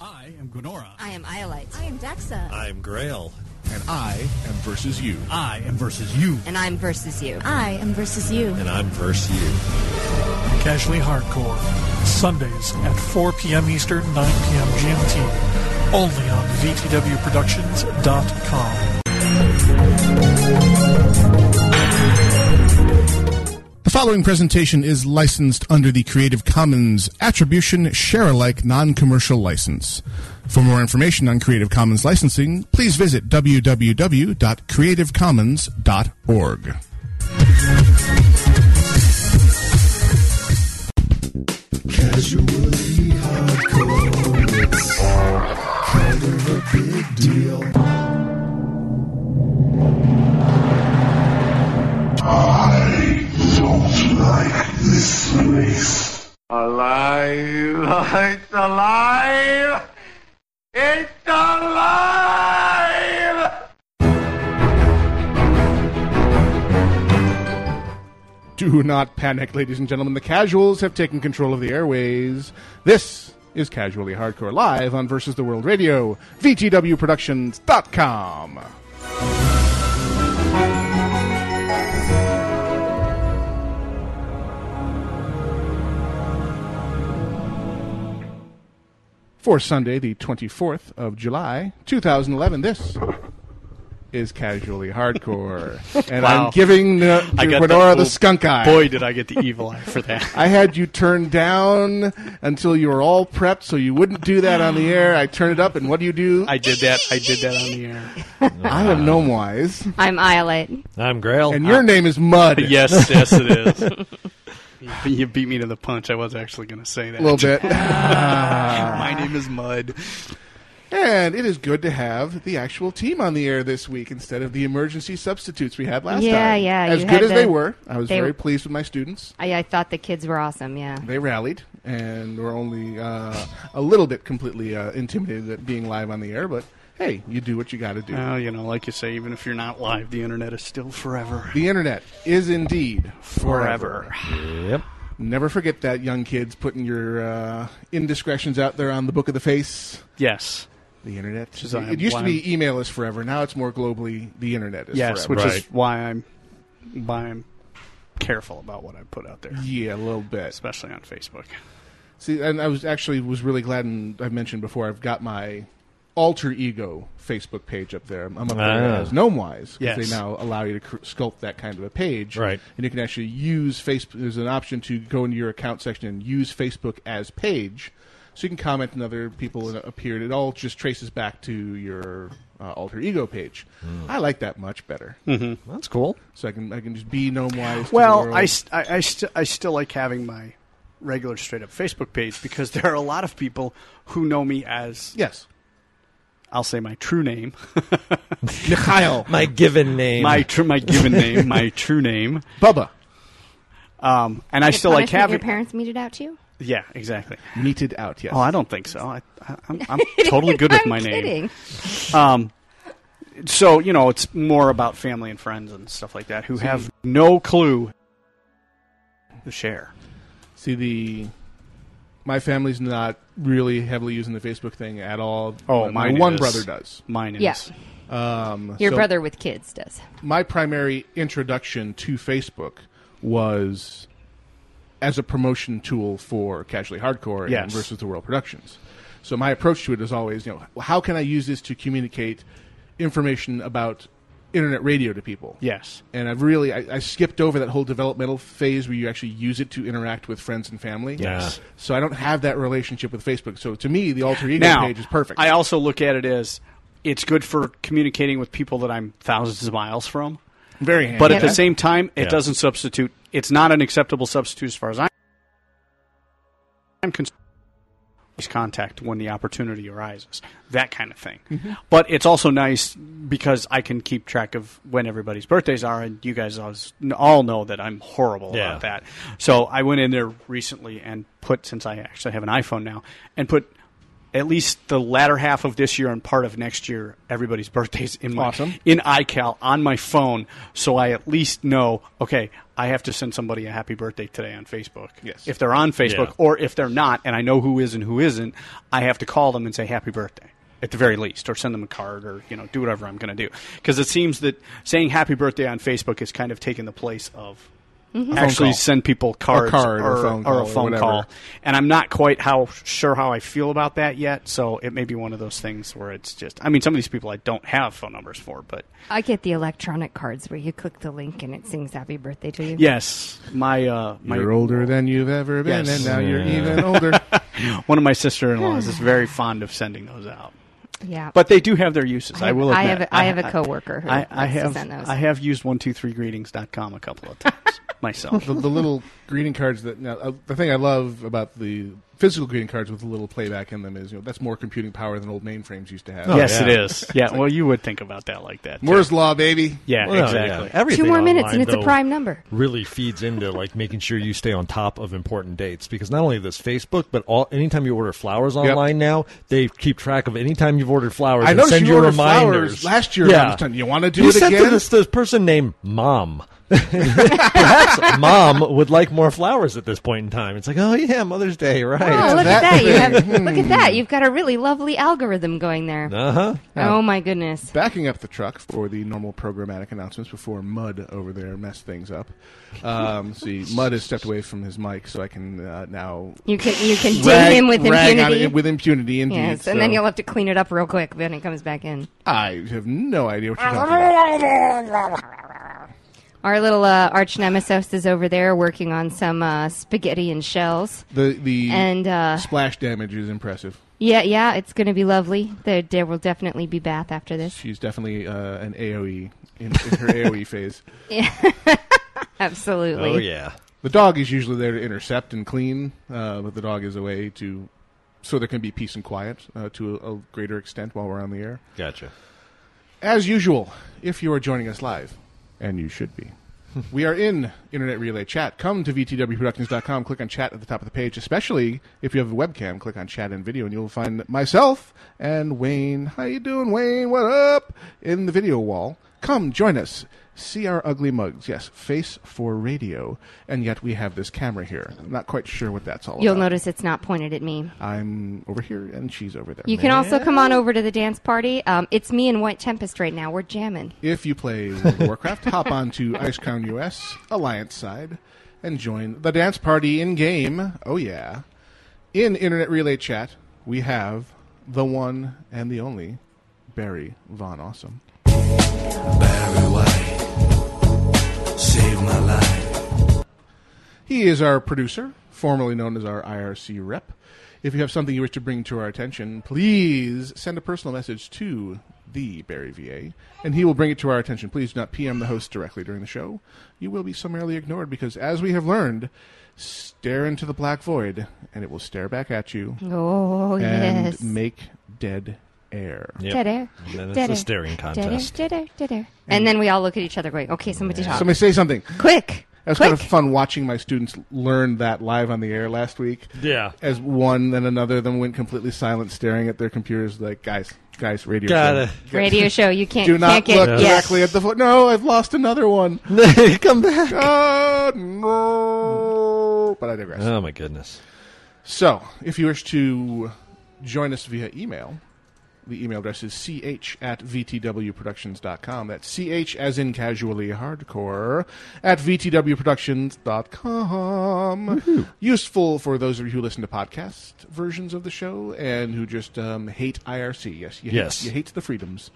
I am Gwenora. I am Iolite. I am Dexa. I'm Grail. And I am versus you. I am versus you. And I'm versus you. I am versus you. And I'm versus you. Casually Hardcore. Sundays at 4 p.m. Eastern, 9 p.m. GMT. Only on VTWProductions.com. following presentation is licensed under the Creative Commons Attribution Share Alike Non Commercial License. For more information on Creative Commons licensing, please visit www.creativecommons.org. Casually hardcore, it's kind of a big deal. I don't like this place. Alive! It's alive! It's alive! Do not panic, ladies and gentlemen. The casuals have taken control of the airways. This is Casually Hardcore Live on Versus the World Radio, VTWProductions.com. For Sunday, the 24th of July, 2011, this is Casually Hardcore. And Wow. I'm giving uh, I got Gwenora the oh, skunk eye. Boy, did I get the evil eye for that. I had you turned down until you were all prepped so you wouldn't do that on the air. I turn it up, and what do you do? I did that. I did that on the air. I am Gnomewise. I'm Iolite. I'm Grail. And your name is Mud. yes, yes, it is. You- You beat me to the punch. I was actually going to say that. A little bit. My name is Mud. And it is good to have the actual team on the air this week instead of the emergency substitutes we had last time. Yeah, time. yeah, As good had as they were, I was they very pleased with my students. I, I thought the kids were awesome. Yeah. They rallied and were only uh, a little bit completely uh, intimidated at being live on the air, but hey, you do what you got to do. Well, you know, like you say, even if you're not live, the internet is still forever. the internet is indeed forever. Yep. Never forget that, young kids, putting your uh, indiscretions out there on the book of the face. Yes. The internet. Which is, uh, it used to be email is forever. Now it's more globally the internet is Yes, forever. which is why I'm why I'm careful about what I put out there, yeah, a little bit. especially on Facebook. See, and I was actually was really glad, and I mentioned before, I've got my alter ego Facebook page up there. I'm up there Ah. as Gnomewise because Yes. they now allow you to cr- sculpt that kind of a page, Right. And you can actually use Facebook. There's an option to go into your account section and use Facebook as page, so you can comment and other people appear. It all just traces back to your uh, alter ego page. Hmm. I like that much better, That's cool. so I can I can just be Gnomewise. to the Well. I, st- I, I, st- I still like having my regular straight up Facebook page because there are a lot of people who know me as yes, I'll say my true name, Mikhail My given name. my true, my given name, my true name, Bubba um, and I still like punishment having. your parents meted out to you. Yeah, exactly. meted out. Yes, Oh, I don't think so. I, I, I'm, I'm totally good with I'm my name. Um, so you know, it's more about family and friends and stuff like that who have no clue to share. See the my family's not really heavily using the Facebook thing at all. Oh, my mine one is. brother does. Mine is. Yeah. Um, Your so brother with kids does. My primary introduction to Facebook was as a promotion tool for Casually Hardcore and versus the World Productions. So my approach to it is always, you know, how can I use this to communicate information about internet radio to people? Yes. And I've really I, I skipped over that whole developmental phase where you actually use it to interact with friends and family. Yes. So I don't have that relationship with Facebook. So to me, the alter ego Now, page is perfect. I also look at it as it's good for communicating with people that I'm thousands of miles from. Very handy. But at the same time, it Yeah. doesn't substitute. It's not an acceptable substitute as far as I'm I'm concerned. Contact when the opportunity arises, that kind of thing. Mm-hmm. But it's also nice because I can keep track of when everybody's birthdays are, and you guys always, all know that I'm horrible Yeah. about that. So I went in there recently and put, since I actually have an iPhone now, and put at least the latter half of this year and part of next year, everybody's birthdays in my Awesome. in iCal on my phone, so I at least know. Okay, I have to send somebody a happy birthday today on Facebook. Yes. If they're on Facebook, Yeah. or if they're not, and I know who is and who isn't, I have to call them and say happy birthday at the very least, or send them a card, or you know, do whatever I'm going to do. Because it seems that saying happy birthday on Facebook is kind of taken the place of actually call. send people cards card or or, phone or call a phone whatever. call. And I'm not quite how sure how I feel about that yet. So it may be one of those things where it's just. I mean, some of these people I don't have phone numbers for, but I get the electronic cards where you click the link and it sings happy birthday to you. yes, my uh, my You're older than you've ever been, Yes. and now you're even older. one of my sister-in-laws is very fond of sending those out. Yeah. But they do have their uses. I, will. I Admit. have a, I have a coworker who I, I likes to have send those. I have used one two three greetings.com a couple of times myself. the, the little greeting cards that now uh, the thing I love about the physical greeting cards with a little playback in them is you know that's more computing power than old mainframes used to have. yes, yeah. it is. Yeah, well, you would think about that like that. too. Moore's law, baby. yeah, Well, exactly. yeah. Everything Two more minutes online, and it's a prime number. Really feeds into like making sure you stay on top of important dates because not only this Facebook, but all anytime you order flowers online now, they keep track of anytime you've ordered flowers. I and send you you ordered reminders flowers last year Yeah. around this time. You wanna do you it sent again? To this, this person named Mom. Perhaps Mom would like more flowers at this point in time. It's like, oh yeah, Mother's Day, right? Oh, look that at that! You have, look at that. You've got a really lovely algorithm going there. Uh huh. Oh my goodness! Backing up the truck for the normal programmatic announcements before Mud over there messed things up. Um, see, Mud has stepped away from his mic, so I can uh, now You can you can ding rag- him with impunity. it with impunity. Indeed, yes, and then you'll have to clean it up real quick when it comes back in. I have no idea what you're talking about. Our little uh, arch nemesis is over there working on some uh, spaghetti and shells. The the And uh, splash damage is impressive. yeah, yeah, it's going to be lovely. There, there will definitely be bath after this. She's definitely uh, an AOE in, in her AOE phase. Yeah, Absolutely. Oh yeah. The dog is usually there to intercept and clean, uh, but the dog is away to so there can be peace and quiet uh, to a, a greater extent while we're on the air. Gotcha. As usual, if you are joining us live, and you should be, we are in Internet Relay Chat. Come to VTWProductions.com, click on chat at the top of the page, especially if you have a webcam, click on chat and video, and you'll find myself and Wayne. How you doing, Wayne? What up? In the video wall. Come, join us. See our ugly mugs. Yes, face for radio. And yet we have this camera here. I'm not quite sure what that's all about. You'll about. notice it's not pointed at me. I'm over here, and she's over there. You can also come on over to the dance party. Um, it's me and White Tempest right now. We're jamming. If you play World of Warcraft, hop on to Icecrown US Alliance side and join the dance party in game. Oh yeah. In Internet Relay Chat, we have the one and the only Barry Von Awesome. Barry White saved my life. He is our producer, formerly known as our IRC rep. If you have something you wish to bring to our attention, please send a personal message to the Barry VA, and he will bring it to our attention. Please do not PM the host directly during the show. You will be summarily ignored because, as we have learned, stare into the black void, and it will stare back at you Oh and yes. make dead air. Yep. Dead air. And then it's Dead a air. staring Dead air. contest. Dead air. Dead air. And then we all look at each other going, "Okay, somebody talk. Somebody say something. Quick. It was Quick. kind of fun watching my students learn that live on the air last week. Yeah. as one then another of them went completely silent staring at their computers like guys guys radio Gotta- show. Radio show. You can't. do can't not get, look yes. at the phone no i've lost another one Come back. God, no but i digress Oh my goodness. so if you wish to join us via email the email address is ch at vtwproductions.com. That's ch as in casually hardcore at vtwproductions.com. Useful for those of you who listen to podcast versions of the show and who just um, hate IRC. Yes, you Yes. hate, you hate the freedoms.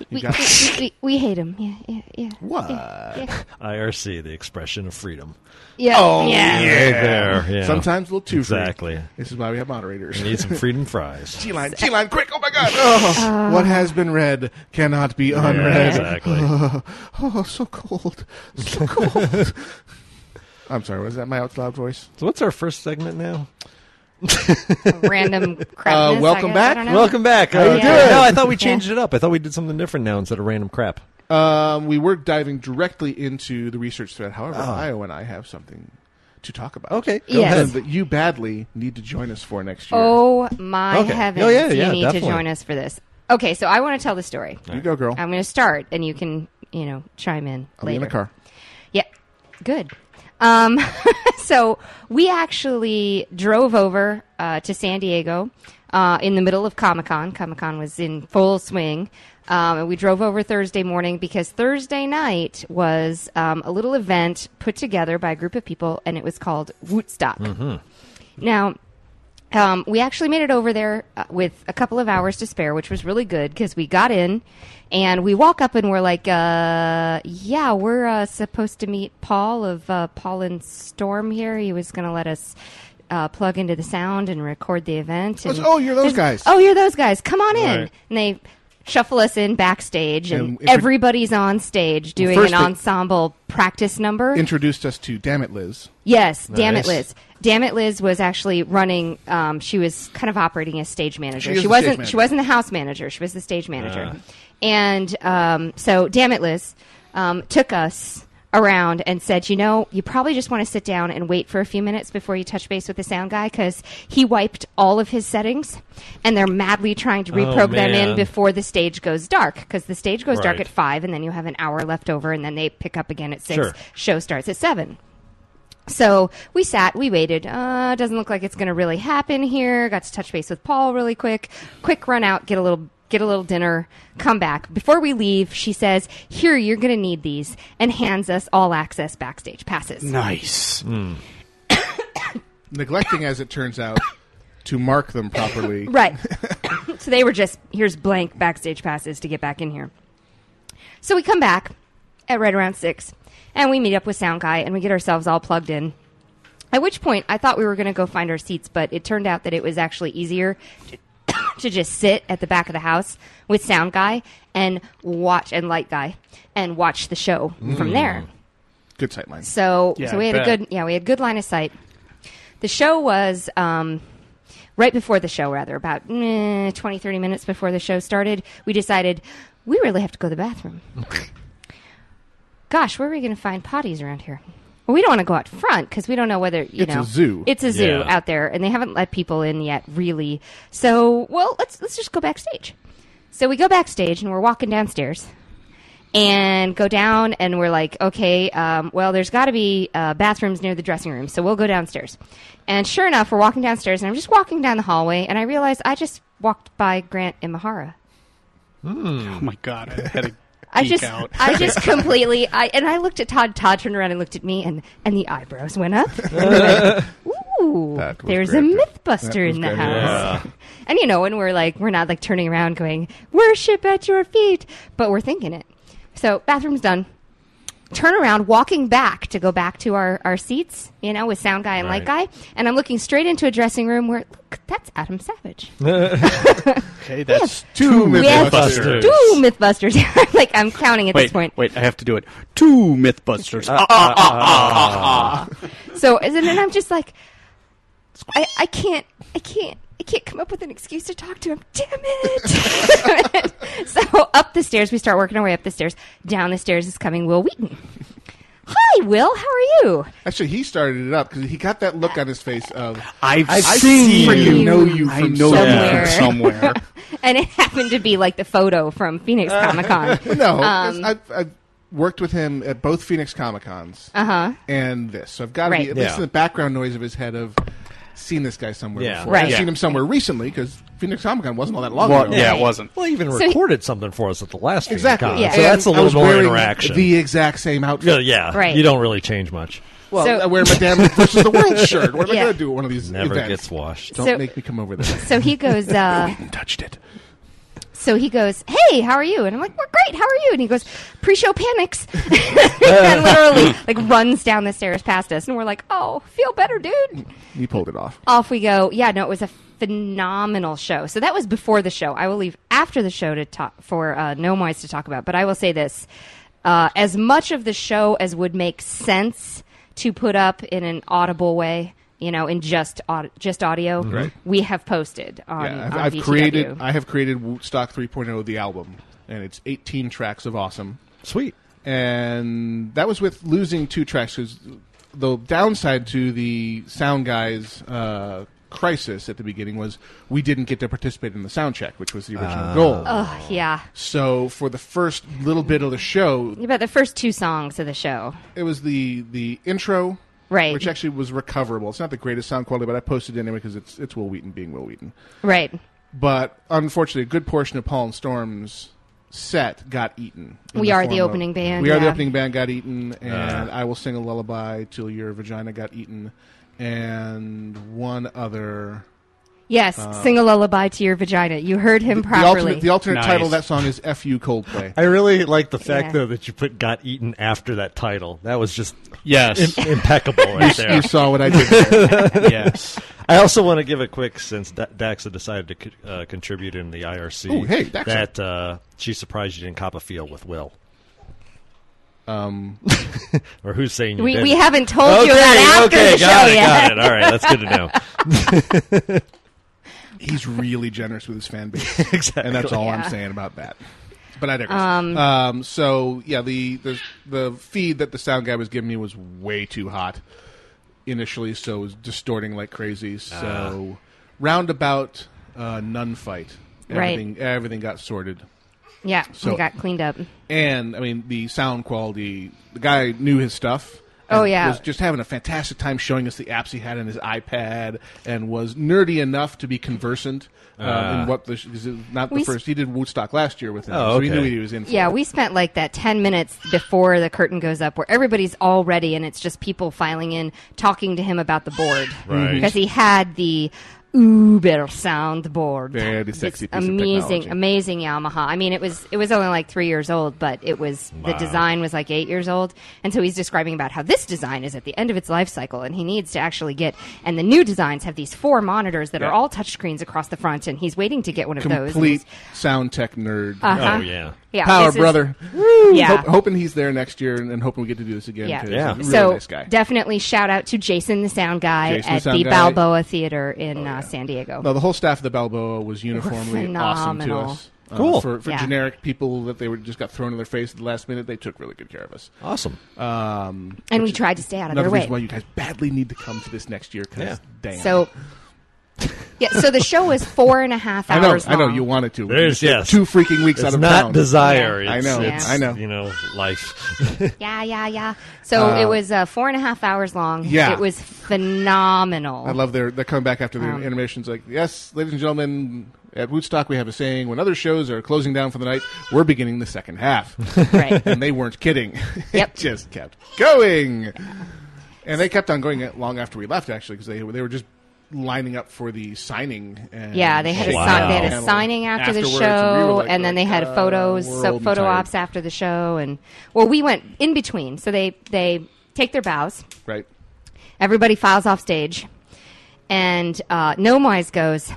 You We, got we, we, we hate him. Yeah, yeah, yeah. what? Yeah. IRC, the expression of freedom. Yeah. Oh, yeah. Right there. Yeah. Sometimes a little too free. Exactly. This is why we have moderators. You need some freedom fries. T line, T line, quick! Oh my God! Oh, uh, what has been read cannot be unread. exactly. Oh, so cold, so cold. I'm sorry. Was that my out loud voice? So what's our first segment now? Random crap. Uh, welcome back. Welcome back. How you Okay. doing? No, I thought we changed it up. I thought we did something different now instead of random crap. Um, we were diving directly into the research thread. However, Ah. Io and I have something to talk about. Okay, go Yes. ahead. And that you badly need to join us for next year. Oh my Okay. heavens! Oh, yeah, yeah, you need definitely. to join us for this. Okay, so I want to tell the story. you go, girl. I'm going to start, and you can, you know, chime in I'll be later. in the car. Yeah, good. Um, so we actually drove over uh, to San Diego uh, in the middle of Comic Con. Comic Con was in full swing. Um, and we drove over Thursday morning because Thursday night was um, a little event put together by a group of people, and it was called Wootstock. Now, um, we actually made it over there uh, with a couple of hours to spare, which was really good because we got in and we walk up and we're like, uh, yeah, we're uh, supposed to meet Paul of uh, Paul and Storm here. He was going to let us uh, plug into the sound and record the event. And Oh, you're those guys. Oh, you're those guys. Come on in. Right. And they shuffle us in backstage, and, And everybody's on stage doing an ensemble practice number. Introduced us to Damn It Liz. Yes, damn it, Liz. Damn it, Liz was actually running. Um, she was kind of operating as stage manager. She She wasn't. stage She wasn't the house manager. She was the stage manager. And um, so, damn it, Liz um, took us around and said, "You know, you probably just want to sit down and wait for a few minutes before you touch base with the sound guy because he wiped all of his settings, and they're madly trying to reprogram in before the stage goes dark because the stage goes dark at five, and then you have an hour left over, and then they pick up again at six. Sure. Show starts at seven." So we sat, we waited. Uh, doesn't look like it's going to really happen here. Got to touch base with Paul really quick. Quick run out, get a little get a little dinner, come back. Before we leave, she says, "Here, you're going to need these," and hands us all access backstage passes. Nice. Neglecting, as it turns out, to mark them properly. Right. so they were just here's blank backstage passes to get back in here. So we come back at right around six, and we meet up with Sound Guy, and we get ourselves all plugged in. At which point, I thought we were going to go find our seats, but it turned out that it was actually easier to, to just sit at the back of the house with Sound Guy and watch and Light Guy and watch the show from there. Good sight line. So, Yeah, so we I had a bet. good, yeah, we had good line of sight. The show was um, right before the show, rather about eh, 20, 30 minutes before the show started. We decided we really have to go to the bathroom. Gosh, where are we going to find potties around here? Well, we don't want to go out front because we don't know whether you It's a know zoo. It's a zoo Yeah. out there, and they haven't let people in yet, really. So, well, let's let's just go backstage. So we go backstage, and we're walking downstairs, and go down and we're like okay um, well there's got to be uh, bathrooms near the dressing room so we'll go downstairs and sure enough we're walking downstairs and i'm just walking down the hallway and i realize i just walked by grant imahara Oh my god, I had to I just, out. I just completely, I and I looked at Todd. Todd turned around and looked at me, and and the eyebrows went up. And Ooh, there's great. a That MythBuster in the good. house. And you know, and we're like, we're not like turning around going, worship at your feet, but we're thinking it. So bathroom's done. Turn around, walking back to go back to our, our seats, you know, with sound guy and light guy. And I'm looking straight into a dressing room where, look, that's Adam Savage. Okay, that's Two We have Mythbusters. two Mythbusters. like, I'm counting at wait, this point. wait. I have to do it. Two MythBusters. Ah, ah, ah, ah, ah. So and then I'm just like, I, I can't, I can't, I can't come up with an excuse to talk to him. Damn it! so up the stairs, we start working our way up the stairs. Down the stairs is coming Wil Wheaton. Hi, Wil. How are you? Actually, he started it up because he got that look on his face of I've, I've seen freaking you. know you I from know somewhere. you from somewhere. And it happened to be like the photo from Phoenix Comic Con. no. Um, I've, I've worked with him at both Phoenix Comic Cons Uh huh. and this, so I've got to Right. be at least Yeah. in the background noise of his head of seen this guy somewhere Yeah. before. Right. I've Yeah. seen him somewhere recently because Phoenix Comic Con wasn't all that long Well, ago. yeah, it wasn't. Well, he even So he- recorded something for us at the last Phoenix Exactly. Con, Yeah. so that's a And I little was more wearing interaction. The exact same outfit. yeah, yeah. Right. You don't really change much. Well, So- I wear my Madame versus the World shirt. What am Yeah. I going to do at one of these Never events? gets washed. Don't So- make me come over there. So he goes, uh, touched it. So he goes, "Hey, how are you?" And I'm like, "We're great. How are you?" And he goes, "Pre-show panics," and literally like runs down the stairs past us, and we're like, "Oh, feel better, dude." He pulled it off. off we go. Yeah, no, it was a phenomenal show. So that was before the show. I will leave after the show to talk for uh, to talk about. But I will say this: uh, as much of the show as would make sense to put up in an audible way, you know, in just aud- just audio, Right. we have posted on. yeah, I've, on I've VTW. created. I have created Wootstock 3.0, the album, and it's 18 tracks of awesome. Sweet. And that was with losing two tracks because the downside to the sound guys uh, crisis at the beginning was we didn't get to participate in the sound check, which was the original goal. Oh, yeah. So for the first little bit of the show, you About the first two songs of the show. it was the the intro, Right. which actually was recoverable. It's not the greatest sound quality, but I posted it anyway because it's it's Wil Wheaton being Wil Wheaton. Right. But unfortunately, a good portion of Paul and Storm's set got eaten. in We Are the form of- opening band, We are the opening band got eaten, and I will sing a lullaby till your vagina got eaten, and one other. Yes, sing a lullaby to your vagina. You heard him The properly. alternate, the alternate Nice. title of that song is "Fu Coldplay." I really like the fact Yeah. though that you put "got eaten" after that title. That was just Yes. im- impeccable right there. you saw what I did. There. yes. I also want to give a quick since Da- Daxa decided to co- uh, contribute in the IRC. Ooh, hey, Daxa. that uh, she's surprised you didn't cop a feel with Wil. Um, Or who's saying you we, didn't? we haven't told you okay, that after okay, the show it, yet. got it. All right, that's good to know. he's really generous with his fan base, exactly. and that's all Yeah. I'm saying about that. But I digress. Um, Um, so yeah, the, the the feed that the sound guy was giving me was way too hot initially, so it was distorting like crazy. So roundabout uh, nun fight, Right. everything everything got sorted. Yeah, So- we got cleaned up. And I mean, the sound quality. The guy knew his stuff. Oh, and yeah. was just having a fantastic time showing us the apps he had on his iPad, and was nerdy enough to be conversant um, Ah. in what the 'cause it not the We s- first. He did Wootstock last year with him, Oh, so he knew what he was in. For. Yeah, we spent like that 10 minutes before the curtain goes up where everybody's all ready and it's just people filing in talking to him about the board. Right. Because he had the Uber soundboard. Very sexy piece of amazing, technology. amazing Yamaha. I mean, it was it was only like three years old, but it was the design was like eight years old, and so he's describing about how this design is at the end of its life cycle, and he needs to actually get. And the new designs have these four monitors that Yeah. are all touchscreens across the front, and he's waiting to get one of those. complete sound tech nerd. Uh-huh. Oh yeah. Yeah, Power this is- brother. Yeah. Hope, hoping he's there next year, and, and hoping we get to do this again. Yeah. 'cause Yeah. he's a really so nice guy. definitely shout out to Jason, the sound guy Jason, at sound the guy. Balboa Theater in uh, San Diego. No, the whole staff of the Balboa was uniformly awesome to phenomenal. us. Uh, Cool. for for Yeah. generic people that they were just got thrown in their face at the last minute. They took really good care of us. Awesome. Um, and we tried to stay out of another their way. reason why you guys badly need to come to this next year. Cause Yeah. damn. So, yeah, so the show was four and a half I know, hours I know long. you wanted to. There's- You yes. two freaking weeks out It's of not town. desire. Yeah. I It's, know, it's, I know. You know, life. Yeah, yeah, yeah. So Uh, it was uh, four and a half hours long. Yeah. It was phenomenal. I love their they're coming back after the Um, animations. Like, yes, ladies and gentlemen, at Wootstock we have a saying: when other shows are closing down for the night, we're beginning the second half. Right. and they weren't kidding. Yep. it just kept going, and they kept on going long after we left. Actually, because they they were just lining up for the signing. And Yeah, they had a Wow. they had a signing after the show, and we like, and then they had uh, photos, so photo ops after the show, and well, we went in between. So they they take their bows. right. Everybody files off stage, and uh, Gnomewise goes.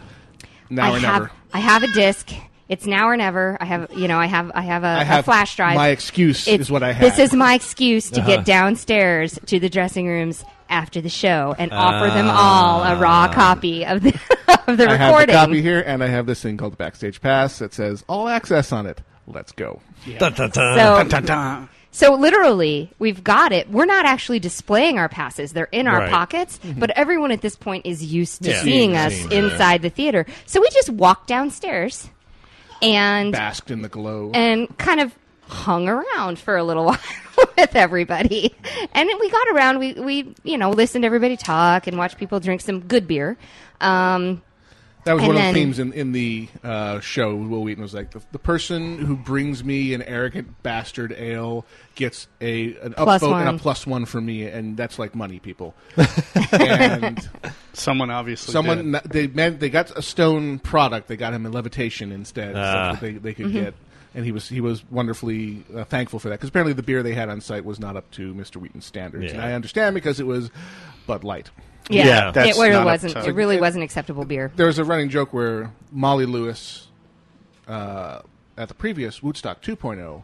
Now I have never. I have a disc. It's now or never. I have you know I have I have a, I a have flash drive. My excuse It's- is what I had. This is my excuse to Uh-huh. get downstairs to the dressing rooms after the show and offer them all a raw copy of the of the Ah. I have recording. the copy here, and I have this thing called the Backstage Pass that says all access on it. Let's go. Dun, dun, dun. So, Dun, dun. so literally, we've got it. We're not actually displaying our passes; they're in our Right. pockets. But everyone at this point is used to Yeah. seeing Seeing- us seeing, yeah. inside the theater. So we just walk downstairs and Basked in the glow. and kind of hung around for a little while with everybody. And we got around. We we you know listened to everybody talk and watched people drink some good beer. Um, That was And one of the themes in, in the uh, show. Wil Wheaton was like the, the person who brings me an arrogant bastard ale gets a an Plus upvote and a plus one for me, and that's like money, people. and Someone obviously someone did. they man, they got a stone product. They got him a levitation instead. Ah. stuff that they they could get. And he was he was wonderfully uh, thankful for that because apparently the beer they had on site was not up to Mr. Wheaton's standards, and I understand because it was Bud Light. yeah, Yeah, it that's really not up wasn't. It really wasn't acceptable beer. there was a running joke where Molly Lewis, uh, at the previous Wootstock 2.0,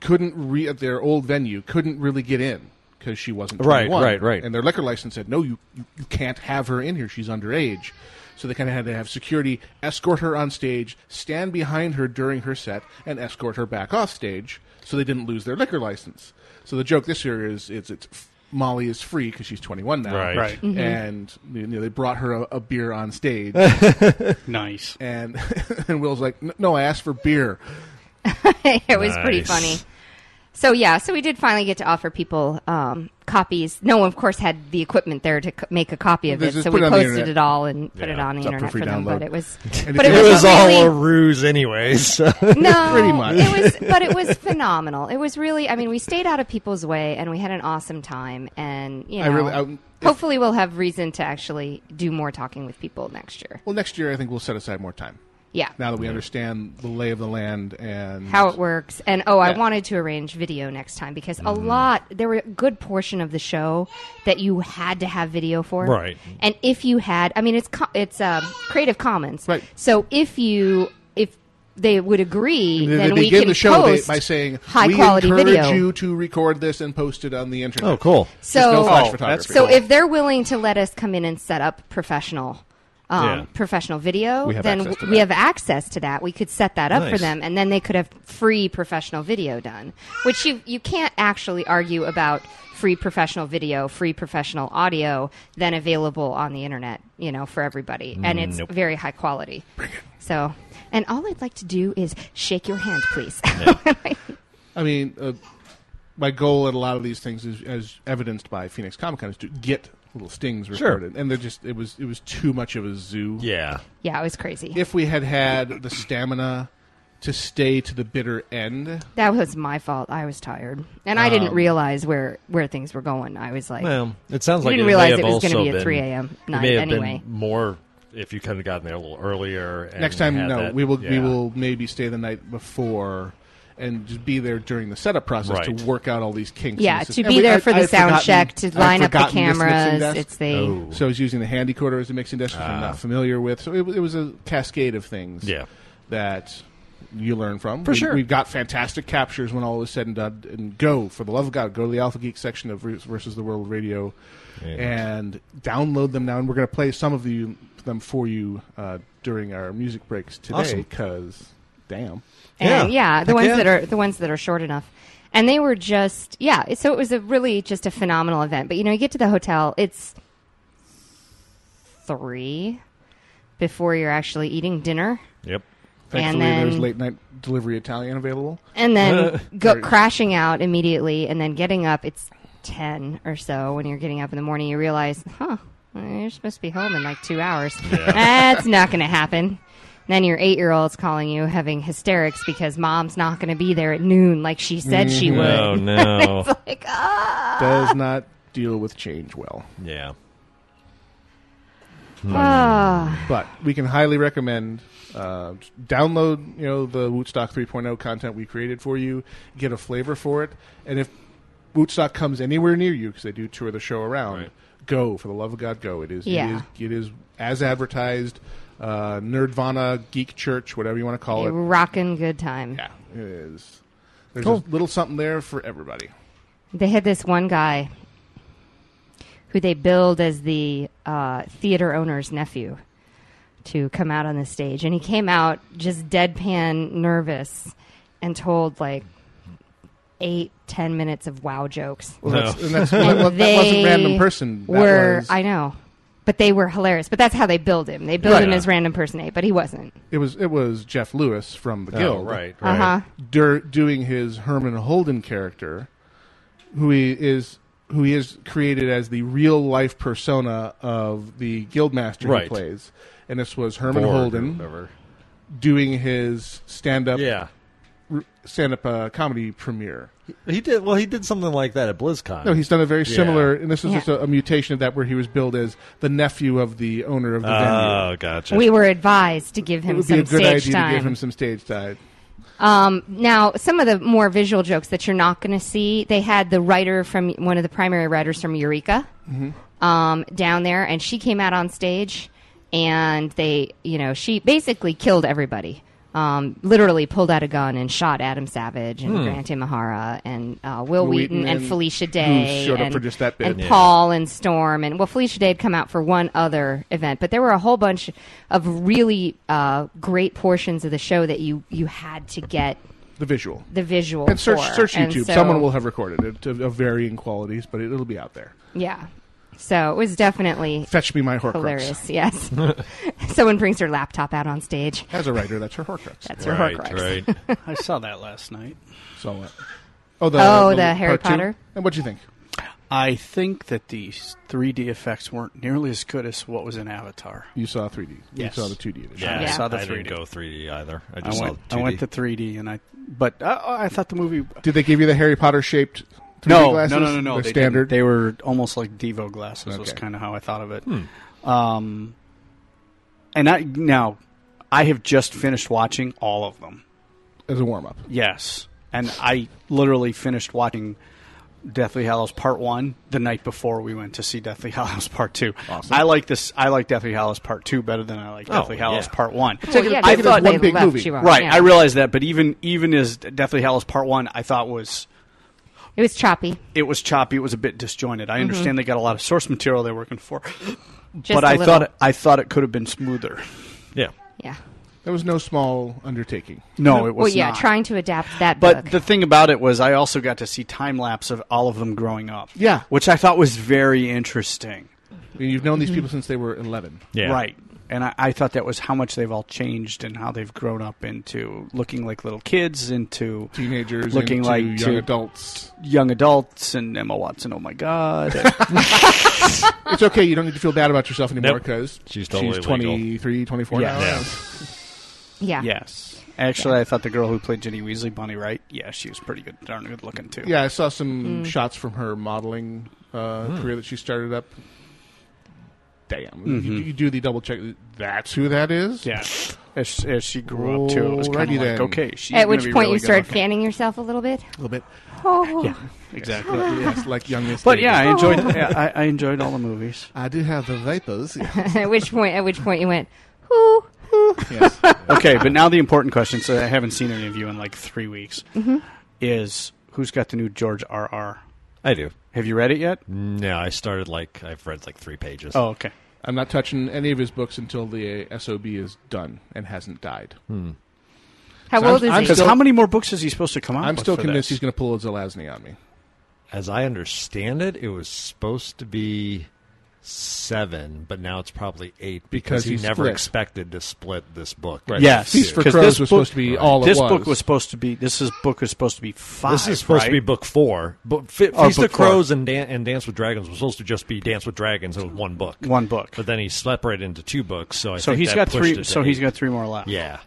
couldn't re at their old venue couldn't really get in because she wasn't Right, right, right. And their liquor license said, no, you you, you can't have her in here. She's underage. So they kind of had to have security escort her on stage, stand behind her during her set, and escort her back off stage, so they didn't lose their liquor license. So the joke this year is it's it's Molly is free because she's 21 now, Right. Right. Mm-hmm. And you know, they brought her a, a beer on stage, Nice. and and Wil's like, "N- "No, I asked for beer." it was pretty funny. So yeah, so we did finally get to offer people um, copies. No one, of course, had the equipment there to co- make a copy of They it, just so put we it on the posted internet. it all and put Yeah, it on the it's up for internet free for them. download. But it was, And but if it you- was, It was a all really, a ruse, anyways. no, Pretty much. It was, but it was phenomenal. It was really. I mean, we stayed out of people's way, and we had an awesome time. And you know, I really- I- hopefully, we'll have reason to actually do more talking with people next year. Well, next year I think we'll set aside more time Yeah, now that we understand the lay of the land and how it works. And oh, I Yeah. wanted to arrange video next time because Mm-hmm. a lot there were a good portion of the show that you had to have video for. Right. And if you had, I mean, it's co- it's um, Creative Commons. Right. So if you if they would agree, They, then they we begin can the show they- post by saying, high "We quality encourage video. you to record this and post it on the internet." oh, cool. So no flash Oh, photography. that's So if they're willing to let us come in and set up professional, um, Yeah. professional video, We then we that. have access to that. We could set that up for them, and then they could have free professional video done. Which you you can't actually argue about free professional video, free professional audio, then available on the internet, you know, for everybody, and it's Nope. very high quality. So, and all I'd like to do is shake your hand, please. I mean, uh, my goal at a lot of these things is, as evidenced by Phoenix Comic Con, is to get little stings Sure. recorded, and they're just it was it was too much of a zoo. Yeah. yeah, it was crazy. If we had had the stamina to stay to the bitter end, That was my fault. I was tired, and I didn't um, realize where where things were going. I was like, Well, it sounds You like didn't it realize it was gonna be at been- 3 a.m. It night may have anyway. been more if you kind of gotten there a little earlier. And next time, had no, that- we will we will maybe stay the night before. And just be there during the setup process Right. to work out all these kinks. yeah, the to be And we- there I- for the I'd sound check, to line up the forgotten this mixing cameras. It's the Oh. So I was using the handy quarter as a mixing desk, which I'm Ah. not familiar with. So it, it was a cascade of things. Yeah. that you learn from. For we, sure. We've got fantastic captures when all is said and done. And go, for the love of God, go to the Alpha Geek section of versus the World Radio and download them now. And we're going to play some of you, them for you uh, during our music breaks today Awesome. because, damn. And Yeah. yeah, the Heck ones yeah. that are the ones that are short enough. And they were just yeah. So it was a really just a phenomenal event. But you know, you get to the hotel, it's three before you're actually eating dinner, Yep. Thankfully, then- there's late night delivery Italian available. and then go crashing out immediately, and then getting up. It's ten or so when you're getting up in the morning. You realize, huh, you're supposed to be home in like two hours. That's not going to happen. Then your eight year old's calling you having hysterics because mom's not going to be there at noon like she said she would. Oh no. It's like, ah. Does not deal with change well. yeah. Ah. But we can highly recommend uh, download, you know, the Wootstock 3.0 content we created for you, get a flavor for it, and if Wootstock comes anywhere near you, because they do tour the show around, Right. go for the love of God, go. It is, Yeah. it is, it is as advertised. Uh, Nerdvana, Geek Church, whatever you want to call A it. rockin' good time. Yeah, it is. There's Cool. a little something there for everybody. They had this one guy who they billed as the uh, theater owner's nephew to come out on the stage, and he came out just deadpan nervous and told like eight, ten minutes of wow jokes. Well, No. that's, and that's, And that, that wasn't they random person. That were was, I know, but they were hilarious. But that's how they billed him. They billed Right. him as random person A, but he wasn't. it was it was Jeff Lewis from the Oh, Guild. right. Uh-huh. dur- doing his Herman Holden character, who he is who he is created as the real life persona of the guildmaster Right. he plays, and this was Herman Borg or Holden whatever. doing his stand up Yeah. Stand up uh, comedy premiere. He did well. He did something like that at BlizzCon. No, he's done a very Yeah. similar, and this is Yeah. just a, a mutation of that where he was billed as the nephew of the owner of the venue. Oh, gotcha. We were advised to give It him would be some a good stage idea time. to give him some stage time. Um, now, some of the more visual jokes that you're not going to see, they had the writer from one of the primary writers from Eureka um, down there, and she came out on stage, and they, you know, she basically killed everybody. Um, literally pulled out a gun and shot Adam Savage and Grant Imahara and uh, Wil Wil Wheaton, Wheaton and, Felicia Day and, for just that bit. and Yeah. Paul and Storm and well Felicia Day had come out for one other event, but there were a whole bunch of really uh, great portions of the show that you you had to get The visual. the visual. And search for. search YouTube. so- Someone will have recorded it of, of varying qualities, but it, it'll be out there. Yeah. So it was definitely Fetch me my Horcrux. hilarious. Yes. Someone brings her laptop out on stage. As a writer, that's her Horcrux. That's her right, Horcrux. right. I saw that last night. So what? Oh, the, Oh, the Harry part two? Potter? And what do you think? I think that the 3D effects weren't nearly as good as what was in Avatar. You saw 3D. Yes. You saw the 2D edition. Yeah, I saw the I 3D. didn't go 3D either. I I just went, saw I 2D. went to 3D, and I but uh, I thought the movie. Did they give you the Harry Potter shaped 3D No, glasses? no, no, no, no. They're They standard. They were almost like Devo glasses. Was kind of how I thought of it. Hmm. Um, and I now I have just finished watching all of them. as a warm up. Yes, and I literally finished watching Deathly Hallows Part One the night before we went to see Deathly Hallows Part Two. Awesome. I like this. I like Deathly Hallows Part Two better than I like Oh, Deathly Hallows yeah. Part One. Well, yeah, take it that's as what one they big left movie. Right, yeah. I realize that, but even even as Deathly Hallows Part One, I thought was It was choppy. it was choppy. It was a bit disjointed. I understand they got a lot of source material they're working for, Mm-hmm. Just but I I thought it, I thought it could have been smoother. Yeah. Yeah. That was no small undertaking. No, it was Well, yeah, not. trying to adapt that But book. the thing about it was, I also got to see time lapse of all of them growing up. Yeah. which I thought was very interesting. I mean, you've known these people since they were 11. Yeah. Right. And I, I thought that was how much they've all changed and how they've grown up into looking like little kids, into Teenagers, Looking into like young adults. young adults, and Emma Watson. Oh my God! It's okay. You don't need to feel bad about yourself anymore Nope. because She's totally she's 23, 24 Yeah. now. Yeah. yeah. yes. Actually, I thought the girl who played Ginny Weasley, Bonnie Wright, yeah, she was pretty good, darn good looking too. Yeah, I saw some Mm. shots from her modeling uh, Hmm. career that she started up. Damn. You, you do the double check. That's who that is? Mm-hmm. yeah. As, as she grew up too, it was kind of like then. okay. She's At which point really you started looking. fanning yourself a little bit. A little bit. Oh. Yeah, exactly. yes, like young Miss But yeah, I enjoyed. yeah, I, I enjoyed all the movies. I do have the vapors. at which point, at which point you went, who? yes. Okay, but now the important question. So I haven't seen any of you in like three weeks. Mm-hmm. Is who's got the new George R. R. I do. Have you read it yet? No, I started like I've read like three pages. Oh, okay. I'm not touching any of his books until the uh, SOB is done and hasn't died. How So old I'm- is I'm he? Because still- how many more books is he supposed to come out? I'm with still for convinced this? he's going to pull a Zelazny on me. As I understand it, it was supposed to be seven, but now it's probably eight Because because, he he never split. expected to split this book. Right. Yes, Feast for 'cause Crows this was book- supposed to be all This it was. book was supposed to be. This is book was supposed to be five. This is supposed to be book four. But Fe- Oh, Feast of. Crows and, Dan- and Dance with Dragons was supposed to just be Dance with Dragons. It was one book. one book. But then he separated into two books. So I so think he's that got three. it to So he's eight. got three more left. Yeah.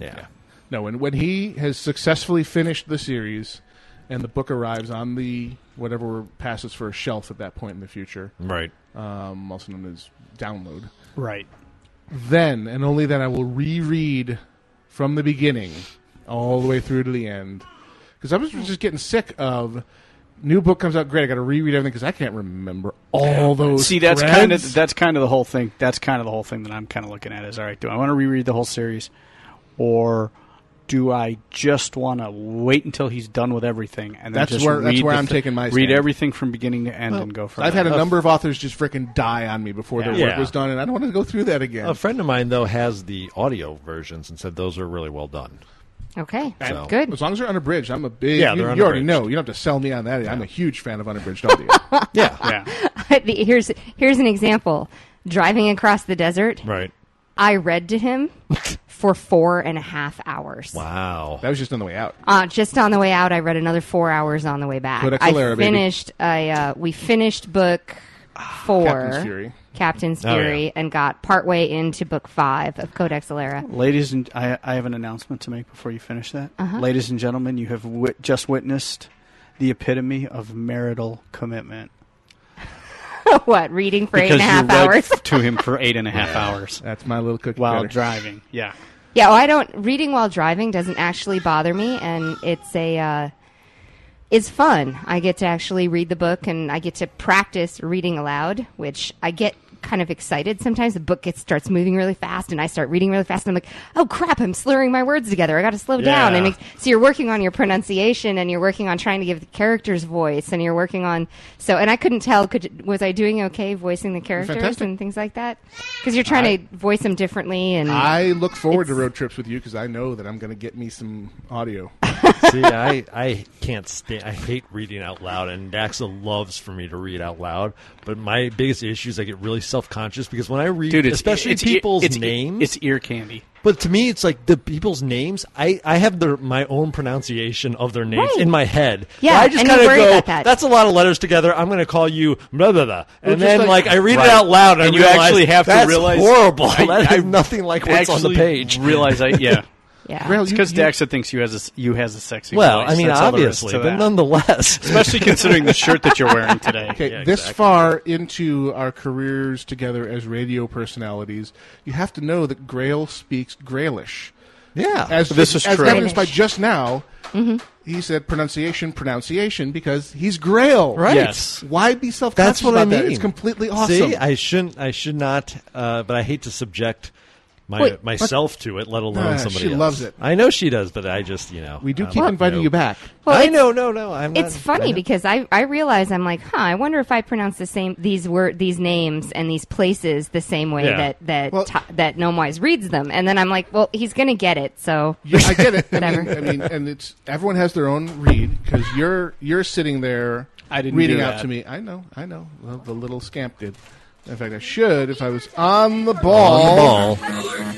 Yeah. No, and when he has successfully finished the series and the book arrives on the whatever passes for a shelf at that point in the future, Right. um, also known as download, Right. then and only then I will reread from the beginning all the way through to the end. Because I was just getting sick of new book comes out great. I got to reread everything because I can't remember all those. See, that's kind of that's kind of the whole thing. That's kind of the whole thing that I'm kind of looking at. Is all right. Do I want to reread the whole series, or do I just want to wait until he's done with everything and then That's just where- read that's where I'm thi- taking my read stand. everything from beginning to end and go from. I've had a number of authors just freaking die on me before their Yeah. work was done, and I don't want to go through that again. A friend of mine though has the audio versions and said those are really well done. Okay, So- good. As long as they're unabridged, I'm a big. Yeah, you, you already know. You don't have to sell me on that. I'm a huge fan of unabridged audio. Yeah. Yeah. Here's here's an example. Driving across the desert, Right. I read to him for four and a half hours. Wow. that was just on the way out. Uh, just on the way out, I read another four hours on the way back. Codex I Alera, baby. finished. I uh, we finished book four, Captain's Fury. Captain's Oh, yeah. And got partway into book five of Codex Alera. Ladies and I, I have an announcement to make before you finish that. Uh-huh. Ladies and gentlemen, you have wit- just witnessed the epitome of marital commitment. what reading for eight because and a half read hours? to him for eight and a half hours That's my little cookie while cutter. driving. Yeah. Yeah, well, I don't. Reading while driving doesn't actually bother me, and it's a. Uh, it's fun. I get to actually read the book, and I get to practice reading aloud, which I get kind of excited sometimes. The book gets starts moving really fast, and I start reading really fast, and I'm like, oh crap, I'm slurring my words together. I got to slow down. And so you're working on your pronunciation, and you're working on trying to give the characters voice, and you're working on so. And I couldn't tell. Could was I doing okay voicing the characters fantastic. and things like that? Because you're trying to voice them differently, and I look forward to road trips with you because I know that I'm going to get me some audio. See, I, I can't stand. I hate reading out loud, and Daxa loves for me to read out loud. But my biggest issue is I get really self conscious because when I read, Dude, it's, especially it's, people's it's, names, It's ear candy. But to me, it's like the people's names. I, I have their my own pronunciation of their names Right. in my head. Yeah, I just kind of go. that. That's a lot of letters together. I'm going to call you blah blah blah, and then like- like, I read Right. it out loud, and, And you realize actually have to that's realize- horrible. I- that I is nothing like what's on the page. Realize I yeah. Yeah. Grail, It's because Daxa thinks you has a s- you has a sexy. Well, voice. I mean, That's all there is obviously, but nonetheless, especially considering the shirt that you're wearing today. Okay, Yeah, this exactly. far into our careers together as radio personalities, you have to know that Grail speaks Grailish. yeah. As This is as true. evidenced by just now, Mm-hmm. he said pronunciation, pronunciation because he's Grail. Right. Yes. Why be self conscious That's what about I that? mean. It's completely awesome. See, I shouldn't. I should not. Uh, but I hate to subject my Wait, myself to it, let alone Ah, somebody she else. loves it. I know she does, but I just you know we do keep like, inviting nope. you back. Well, I it's- know, no, no. I'm. It's not, funny I know. because I I realize I'm like, huh. I wonder if I pronounce the same these word these names and these places the same way Yeah. that that Well- Ti- that Gnomewise reads them, and then I'm like, well, he's gonna get it. So Yeah, I get it. I Whatever. mean, I mean, and it's everyone has their own read because you're you're sitting there I didn't reading do out that. to me. I know, I know. Well, the little scamp did. In fact, I should if I was on the ball. on the ball.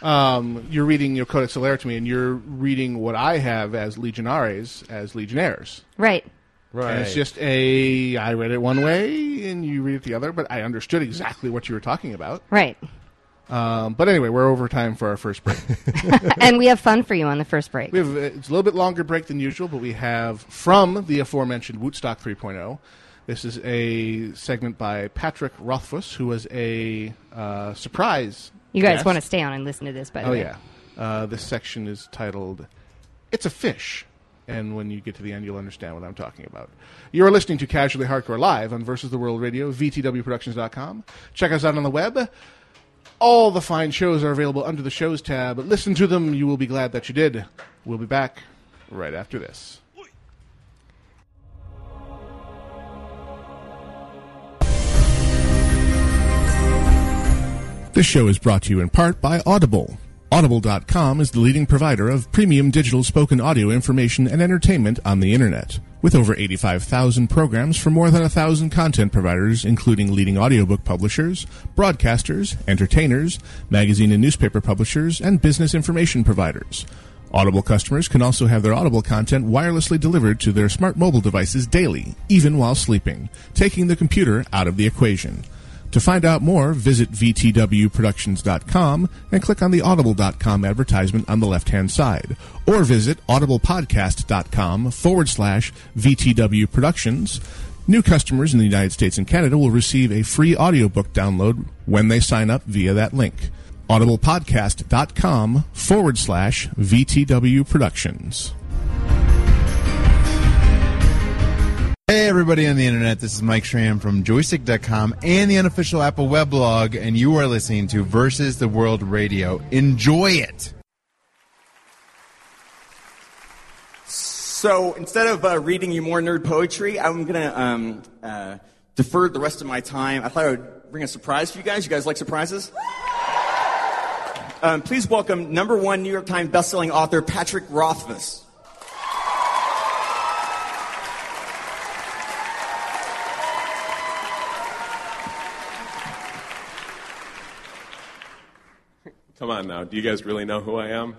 Um, you're reading your Codex Alera to me, and you're reading what I have as Legionaries as Legionnaires. right, Right. And it's just a I read it one way and you read it the other, but I understood exactly what you were talking about. right, Um, but anyway, we're over time for our first break. and we have fun for you on the first break. We have uh, it's a little bit longer break than usual, but we have from the aforementioned Wootstock 3.0. This is a segment by Patrick Rothfuss, who was a uh, surprise. You guys guest. want to stay on and listen to this, by the Oh way. yeah, uh, this section is titled "It's a Fish," and when you get to the end, you'll understand what I'm talking about. You are listening to Casually Hardcore live on Versus the World Radio, VTWProductions.com. Check us out on the web. All the fine shows are available under the shows tab. Listen to them; you will be glad that you did. We'll be back right after this. This show is brought to you in part by Audible. Audible.com is the leading provider of premium digital spoken audio information and entertainment on the internet. With over 85,000 programs from more than 1,000 content providers, including leading audiobook publishers, broadcasters, entertainers, magazine and newspaper publishers, and business information providers. Audible customers can also have their Audible content wirelessly delivered to their smart mobile devices daily, even while sleeping, taking the computer out of the equation. To find out more, visit VTWProductions.com and click on the Audible.com advertisement on the left hand side, or visit audiblepodcast.com forward slash VTW Productions. New customers in the United States and Canada will receive a free audiobook download when they sign up via that link. audiblepodcast.com forward slash VTW Productions. Hey everybody on the internet, this is Mike Schramm from joystiq.com and the unofficial Apple weblog, and you are listening to Versus the World Radio. Enjoy it! So instead of uh, reading you more nerd poetry, I'm gonna um, uh, defer the rest of my time. I thought I would bring a surprise for you guys. You guys like surprises? Um, please welcome number one New York Times bestselling author Patrick Rothfuss. Come on now. Do you guys really know who I am?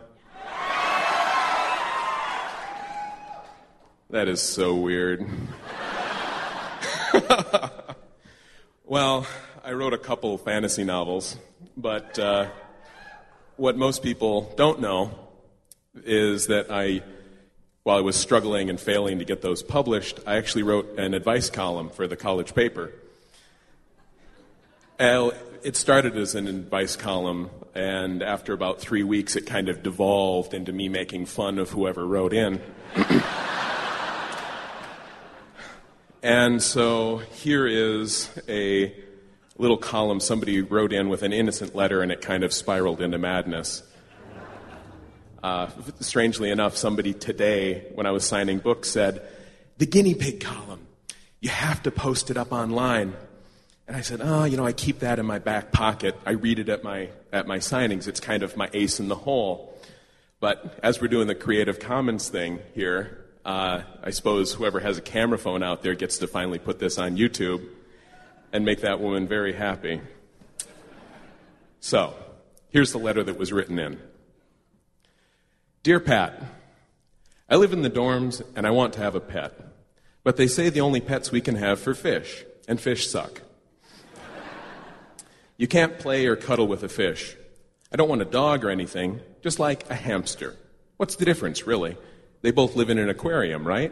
That is so weird. well, I wrote a couple fantasy novels, but uh, what most people don't know is that I, while I was struggling and failing to get those published, I actually wrote an advice column for the college paper. It started as an advice column, and after about three weeks, it kind of devolved into me making fun of whoever wrote in. and so here is a little column somebody wrote in with an innocent letter, and it kind of spiraled into madness. Uh, strangely enough, somebody today, when I was signing books, said, The guinea pig column, you have to post it up online. And I said, Oh, you know, I keep that in my back pocket. I read it at my, at my signings. It's kind of my ace in the hole. But as we're doing the Creative Commons thing here, uh, I suppose whoever has a camera phone out there gets to finally put this on YouTube and make that woman very happy. So, here's the letter that was written in Dear Pat, I live in the dorms and I want to have a pet, but they say the only pets we can have for fish, and fish suck. You can't play or cuddle with a fish. I don't want a dog or anything, just like a hamster. What's the difference, really? They both live in an aquarium, right?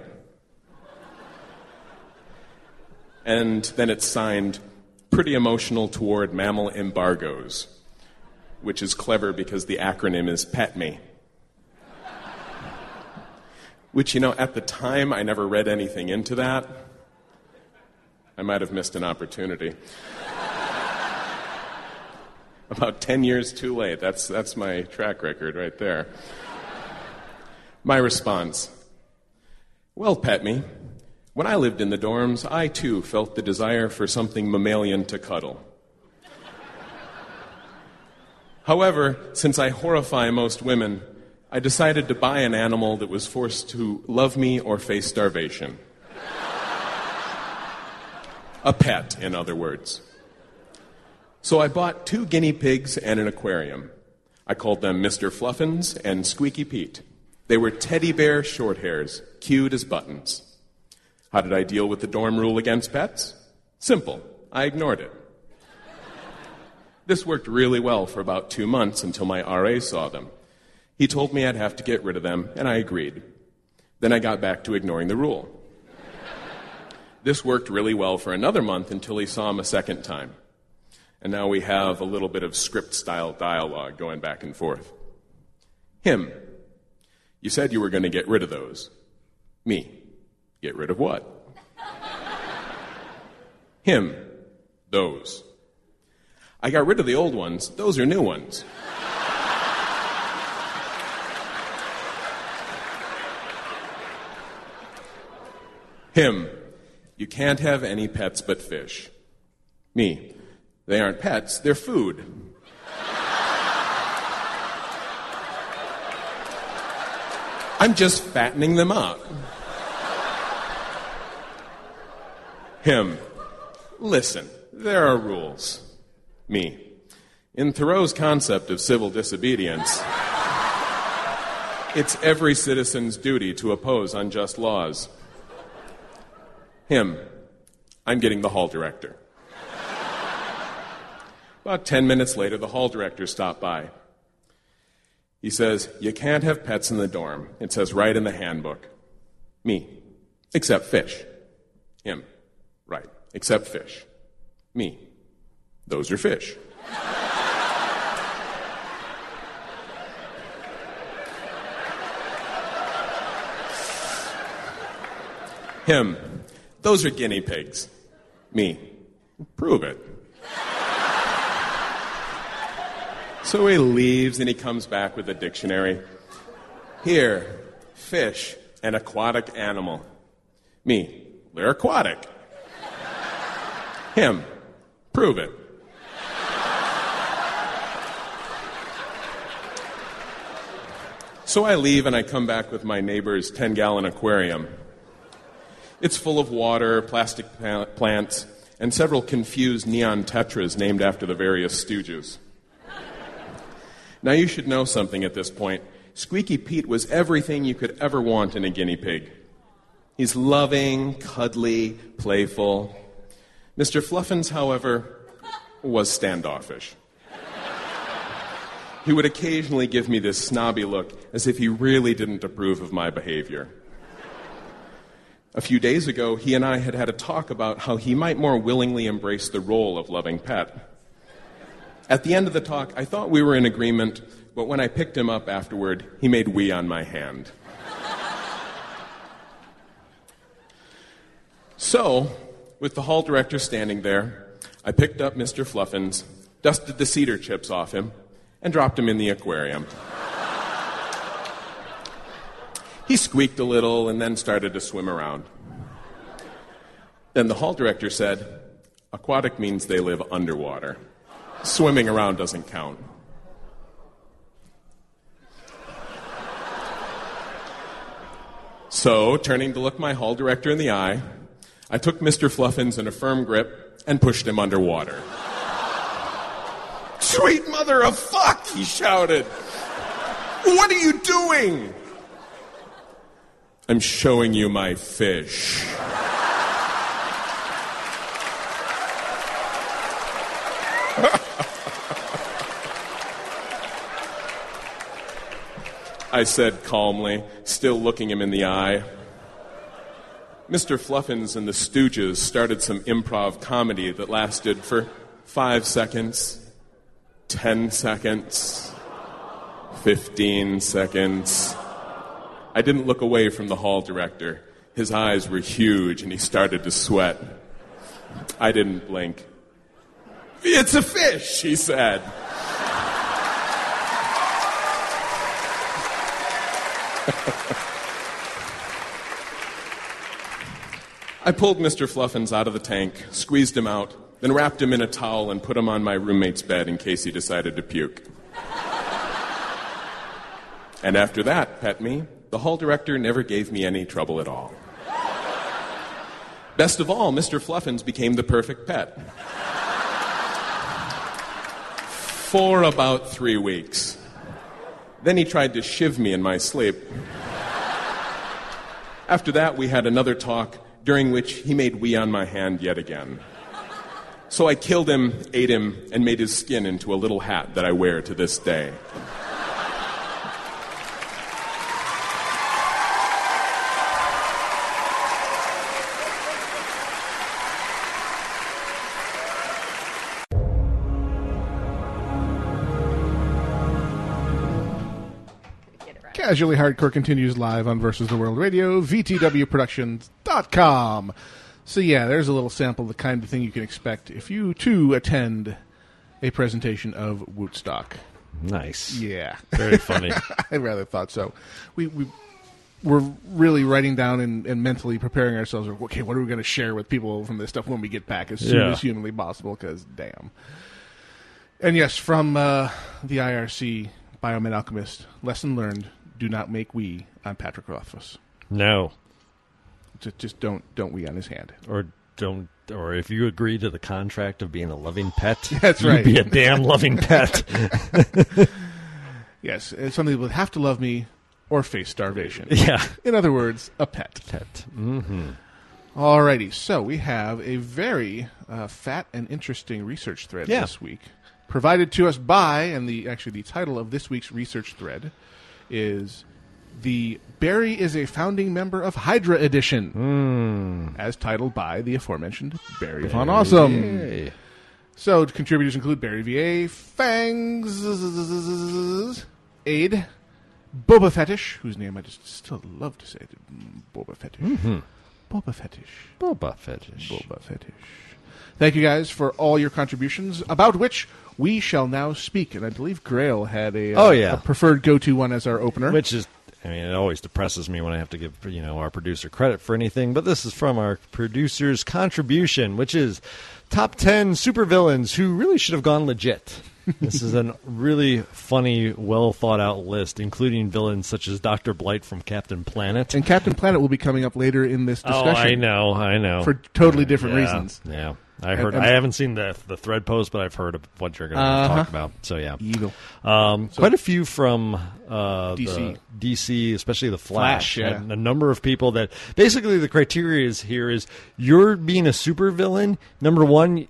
And then it's signed, Pretty Emotional Toward Mammal Embargoes, which is clever because the acronym is PET ME. Which, you know, at the time I never read anything into that. I might have missed an opportunity. About 10 years too late. That's, that's my track record right there. My response Well, pet me. When I lived in the dorms, I too felt the desire for something mammalian to cuddle. However, since I horrify most women, I decided to buy an animal that was forced to love me or face starvation. A pet, in other words. So I bought two guinea pigs and an aquarium. I called them Mr. Fluffins and Squeaky Pete. They were teddy bear short hairs, cute as buttons. How did I deal with the dorm rule against pets? Simple. I ignored it. This worked really well for about two months until my RA saw them. He told me I'd have to get rid of them, and I agreed. Then I got back to ignoring the rule. This worked really well for another month until he saw him a second time. And now we have a little bit of script style dialogue going back and forth. Him. You said you were going to get rid of those. Me. Get rid of what? Him. Those. I got rid of the old ones. Those are new ones. Him. You can't have any pets but fish. Me. They aren't pets, they're food. I'm just fattening them up. Him. Listen, there are rules. Me. In Thoreau's concept of civil disobedience, it's every citizen's duty to oppose unjust laws. Him. I'm getting the hall director. About 10 minutes later, the hall director stopped by. He says, You can't have pets in the dorm. It says right in the handbook. Me. Except fish. Him. Right. Except fish. Me. Those are fish. Him. Those are guinea pigs. Me. Prove it. So he leaves and he comes back with a dictionary. Here, fish, an aquatic animal. Me, they're aquatic. Him, prove it. So I leave and I come back with my neighbor's 10 gallon aquarium. It's full of water, plastic plants, and several confused neon tetras named after the various stooges. Now, you should know something at this point. Squeaky Pete was everything you could ever want in a guinea pig. He's loving, cuddly, playful. Mr. Fluffins, however, was standoffish. He would occasionally give me this snobby look as if he really didn't approve of my behavior. A few days ago, he and I had had a talk about how he might more willingly embrace the role of loving pet. At the end of the talk, I thought we were in agreement, but when I picked him up afterward, he made we on my hand. So, with the hall director standing there, I picked up Mr. Fluffins, dusted the cedar chips off him, and dropped him in the aquarium. he squeaked a little and then started to swim around. Then the hall director said, Aquatic means they live underwater. Swimming around doesn't count. So, turning to look my hall director in the eye, I took Mr. Fluffins in a firm grip and pushed him underwater. Sweet mother of fuck, he shouted. What are you doing? I'm showing you my fish. I said calmly, still looking him in the eye. Mr. Fluffins and the Stooges started some improv comedy that lasted for five seconds, ten seconds, fifteen seconds. I didn't look away from the hall director. His eyes were huge and he started to sweat. I didn't blink. It's a fish, he said. I pulled Mr. Fluffins out of the tank, squeezed him out, then wrapped him in a towel and put him on my roommate's bed in case he decided to puke. and after that, pet me, the hall director never gave me any trouble at all. Best of all, Mr. Fluffins became the perfect pet. For about three weeks. Then he tried to shiv me in my sleep. After that, we had another talk during which he made wee on my hand yet again. So I killed him, ate him, and made his skin into a little hat that I wear to this day. Casually Hardcore continues live on Versus the World Radio, VTWProductions.com. So, yeah, there's a little sample of the kind of thing you can expect if you, too, attend a presentation of Wootstock. Nice. Yeah. Very funny. I rather thought so. We, we we're really writing down and, and mentally preparing ourselves. Okay, what are we going to share with people from this stuff when we get back as soon Yeah. as humanly possible? Because damn. And yes, from uh, the IRC, Biomed Alchemist, lesson learned: do not make we on Patrick Rothfuss. No. Just, just don't don't we on his hand. Or don't. Or if you agree to the contract of being a loving pet, That's right. be a damn loving pet. Yes, somebody would have to love me or face starvation. Yeah. In other words, a pet. Pet. Mm-hmm. Alrighty, so we have a very uh, fat and interesting research thread Yeah. this week, provided to us by, and the actually the title of this week's research thread is the Barry is a founding member of Hydra Edition, as titled by the aforementioned Barry, Von Awesome. VA. So contributors include Barry VA, Fangs, Aid, Boba Fetish, whose name I just still love to say, Boba Fetish. Mhm. Boba Fetish. Boba Fetish. Boba Fetish. Thank you guys for all your contributions, about which we shall now speak. And I believe Grail had a, uh, Oh, yeah. a preferred go-to one as our opener. Which is, I mean, it always depresses me when I have to give you know our producer credit for anything. But this is from our producer's contribution, which is top ten supervillains who really should have gone legit. This is a really funny, well thought out list, including villains such as Doctor Blight from Captain Planet. and Captain Planet will be coming up later in this discussion. Oh, I know, I know. For totally different Yeah, reasons. Yeah, I heard. and- I haven't seen the the thread post, but I've heard of what you're going to Uh-huh. talk about. So yeah, Evil. Um, So- quite a few from uh, DC. the DC, especially the Flash. Flash, yeah. and a number of people that basically the criteria is here is you're being a supervillain. Number one,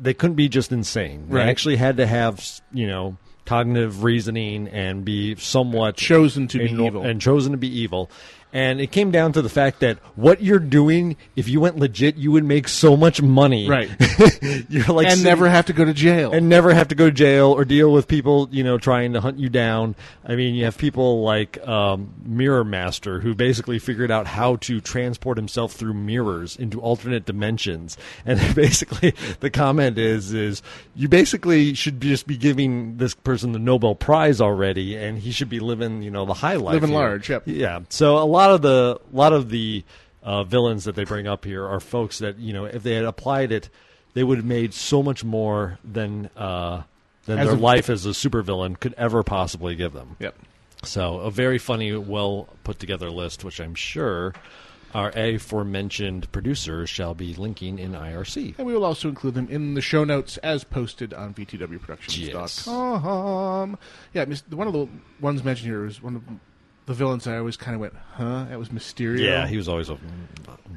they couldn't be just insane. They Right. actually had to have you know cognitive reasoning and be somewhat Chosen to be evil. and chosen to be evil. And it came down to the fact that what you're doing, if you went legit, you would make so much money. Right. you're like and sitting- never have to go to jail. and never have to go to jail or deal with people, you know, trying to hunt you down. I mean, you have people like um, Mirror Master who basically figured out how to transport himself through mirrors into alternate dimensions. And basically, the comment is, is you basically should just be giving this person the Nobel Prize already, and he should be living, you know, the high life. Living here. large, yep. Yeah. So a lot of the, a lot of the uh, villains that they bring up here are folks that you know, if they had applied it they would have made so much more than uh, than As their a- life as a supervillain could ever possibly give them. Yep. So a very funny, well put together list, which I'm sure our aforementioned producers shall be linking in IRC. And we will also include them in the show notes as posted on VTWProductions.com. Yeah, one of the ones mentioned here is one of the villains I always kind of went, huh? That was Mysterio. Yeah, he was always a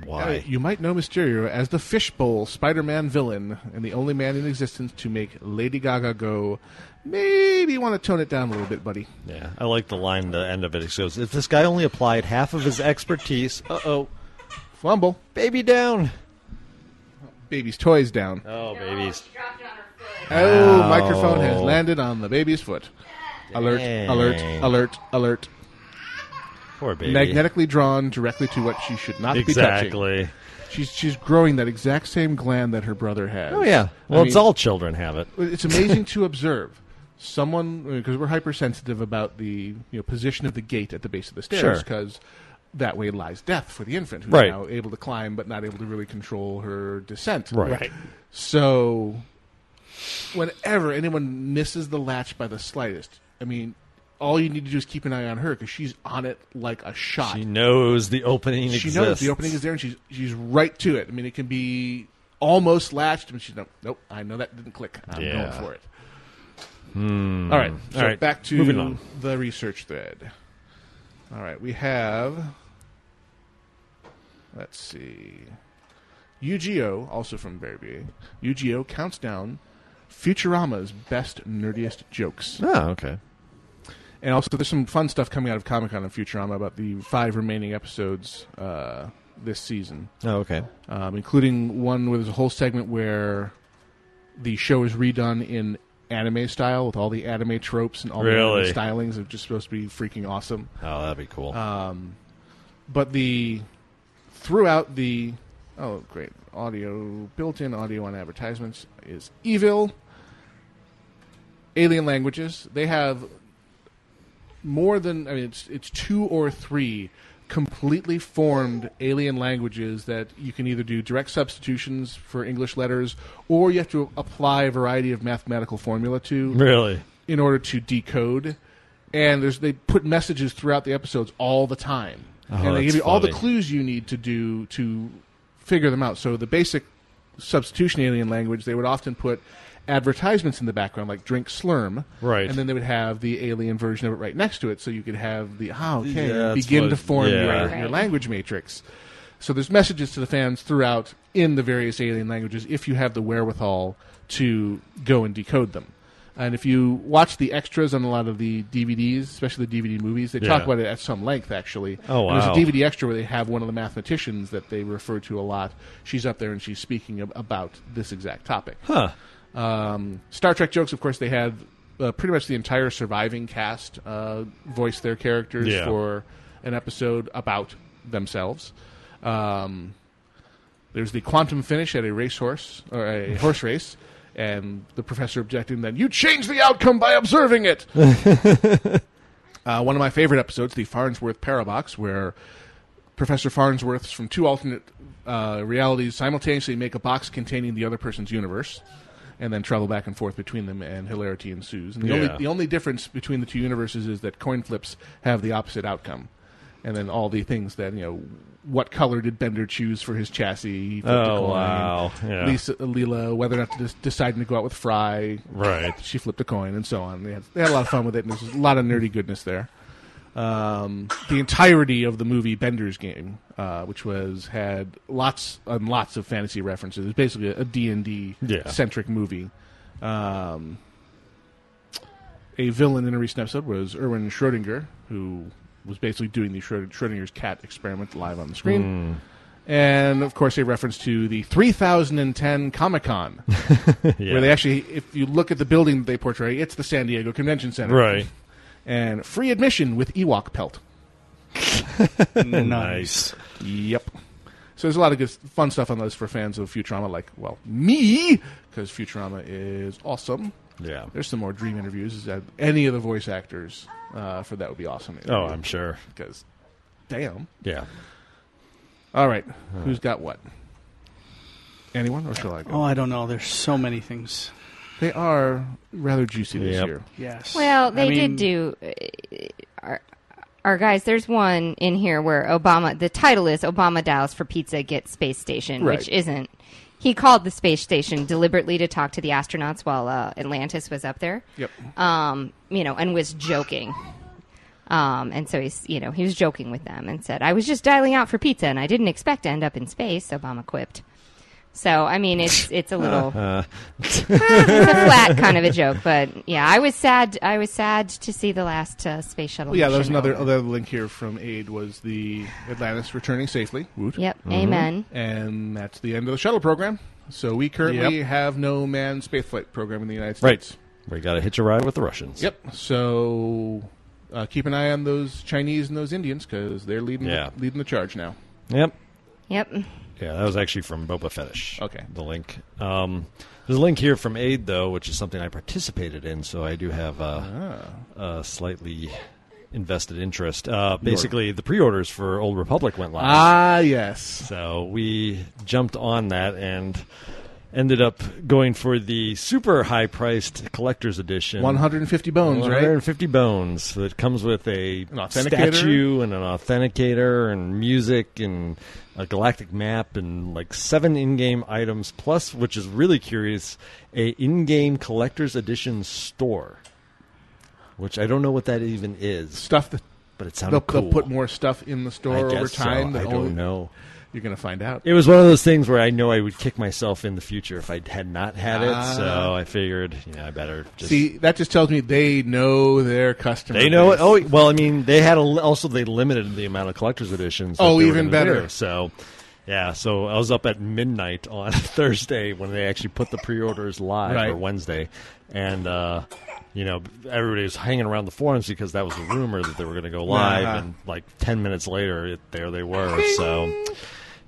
why. Uh, you might know Mysterio as the Fishbowl Spider-Man villain and the only man in existence to make Lady Gaga go, maybe you want to tone it down a little bit, buddy. Yeah, I like the line. The end of it. It goes, "If this guy only applied half of his expertise, uh oh, Fumble. baby down." Baby's toys down. Oh, babies. Oh, Ow. microphone has landed on the baby's foot. Alert, alert, alert, alert. Poor baby. Magnetically drawn directly to what she should not be touching. Exactly. She's she's growing that exact same gland that her brother has. Oh yeah. I Well, it's mean, all children have it. It's amazing to observe someone because we're hypersensitive about the you know position of the gate at the base of the stairs Sure. because that way lies death for the infant who's Right. now able to climb but not able to really control her descent. Right. Right. So whenever anyone misses the latch by the slightest, I mean, all you need to do is keep an eye on her because she's on it like a shot. She knows the opening She exists. knows the opening is there, and she's she's right to it. I mean, it can be almost latched, but she's no, nope. I know that didn't click. I'm Yeah. going for it. Hmm. All right, so All right. back to Moving on. the research thread. All right, we have. Let's see. UGO, also from Barry UGO counts down Futurama's best nerdiest jokes. Oh, okay. And also, there's some fun stuff coming out of Comic Con and Futurama about the five remaining episodes uh, this season. Oh, okay. Um, including one where there's a whole segment where the show is redone in anime style with all the anime tropes and all Really? the anime stylings. Are just supposed to be freaking awesome. Oh, that'd be cool. Um, but the throughout the oh great audio built-in audio on advertisements is evil. Alien languages. They have more than I mean it's it's two or three completely formed alien languages that you can either do direct substitutions for English letters or you have to apply a variety of mathematical formula to Really? in order to decode. And there's they put messages throughout the episodes all the time. Oh, and they give you all the clues you need to do to figure them out. So the basic substitution alien language, they would often put advertisements in the background, like drink slurm. Right. And then they would have the alien version of it right next to it, so you could have the ah okay, Yeah, that's begin what- to form yeah. your, Right. your language matrix. So there's messages to the fans throughout in the various alien languages if you have the wherewithal to go and decode them. And if you watch the extras on a lot of the DVDs, especially the DVD movies, they talk Yeah. about it at some length, actually. Oh, And. There's a DVD extra where they have one of the mathematicians that they refer to a lot. She's up there and she's speaking ab- about this exact topic. Huh. Um, Star Trek jokes, of course, they had uh, pretty much the entire surviving cast uh, voice their characters Yeah. for an episode about themselves. Um, there's the quantum finish at a racehorse or a horse race, and the professor objecting that you change the outcome by observing it. uh, one of my favorite episodes, the Farnsworth Parabox, where Professor Farnsworth's from two alternate uh, realities simultaneously make a box containing the other person's universe, and then travel back and forth between them, and hilarity ensues. And the Yeah. only the only difference between the two universes is that coin flips have the opposite outcome, and then all the things that you know. What color did Bender choose for his chassis? He flipped a Oh, coin. wow. Yeah. Lisa, Leela, whether or not to deciding to go out with Fry. Right. She flipped a coin, and so on. They had, they had a lot of fun with it, and there's a lot of nerdy goodness there um, the entirety of the movie Bender's Game, uh, which was had lots and lots of fantasy references. It's basically a D and D centric movie. Um, a villain in a recent episode was Erwin Schrodinger, who was basically doing the Schröd- Schrodinger's cat experiment live on the screen. And of course, a reference to the 3010 Comic Con, Yeah. where they actually, if you look at the building that they portray, it's the San Diego Convention Center. Right. And free admission with Ewok pelt. Nice. Yep. So there's a lot of good, fun stuff on those for fans of Futurama, like, well, me, because Futurama is awesome. Yeah. There's some more dream interviews. Is that any of the voice actors uh, for that would be awesome. Oh, I'm sure. Because, damn. Yeah. All right. Who's got what? Anyone, or shall I go? Oh, I don't know. There's so many things. They are rather juicy this Yep. year. Yes. Well, they I mean, did do. Uh, our, our guys, there's one in here where Obama. The title is Obama dials for pizza, get space station, Right. which isn't. He called the space station deliberately to talk to the astronauts while uh, Atlantis was up there. Yep. Um, you know, and was joking. Um, and so he's, you know, he was joking with them and said, "I was just dialing out for pizza, and I didn't expect to end up in space." Obama quipped. So, I mean, it's it's a little Uh, it's a flat kind of a joke, but yeah, I was sad. I was sad to see the last uh, space shuttle. Well, yeah, there's mission another over. other link here from Aid was the Atlantis returning safely. Woot. Yep, amen. And that's the end of the shuttle program. So we currently Yep. have no manned spaceflight program in the United States. Right. We got to hitch a ride with the Russians. Yep. So uh, keep an eye on those Chinese and those Indians because they're leading Yeah. leading the charge now. Yep. Yep. Yeah, that was actually from Boba Fetish. Okay. The link. Um, there's a link here from Aid, though, which is something I participated in, so I do have uh, Ah. a slightly invested interest. Uh, basically, the pre orders for Old Republic went live. Ah, yes. So we jumped on that and ended up going for the super high priced collector's edition. 150 bones, right? 150 bones. that comes with a statue and an authenticator and music and a galactic map and like seven in-game items plus, which is really curious, a in-game collector's edition store. Which I don't know what that even is. Stuff that but it they'll, cool. they'll put more stuff in the store over time. So. I don't only- know. You're going to find out. It was one of those things where I know I would kick myself in the future if I had not had it. Ah. So I figured, you know, I better just See, that just tells me they know their customer. They know it. Oh, well, I mean, they had a, also they limited the amount of collector's editions. Oh, even better. do. So, yeah. So I was up at midnight on Thursday when they actually put the pre-orders live, Right. or Wednesday, and uh, you know everybody was hanging around the forums because that was the rumor that they were going to go live, Uh-huh. and like ten minutes later, it, there they were. So.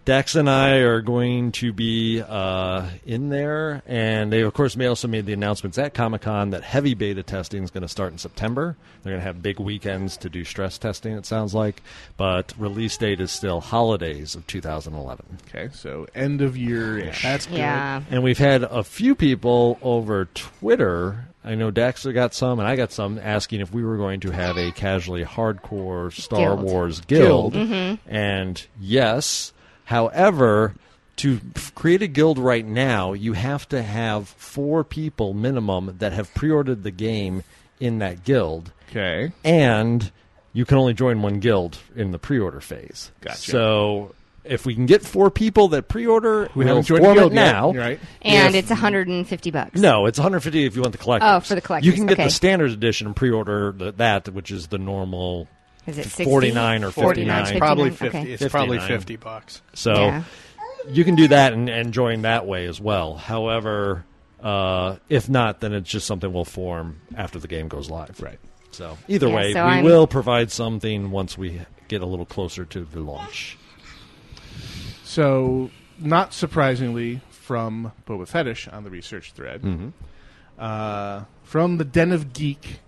Dex and I are going to be uh, in there, and they of course may also made the announcements at Comic Con that heavy beta testing is going to start in September. They're going to have big weekends to do stress testing. It sounds like, but release date is still holidays of 2011. Okay, so end of year ish. That's good. Yeah. And we've had a few people over Twitter. I know Daxter got some, and I got some asking if we were going to have a casually hardcore Star Guild. Wars guild. Guild. And yes, however, to create a guild right now, you have to have four people minimum that have pre-ordered the game in that guild, Okay. and you can only join one guild in the pre-order phase. Gotcha. So. If we can get four people that pre-order, We we'll haven't joined form the guild it yet, now. right? And If- it's 150 bucks. no, it's 150 if you want the collectors. Oh, for the collectors, You can get okay. the standard edition and pre-order th- that, which is the normal Is it 60? 49 or 49, 59. It's probably 50. okay. It's probably 59. 50 bucks. So Yeah. you can do that and, and join that way as well. However, uh, if not, then it's just something we'll form after the game goes live. Right. So either Yeah, way, so we I'm- will provide something once we get a little closer to the launch. So, not surprisingly, from Boba Fetish on the research thread, Mm-hmm. uh, from the Den of Geek,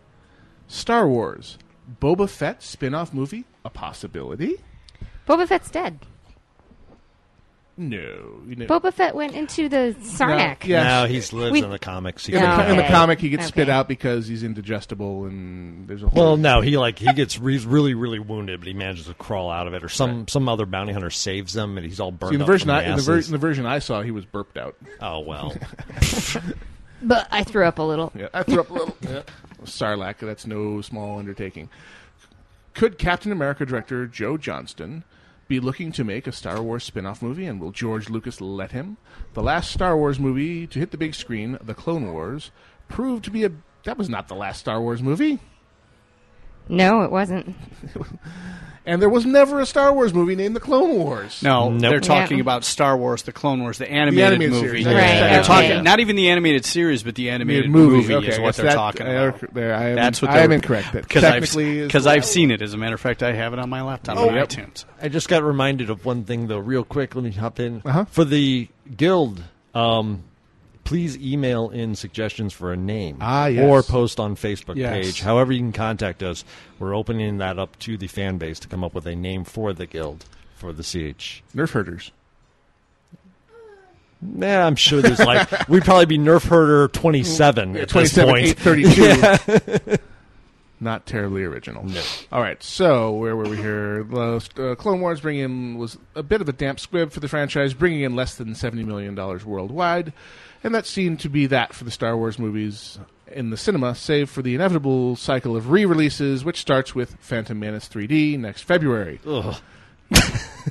Star Wars, Boba Fett spin off movie, a possibility? Boba Fett's dead. No. You know, Boba Fett went into the Sarlacc. Yes. Now he lives We- in the comics. He in, the, co- in the okay. comic, he gets spit Okay. out because he's indigestible, and there's a whole. Well, no, he like he gets he's really really wounded, but he manages to crawl out of it, or some some other bounty hunter saves him, and he's all burned See, in the up version from I, in the, ver- in the version I saw, he was burped out. Oh well, But I threw up a little. Yeah, I threw up a little. yeah. Sarlacc, that's no small undertaking. Could Captain America director Joe Johnston be looking to make a Star Wars spin off movie, and will George Lucas let him? The last Star Wars movie to hit the big screen, The Clone Wars, proved to be a. That was not the last Star Wars movie. No, it wasn't. And there was never a Star Wars movie named The Clone Wars. No, Nope. they're talking Yeah. about Star Wars, the Clone Wars, the animated, animated movie. series. Right, They're okay. talking not even the animated series, but the animated movie, is Okay, what yes, they're that- talking I- about. There, I am, That's what I am incorrect. Because I've, technically is- because I've seen it. As a matter of fact, I have it on my laptop Oh, on yep. iTunes. I just got reminded of one thing though, real quick. Let me hop in Uh-huh. for the guild. Um, please email in suggestions for a name, Ah, yes. or post on Facebook Yes. page. However, you can contact us. We're opening that up to the fan base to come up with a name for the guild for the CH. Nerf herders. Nah, I'm sure there's like we'd probably be Nerf Herder 27 at this 27, point. 832. Not terribly original. No. All right, so where were we here? Uh, Clone Wars bringing in was a bit of a damp squib for the franchise, bringing in less than seventy million dollars worldwide, and that seemed to be that for the Star Wars movies in the cinema, save for the inevitable cycle of re-releases, which starts with Phantom Menace 3D next February. Ugh.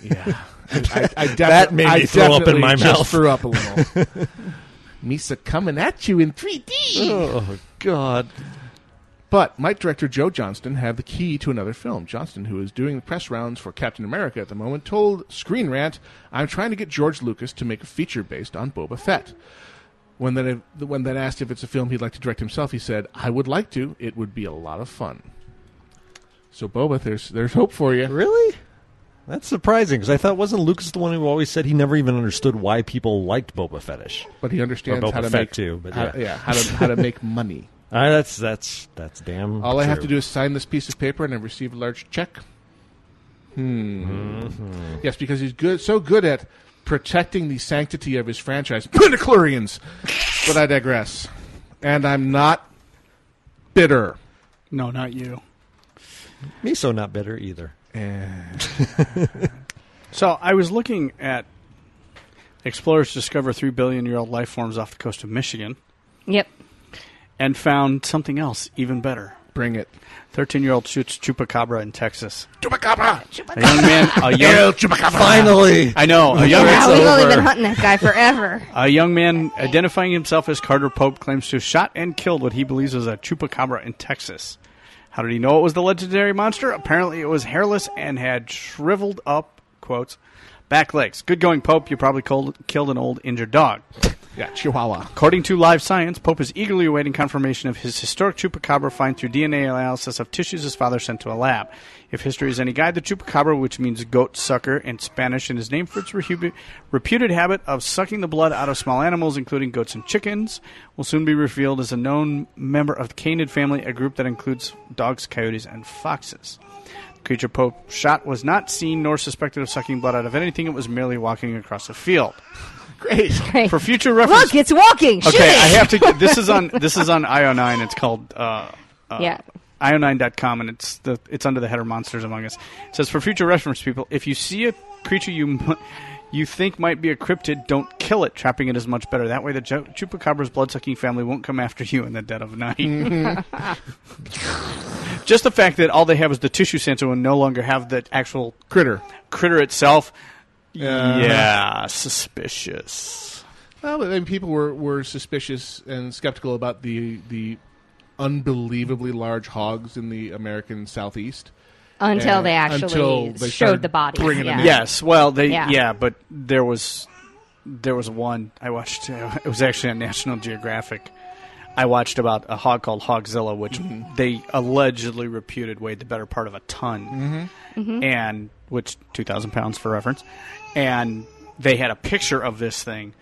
Yeah, I, I defi- That made me I throw up in my just mouth. Threw up a little. Misa coming at you in 3D. Oh God. But Mike director Joe Johnston had the key to another film. Johnston, who is doing the press rounds for Captain America at the moment, told Screen Rant, "I'm trying to get George Lucas to make a feature based on Boba Fett." When then, when then asked if it's a film he'd like to direct himself, he said, "I would like to. It would be a lot of fun." So Boba, there's there's hope for you. Really? That's surprising because I thought wasn't Lucas the one who always said he never even understood why people liked Boba Fetish. But he understands how to Fett make too, but how, yeah. how to how to make money. Uh, that's that's that's damn. All I have to do is sign this piece of paper and I receive a large check. Hmm. Yes, because he's good, so good at protecting the sanctity of his franchise. Midichlorians! but I digress. And I'm not bitter. No, not you. Me so not bitter either. Eh. And So I was looking at explorers discover three billion year old life forms off the coast of Michigan Yep. and found something else even better. Bring it. Thirteen year old shoots chupacabra in Texas. Chupacabra! A young man. A young, El chupacabra! Finally, I know. A young Wow, we've only been hunting that guy forever. A young man identifying himself as Carter Pope claims to have shot and killed what he believes was a chupacabra in Texas. How did he know it was the legendary monster? Apparently, it was hairless and had shriveled up, quotes, back legs. Good going, Pope. You probably cold, killed an old injured dog. Yeah, Chihuahua. According to Live Science, Pope is eagerly awaiting confirmation of his historic chupacabra find through DNA analysis of tissues his father sent to a lab. If history is any guide, the chupacabra, which means goat sucker in Spanish, and is named for its repu- reputed habit of sucking the blood out of small animals, including goats and chickens, will soon be revealed as a known member of the canid family, a group that includes dogs, coyotes, and foxes. The creature Pope shot was not seen nor suspected of sucking blood out of anything. It was merely walking across a field. Great. Great. For future reference, Look, it's walking. Okay. I have to. This is on. This is on IO9. It's called uh, uh, Yeah. io9.com, and it's the it's under the header Monsters Among Us. It says for future reference, people, if you see a creature you you think might be a cryptid, don't kill it. Trapping it is much better. That way, the ju- chupacabra's blood-sucking family won't come after you in the dead of night. Just the fact that all they have is the tissue sensor and no longer have the actual Critter. critter itself. Yeah, suspicious. Well, but then people were, were suspicious and skeptical about the the unbelievably large hogs in the American Southeast. Until And they actually until they showed started the bodies. bringing them yeah. in. Yes, well, they Yeah. yeah. but there was there was one I watched. Uh, it was actually on National Geographic. I watched about a hog called Hogzilla, which Mm-hmm. they allegedly reputed weighed the better part of a ton, Mm-hmm. and which two thousand pounds for reference, and they had a picture of this thing,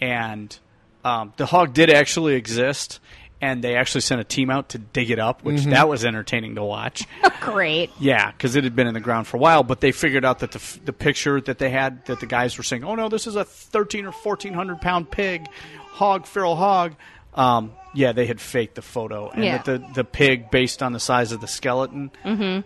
and um, the hog did actually exist. And they actually sent a team out to dig it up, which Mm-hmm. that was entertaining to watch. Great. Yeah, because it had been in the ground for a while, but they figured out that the, f- the picture that they had that the guys were saying, "Oh no, this is a thirteen or fourteen hundred pound pig, hog, feral hog." Um, yeah, they had faked the photo, and Yeah. that the the pig, based on the size of the skeleton, uh,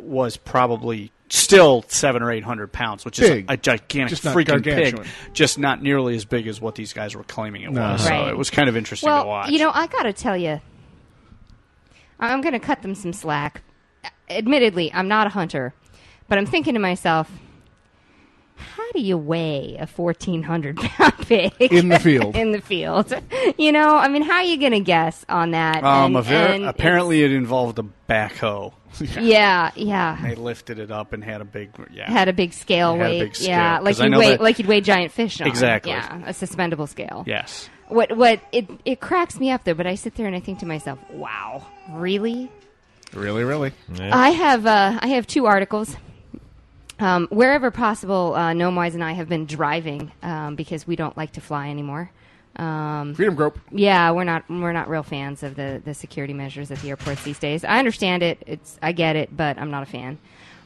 was probably still seven or eight hundred pounds, which is Big. a, a gigantic Just freaking pig, just not nearly as big as what these guys were claiming it No. was. So it was kind of interesting to watch. you know, I got to tell you, I'm going to cut them some slack. Admittedly, I'm not a hunter, but I'm thinking to myself, how do you weigh a 1,400 pound pig In the field. in the field, you know, I mean, how are you going to guess on that? Um, And- a ver- and apparently, it involved a backhoe. yeah, yeah. They lifted it up and had a big yeah. Had a big scale It had a weight, big scale, yeah, like 'cause I you weigh, that- like you'd weigh giant fish on, Exactly. yeah, a suspendable scale. Yes. What what it it cracks me up though, but I sit there and I think to myself, wow, really? Really, really. I have uh, I have two articles. Um, wherever possible, uh, Gnomewise and I have been driving um, because we don't like to fly anymore. Um, Freedom Group. Yeah, we're not we're not real fans of the, the security measures at the airports these days. I understand it. It's I get it, but I'm not a fan.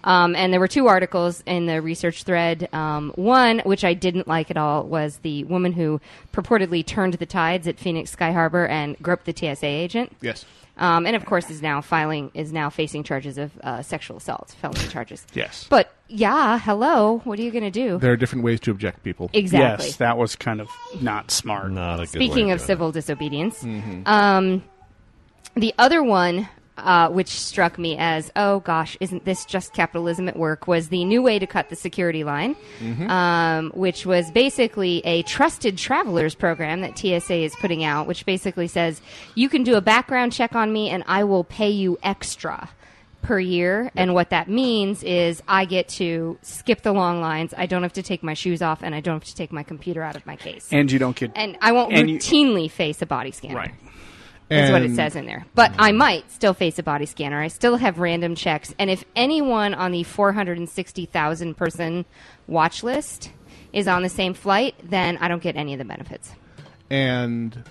Um, and there were two articles in the research thread. Um, one, which I didn't like at all, was the woman who purportedly turned the tides at Phoenix Sky Harbor and groped the TSA agent. Yes. Um, and of course is now filing is now facing charges of uh, sexual assault, felony charges. Yes. But yeah, hello, what are you going to do? There are different ways to object people. Exactly. Yes, that was kind of not smart. Not a good Speaking of civil disobedience, Mm-hmm. um, the other one, uh, which struck me as, oh gosh, isn't this just capitalism at work, was the new way to cut the security line, Mm-hmm. um, which was basically a trusted travelers program that TSA is putting out, which basically says you can do a background check on me and I will pay you extra per year. And what that means is I get to skip the long lines. I don't have to take my shoes off and I don't have to take my computer out of my case. And you don't get And I won't and you- routinely face a body scanner. Right. Is what it says in there. But I might still face a body scanner. I still have random checks. And if anyone on the 460,000 person watch list is on the same flight, then I don't get any of the benefits. And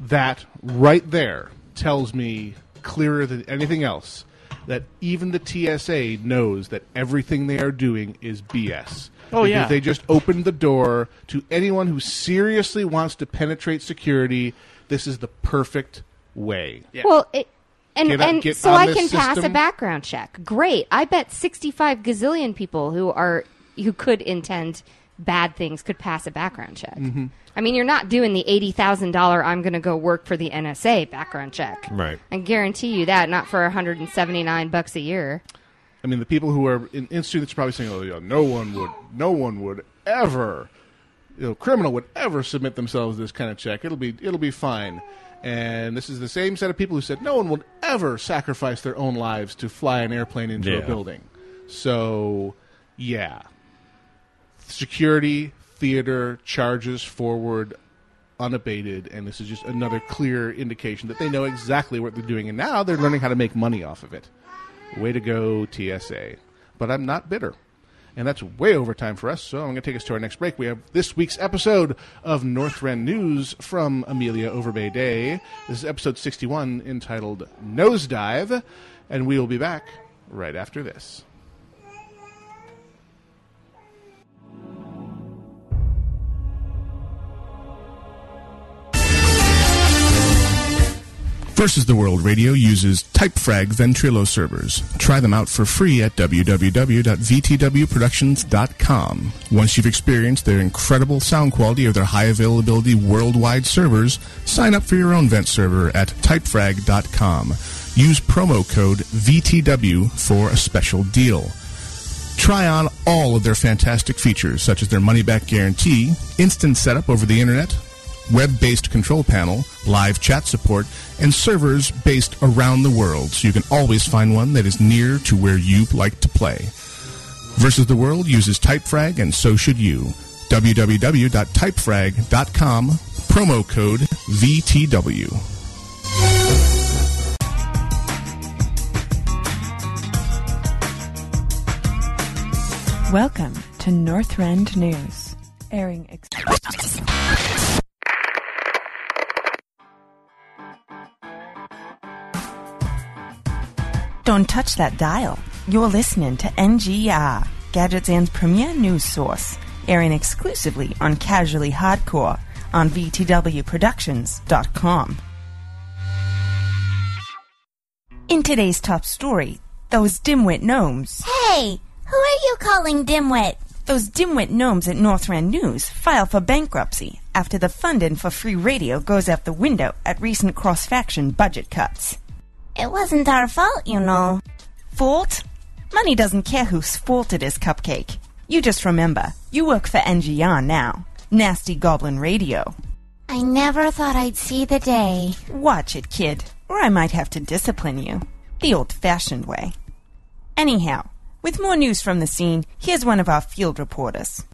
that right there tells me clearer than anything else that even the TSA knows that everything they are doing is BS. Oh, Because yeah. They just opened the door to anyone who seriously wants to penetrate security. This is the perfect way. Well, it, and Get and get so I this can pass a background check. Great. I bet 65 gazillion people who are who could intend bad things could pass a background check. Mhm. I mean, you're not doing the $80,000 I'm going to go work for the NSA background check. Right. I guarantee you that not for 179 bucks a year. I mean, the people who are in institutes are probably saying, "Oh, yeah, no one would, no one would ever, you know, criminal would ever submit themselves to this kind of check. It'll be, it'll be fine." And this is the same set of people who said no one would ever sacrifice their own lives to fly an airplane into a building. So, yeah, security, theater, charges forward, unabated, and this is just another clear indication that they know exactly what they're doing, and now they're learning how to make money off of it. Way to go, TSA. But I'm not bitter. And that's way over time for us, so I'm going to take us to our next break. We have this week's episode of Northrend News from Amelia Overbay Day. This is episode 61 entitled Nosedive, and we will be back right after this. Versus the World Radio uses Typefrag Ventrilo servers. Try them out for free at www.vtwproductions.com. Once you've experienced their incredible sound quality of their high availability worldwide servers, sign up for your own vent server at typefrag.com. Use promo code VTW for a special deal. Try on all of their fantastic features, such as their money back guarantee, instant setup over the internet, web based control panel, live chat support, and servers based around the world, so you can always find one that is near to where you like to play. Versus the World uses Typefrag, and so should you. www.typefrag.com, promo code VTW. Welcome to Northrend News, airing. Ex- Don't touch that dial. You're listening to NGR, Gadgetzan's premier news source, airing exclusively on Casually Hardcore on VTWProductions.com. In today's top story, those dimwit gnomes. Hey, who are you calling dimwit? Those dimwit gnomes at Northrend News file for bankruptcy after the funding for free radio goes out the window at recent cross faction budget cuts. It wasn't our fault, you know. Fault? Money doesn't care whose fault it is, Cupcake. You just remember, you work for NGR now. Nasty Goblin Radio. I never thought I'd see the day. Watch it, kid, or I might have to discipline you. The old fashioned way. Anyhow, with more news from the scene, here's one of our field reporters.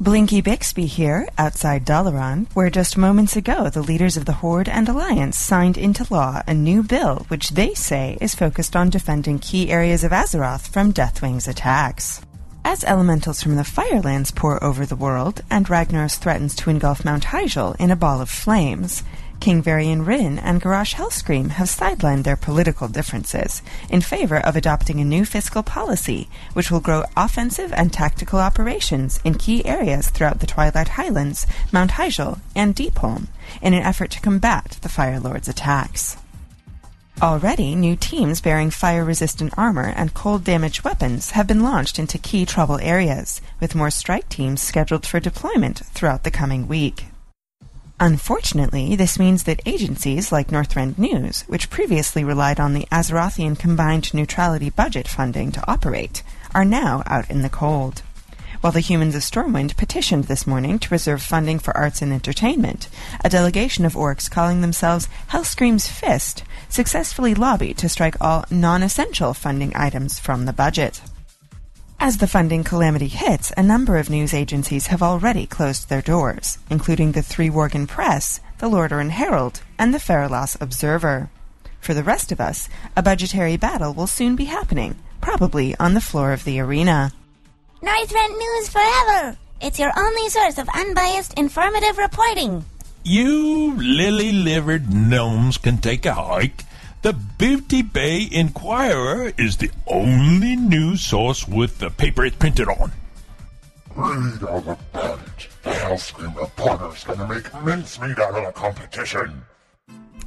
Blinky Bixby here, outside Dalaran, where just moments ago the leaders of the Horde and Alliance signed into law a new bill which they say is focused on defending key areas of Azeroth from Deathwing's attacks. As elementals from the Firelands pour over the world, and Ragnaros threatens to engulf Mount Hyjal in a ball of flames, King Varian Wrynn and Garrosh Hellscream have sidelined their political differences in favor of adopting a new fiscal policy, which will grow offensive and tactical operations in key areas throughout the Twilight Highlands, Mount Hyjal, and Deepholm, in an effort to combat the Fire Lord's attacks. Already, new teams bearing fire resistant armor and cold damage weapons have been launched into key trouble areas, with more strike teams scheduled for deployment throughout the coming week. Unfortunately, this means that agencies like Northrend News, which previously relied on the Azerothian Combined Neutrality Budget funding to operate, are now out in the cold. While the humans of Stormwind petitioned this morning to reserve funding for arts and entertainment, a delegation of orcs calling themselves Hellscream's Fist successfully lobbied to strike all non essential funding items from the budget. As the funding calamity hits, a number of news agencies have already closed their doors, including the Three Worgen Press, the Lordaeron Herald, and the Feralas Observer. For the rest of us, a budgetary battle will soon be happening, probably on the floor of the arena. Northrend News forever! It's your only source of unbiased, informative reporting. You lily livered gnomes can take a hike. The Booty Bay Inquirer is the only news source with the paper it's printed on. Read all about it. The Hellscream reporter's gonna make mincemeat out of the competition.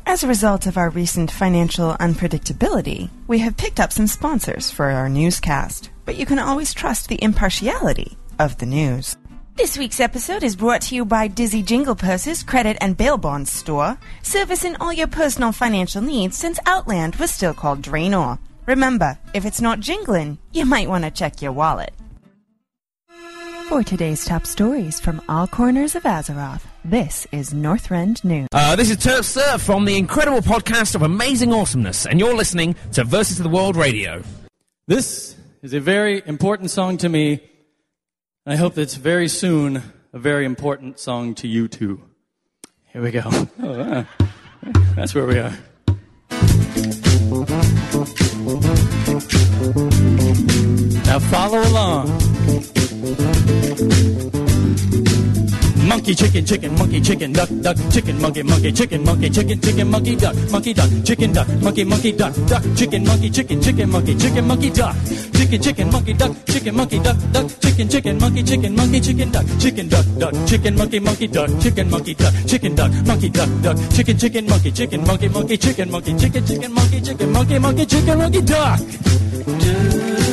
As a result of our recent financial unpredictability, we have picked up some sponsors for our newscast, but you can always trust the impartiality of the news. This week's episode is brought to you by Dizzy Jingle Purses Credit and Bail Bonds Store, servicing all your personal financial needs since Outland was still called Draenor. Remember, if it's not jingling, you might want to check your wallet. For today's top stories from all corners of Azeroth, this is Northrend News. Uh, this is Turf Sir from the incredible podcast of Amazing Awesomeness, and you're listening to Versus of the World Radio. This is a very important song to me. I hope it's very soon a very important song to you too. Here we go. Oh, uh, that's where we are. Now follow along. Monkey, chicken, chicken, monkey, chicken, duck, duck, chicken, monkey, monkey, chicken, monkey, chicken, chicken, monkey, duck, monkey, duck, chicken, duck, monkey, monkey, duck, duck, chicken, monkey, chicken, chicken, monkey, chicken, monkey, duck, chicken, chicken, monkey, duck, chicken, monkey, duck, duck, chicken, chicken, monkey, chicken, monkey, chicken, duck, chicken, duck, duck, chicken, monkey, monkey, duck, chicken, monkey, duck, chicken, duck, monkey, duck, duck, chicken, chicken, monkey, chicken, monkey, monkey, chicken, monkey, chicken, chicken, monkey, chicken, monkey, monkey, chicken, monkey, duck.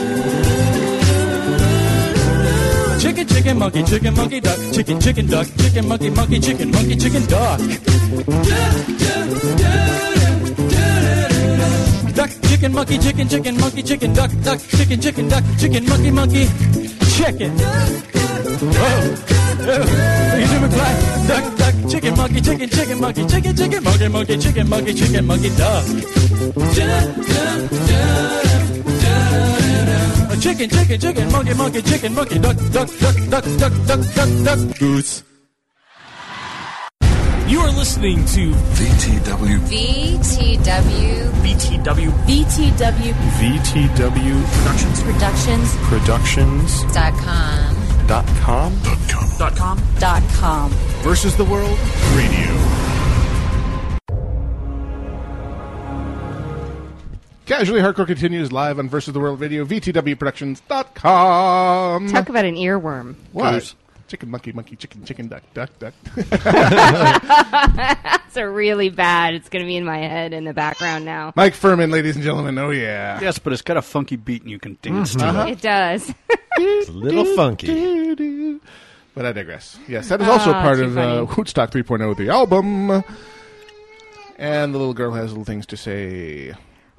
Chicken, chicken, monkey, chicken, monkey, duck. Chicken, chicken, duck. Chicken, monkey, monkey, chicken, monkey, chicken, duck. Duck, chicken, monkey, chicken, chicken, monkey, chicken, duck, duck, chicken, chicken, duck, chicken, monkey, monkey, chicken. Whoa. You doing black? Duck, duck, chicken, monkey, chicken, chicken, monkey, chicken, chicken, monkey, monkey, chicken, monkey, chicken, monkey, duck. Duck, duck, duck. A chicken, chicken, chicken, monkey, monkey, chicken, monkey, duck, duck, duck, duck, duck, duck, duck, duck, goose. You are listening to VTW. VTW. VTW. VTW. VTW Productions. Productions. Productions. Dot com. Dot com. Dot com. Dot com. Versus the World Radio. Casually Hardcore continues live on Versus the World Radio, VTWProductions.com. Talk about an earworm. What? Goose. Chicken, monkey, monkey, chicken, chicken, duck, duck, duck. That's a really bad. It's going to be in my head in the background now. Mike Phirman, ladies and gentlemen. Oh, yeah. Yes, but it's got a funky beat and you can dance to Uh-huh. it. It does. It's a little funky. But I digress. Yes, that is also Ah, part too of uh, funny. Wootstock 3.0, the album. And the little girl has little things to say.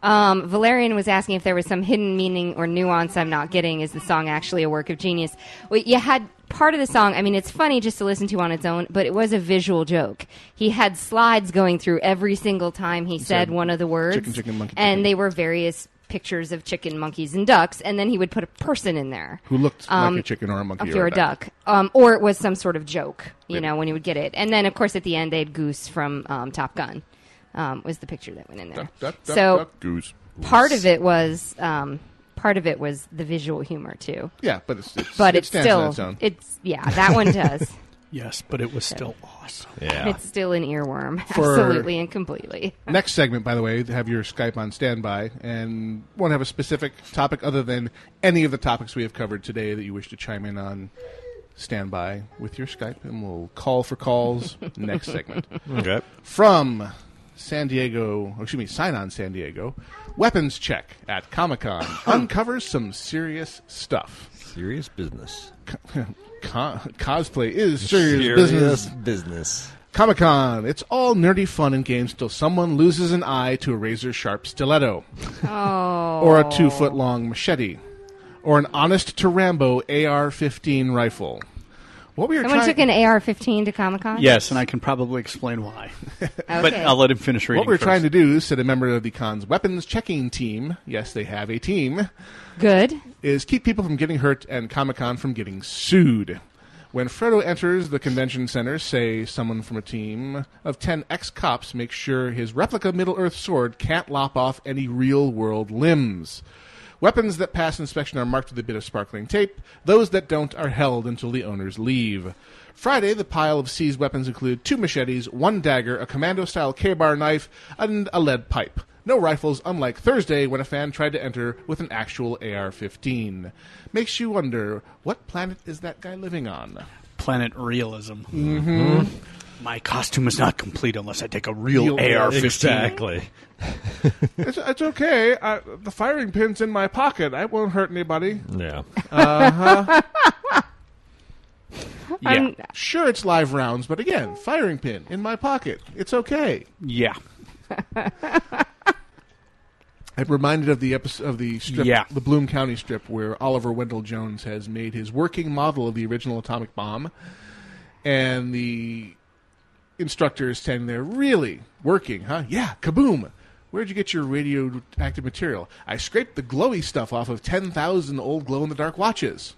Um, Valerian was asking if there was some hidden meaning or nuance I'm not getting. Is the song actually a work of genius? Well, you had part of the song. I mean, it's funny just to listen to on its own, but it was a visual joke. He had slides going through every single time he said, said one of the words, chicken, chicken, monkey, and chicken. they were various pictures of chicken, monkeys, and ducks, and then he would put a person in there Who looked um, like a chicken or a monkey if or you're a a duck, um, or it was some sort of joke, you know, when you would get it. And then, of course, at the end, they had Goose from um, Top Gun. Um, was the picture that went in there? Duck, duck, duck, so duck, goose. part of it was um, part of it was the visual humor too. Yeah, but it's, it's but it it's stands still on its own. it's yeah that one does. Yes, but it was still awesome. Yeah. It's still an earworm, For- absolutely and completely. Next segment, by the way, have your Skype on standby and won't have a specific topic other than any of the topics we have covered today that you wish to chime in on. Standby with your Skype, and we'll call for calls next segment. Okay. From San Diego, or excuse me, Sign On San Diego, weapons check at Comic Con uncovers some serious stuff. Serious business. Co- cosplay is serious, Serious business. business. Comic Con. It's all nerdy fun and games till someone loses an eye to a razor sharp stiletto. Oh. Or a two foot long machete. Or an honest to Rambo AR 15 rifle. What we are Someone trying took an AR-15 to Comic Con. Yes, and I can probably explain why. But Okay. I'll let him finish reading. What we're first. trying to do, said a member of the con's weapons checking team, yes, they have a team, Good. is keep people from getting hurt and Comic Con from getting sued. When Frodo enters the convention center, say someone from a team of 10 ex cops makes sure his replica Middle Earth sword can't lop off any real world limbs. Weapons that pass inspection are marked with a bit of sparkling tape. Those that don't are held until the owners leave. Friday, the pile of seized weapons include two machetes, one dagger, a commando style Ka-Bar knife, and a lead pipe. No rifles, unlike Thursday when a fan tried to enter with an actual AR 15. Makes you wonder what planet is that guy living on? Planet realism. Mhm. My costume is not complete unless I take a real, Real AR-15. Exactly. it's, it's okay. I, the firing pin's in my pocket. I won't hurt anybody. Yeah. Uh huh. Yeah. I'm- Sure, it's live rounds, but again, firing pin in my pocket. It's okay. Yeah. I'm reminded of the episode of the strip, Yeah. the Bloom County strip, where Oliver Wendell Jones has made his working model of the original atomic bomb, and the instructor is standing there, really working, huh? Yeah, kaboom. Where'd you get your radioactive material? I scraped the glowy stuff off of 10,000 old glow in the dark watches.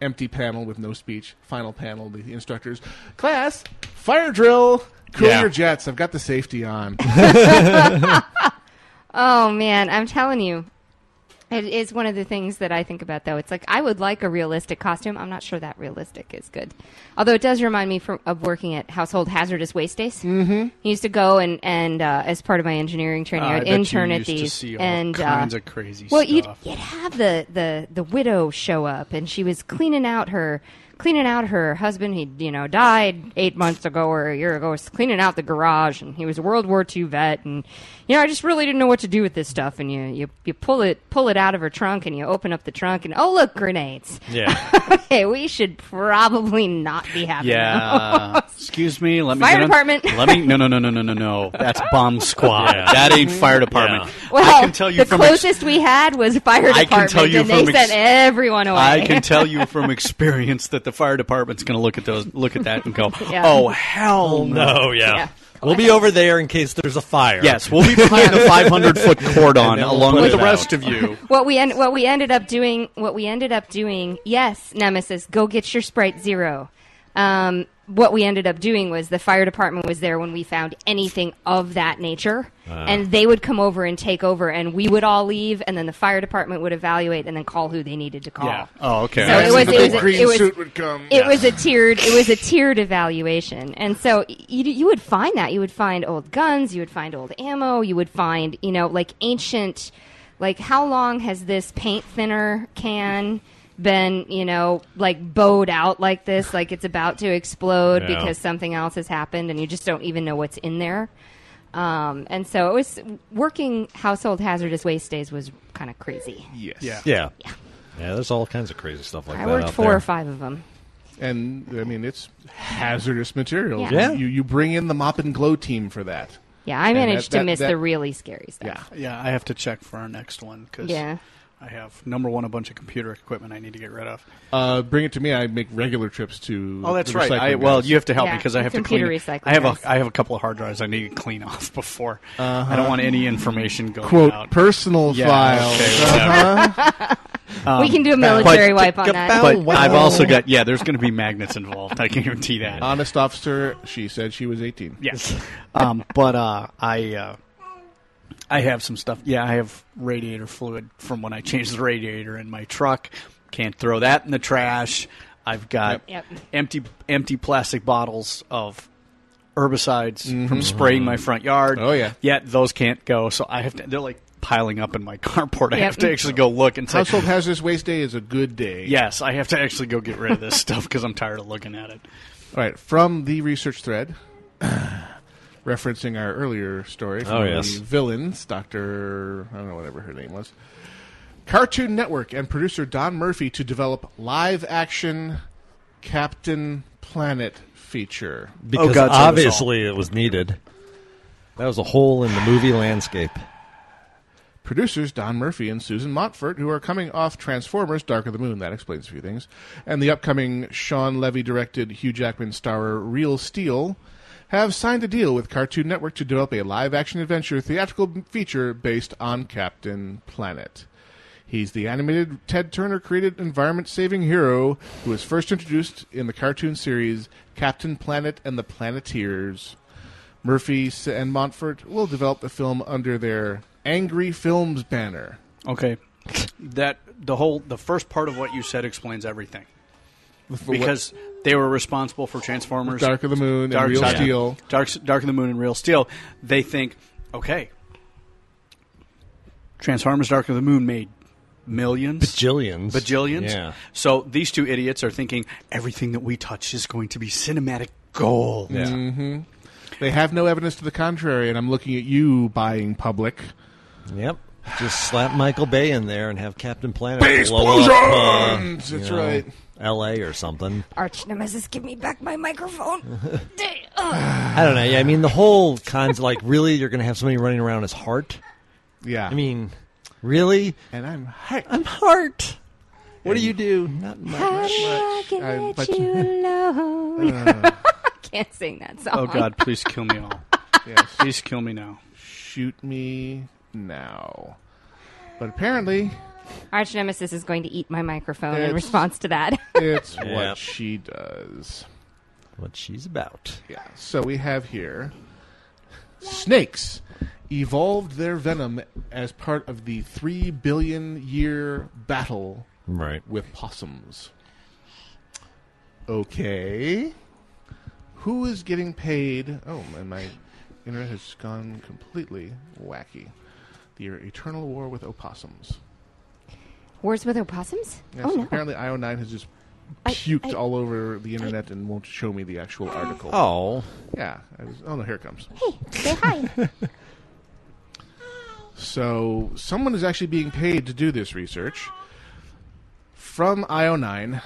Empty panel with no speech. Final panel, the instructors. Class, fire drill. Cool Yeah. your jets. I've got the safety on. Oh man, I'm telling you, it is one of the things that I think about. Though it's like I would like a realistic costume. I'm not sure that realistic is good. Although it does remind me from, of working at Household Hazardous Waste Days. Mm-hmm. I used to go and and uh, as part of my engineering training, I I'd bet you intern at these and kinds uh, of crazy well, you'd you'd have the the the widow show up, and she was cleaning out her cleaning out her husband. He you know died eight months ago or a year ago. Was cleaning out the garage, and he was a World War II vet, and you know I just really didn't know what to do with this stuff. And you you you pull it pull it out of her trunk, and you open up the trunk, and oh look, grenades. Yeah. okay, we should probably not be having Yeah. those. Excuse me. Let me Fire get on- department. Let me. No, no, no, no, no, no, no. That's bomb squad. Yeah. That ain't fire department. Well, I can tell you the from ex- closest we had was fire department. I department, can tell you and they ex- sent everyone away. I can tell you from experience that the fire department's going to look at those, look at that, and go, Yeah. "Oh hell no!" No, yeah. Yeah. We'll be over there in case there's a fire. Yes, we'll be behind the 500 foot cordon And then we'll along put with it the rest out. of you. what we end, what we ended up doing what we ended up doing yes nemesis go get your sprite zero um, what we ended up doing was the fire department was there when we found anything of that nature Ah. and they would come over and take over and we would all leave and then the fire department would evaluate and then call who they needed to call Yeah. Oh, okay. so it was, the it was, green it was, suit would come. it was a tiered it was a tiered evaluation and so you, you would find that you would find old guns you would find old ammo you would find you know like ancient like how long has this paint thinner can been you know like bowed out like this like it's about to explode Yeah. because something else has happened and you just don't even know what's in there um, and so it was working household hazardous waste days was kind of crazy Yes. Yeah. Yeah. Yeah, there's all kinds of crazy stuff like i that. I worked out four there. or five of them And I mean, it's hazardous material. Yeah. Yeah. You you bring in the mop and glow team for that. Yeah, I managed that- to that- miss that- the really scary stuff. Yeah. Yeah, I have to check for our next one because Yeah. I have number one a bunch of computer equipment I need to get rid of. Uh, bring it to me. I make regular trips to. Oh, that's the right. I, well, guys. you have to help Yeah, me because I have to computer clean. recycling I have guys. a I have a couple of hard drives I need to clean off before. I Uh-huh. don't want any information going Quote, out. personal Yeah, files. okay. Uh-huh. We can do a military wipe on that. But I've also got yeah. There's going to be magnets involved. I can guarantee that. Honest officer, she said she was 18. Yes. um, but uh, I uh, I have some stuff. Yeah, I have radiator fluid from when I changed the radiator in my truck. Can't throw that in the trash. I've got Yep. empty empty plastic bottles of herbicides from Mhm. spraying my front yard. Oh, yeah. Yet those can't go. So I have to. They're like piling up in my carport. I Yep. have to actually go look and say. Household Hazardous Waste Day is a good day. Yes, I have to actually go get rid of this stuff because I'm tired of looking at it. All right, from the research thread, referencing our earlier story from Oh, the yes. villains, Doctor, I don't know whatever her name was, Cartoon Network and producer Don Murphy to develop live action Captain Planet feature. Oh, because God save us all. obviously it was needed. That was a hole in the movie landscape. Producers Don Murphy and Susan Montford, who are coming off Transformers Dark of the Moon, that explains a few things, and the upcoming Shawn Levy directed Hugh Jackman starrer Real Steel, have signed a deal with Cartoon Network to develop a live action adventure theatrical feature based on Captain Planet. He's the animated Ted Turner created environment saving hero who was first introduced in the cartoon series Captain Planet and the Planeteers. Murphy and Montford will develop the film under their Angry Films banner. Okay, that the whole the first part of what you said explains everything. For what- because they were responsible for Transformers, Dark of the Moon, and Dark, Real Side- Steel. Dark, Dark of the Moon, and Real Steel. They think, okay, Transformers: Dark of the Moon made millions, Bajillions. bajillions. Yeah. So these two idiots are thinking everything that we touch is going to be cinematic gold. hmm They have no evidence to the contrary, and I'm looking at you buying public. Yep. Just slap Michael Bay in there and have Captain Planet Base blow up, uh, That's know, right. L.A. or something. Arch nemesis, give me back my microphone. I don't know. Yeah, I mean, the whole cons like really, you're going to have somebody running around as heart. Yeah. I mean, really? And I'm Heart. I'm Heart. What do you do? Not much. I can I- let but- you alone. Uh. Can't sing that song. Oh God, please kill me all. Yes. Please kill me now. Shoot me now. But apparently, Arch nemesis is going to eat my microphone in It's- response to that. it's Yep. what she does. What she's about. Yeah. So we have here snakes evolved their venom as part of the three billion year battle Right. with possums. Okay. Who is getting paid? Oh, and my internet has gone completely wacky. The eternal war with opossums. Wars with opossums? Yes, oh no. apparently IO9 has just puked I- all over the internet and won't show me the actual oh. article. Oh. Yeah. I was, oh no, here it comes. Hey, say hi. So someone is actually being paid to do this research. From IO9,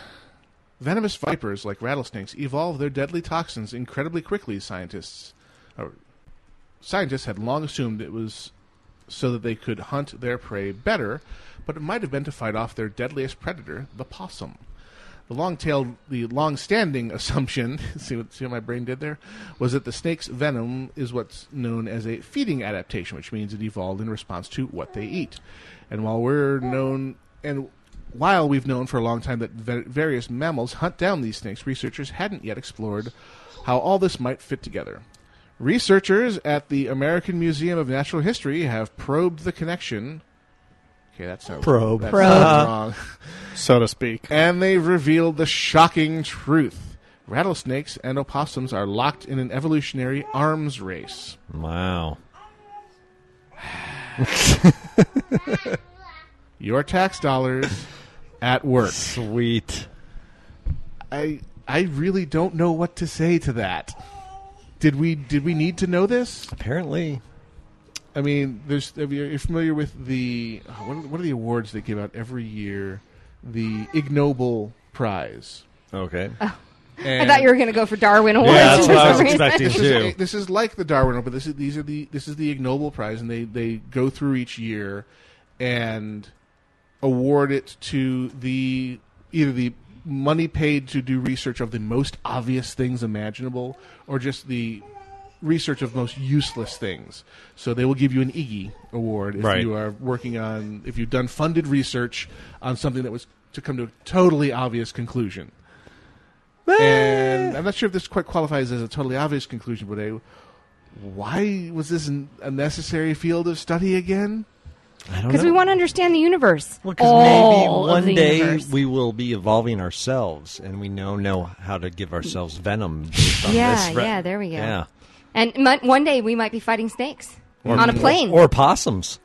venomous vipers like rattlesnakes evolve their deadly toxins incredibly quickly. Scientists, or scientists had long assumed it was so that they could hunt their prey better, but it might have been to fight off their deadliest predator, the possum. The long-tailed, the long-standing assumption, see what, see what my brain did there, was that the snake's venom is what's known as a feeding adaptation, which means it evolved in response to what they eat. And while we're known, and while we've known for a long time that va- various mammals hunt down these snakes, researchers hadn't yet explored how all this might fit together. Researchers at the American Museum of Natural History have probed the connection. Okay, that sounds Probe. That Probe. sounds wrong. So to speak. And they've revealed the shocking truth. Rattlesnakes and opossums are locked in an evolutionary arms race. Wow. Your tax dollars at work. Sweet. I I really don't know what to say to that. Did we did we need to know this? Apparently. I mean, there's. Are you are familiar with the uh, what are, what are the awards they give out every year? The Ig Nobel Prize. Okay. I thought you were going to go for Darwin Awards. that's what I was expecting. This is, too. a- this is like the Darwin Award, but this is these are the this is the Ig Nobel Prize, and they they go through each year and award it to the either the money paid to do research of the most obvious things imaginable, or just the research of most useless things. So they will give you an Iggy award if Right. you are working on if you've done funded research on something that was to come to a totally obvious conclusion. And I'm not sure if this quite qualifies as a totally obvious conclusion, but a, why was this an, a necessary field of study again? Because we want to understand the universe. Because maybe one day universe. we will be evolving ourselves, and we know know how to give ourselves venom. Based on Yeah, this re- yeah, there we go. Yeah, And mu- one day we might be fighting snakes Or- on a plane. or possums.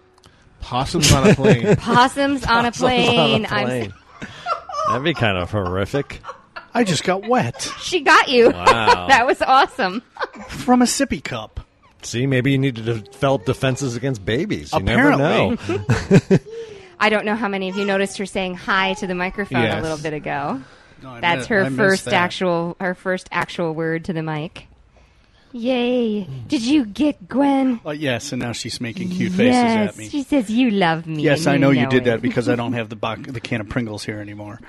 Possums on a plane. Possums on a Possums on a plane. That'd be kind of horrific. I just got wet she got you. Wow. that was awesome. from a sippy cup. See, maybe you need to develop defenses against babies. You Apparently. never know. I don't know how many of you noticed her saying hi to the microphone Yes. a little bit ago. No, That's mi- her I first that. actual her first actual word to the mic. Yay! Did you get Gwen? Uh, yes, and now she's making cute faces yes, at me. she says you love me. Yes, I know you did it." that because I don't have the bo- the can of Pringles here anymore.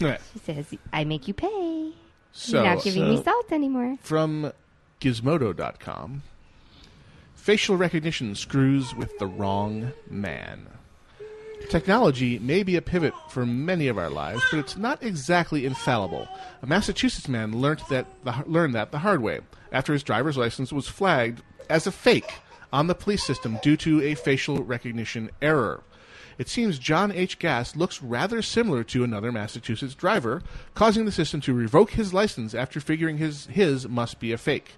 Right. She says I make you pay. So, You're not giving me salt anymore. from Gizmodo.com. Facial recognition screws with the wrong man. Technology may be a pivot for many of our lives, but it's not exactly infallible. A Massachusetts man learned that the, learned that the hard way after his driver's license was flagged as a fake on the police system due to a facial recognition error. It seems John H. Gass looks rather similar to another Massachusetts driver, causing the system to revoke his license after figuring his his must be a fake.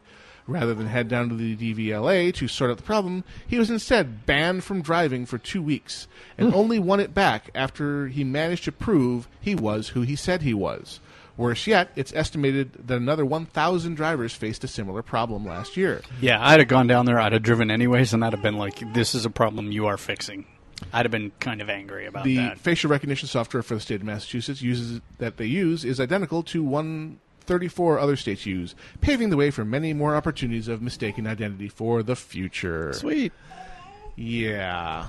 Rather than head down to the DVLA to sort out the problem, he was instead banned from driving for two weeks and hmm. only won it back after he managed to prove he was who he said he was. Worse yet, it's estimated that another 1,000 drivers faced a similar problem last year. Yeah, I'd have gone down there. I'd have driven anyways, and I'd have been like, "This is a problem you are fixing." I'd have been kind of angry about that. the that. facial recognition software for the state of Massachusetts uses that they use is identical to one 34 other states use, paving the way for many more opportunities of mistaken identity for the future. Sweet. Yeah.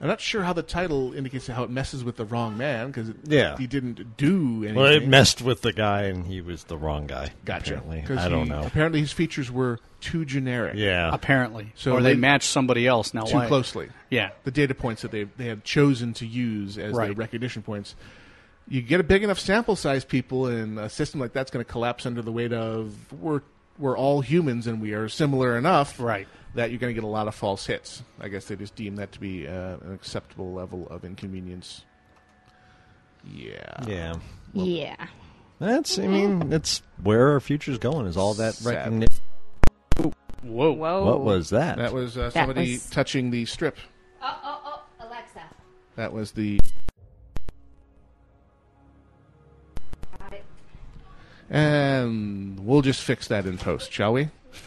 I'm not sure how the title indicates how it messes with the wrong man because Yeah. he didn't do anything. Well, it messed with the guy, and he was the wrong guy. Gotcha. Apparently, 'Cause I don't know. Apparently, his features were too generic. Yeah. Apparently, So or they, they- matched somebody else. Now, too why? closely. Yeah. the data points that they they had chosen to use as their recognition points. You get a big enough sample size, people, and a system like that's going to collapse under the weight of we're we're all humans and we are similar enough, right? That you're going to get a lot of false hits. I guess they just deem that to be uh, an acceptable level of inconvenience. Yeah. Yeah. yeah. That's. I mean, that's where our future's going. Is all that Sad. recognition? Whoa. Whoa. What was that? That was uh, That somebody was- touching the strip. Oh, oh, oh, Alexa. That was the. And we'll just fix that in post, shall we?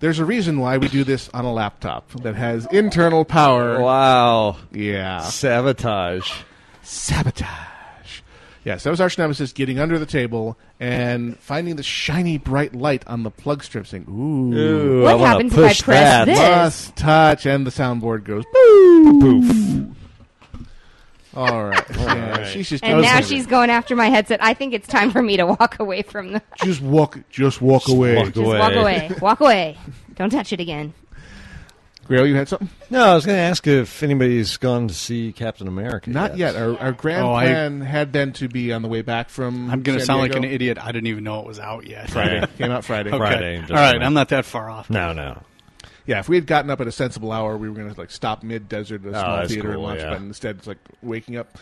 There's a reason why we do this on a laptop that has internal power. Wow. Yeah. Sabotage. Sabotage. Yes, that was Arch Nemesis getting under the table and finding the shiny bright light on the plug strip saying, Ooh. Ooh, What I wanna happens if I press that. this? Must touch, and the soundboard goes poof. Poof. All right. Yeah. She's just And now she's going after my headset. I think it's time for me to walk away from the. just walk, just walk away. walk Just walk away. Walk away. Don't touch it again. Grail, you had something? No, I was going to ask if anybody's gone to see Captain America. Not yet. Our, our grand Oh, I- plan had been to be on the way back from. I'm going to San sound like Diego. an idiot. I didn't even know it was out yet. Friday came out Friday. Okay. Friday, All just right, went. I'm not that far off. No, no. Yeah, if we had gotten up at a sensible hour, we were going to like stop mid desert at a Oh, small that's theater and cool, watch. yeah. But instead, it's like waking up.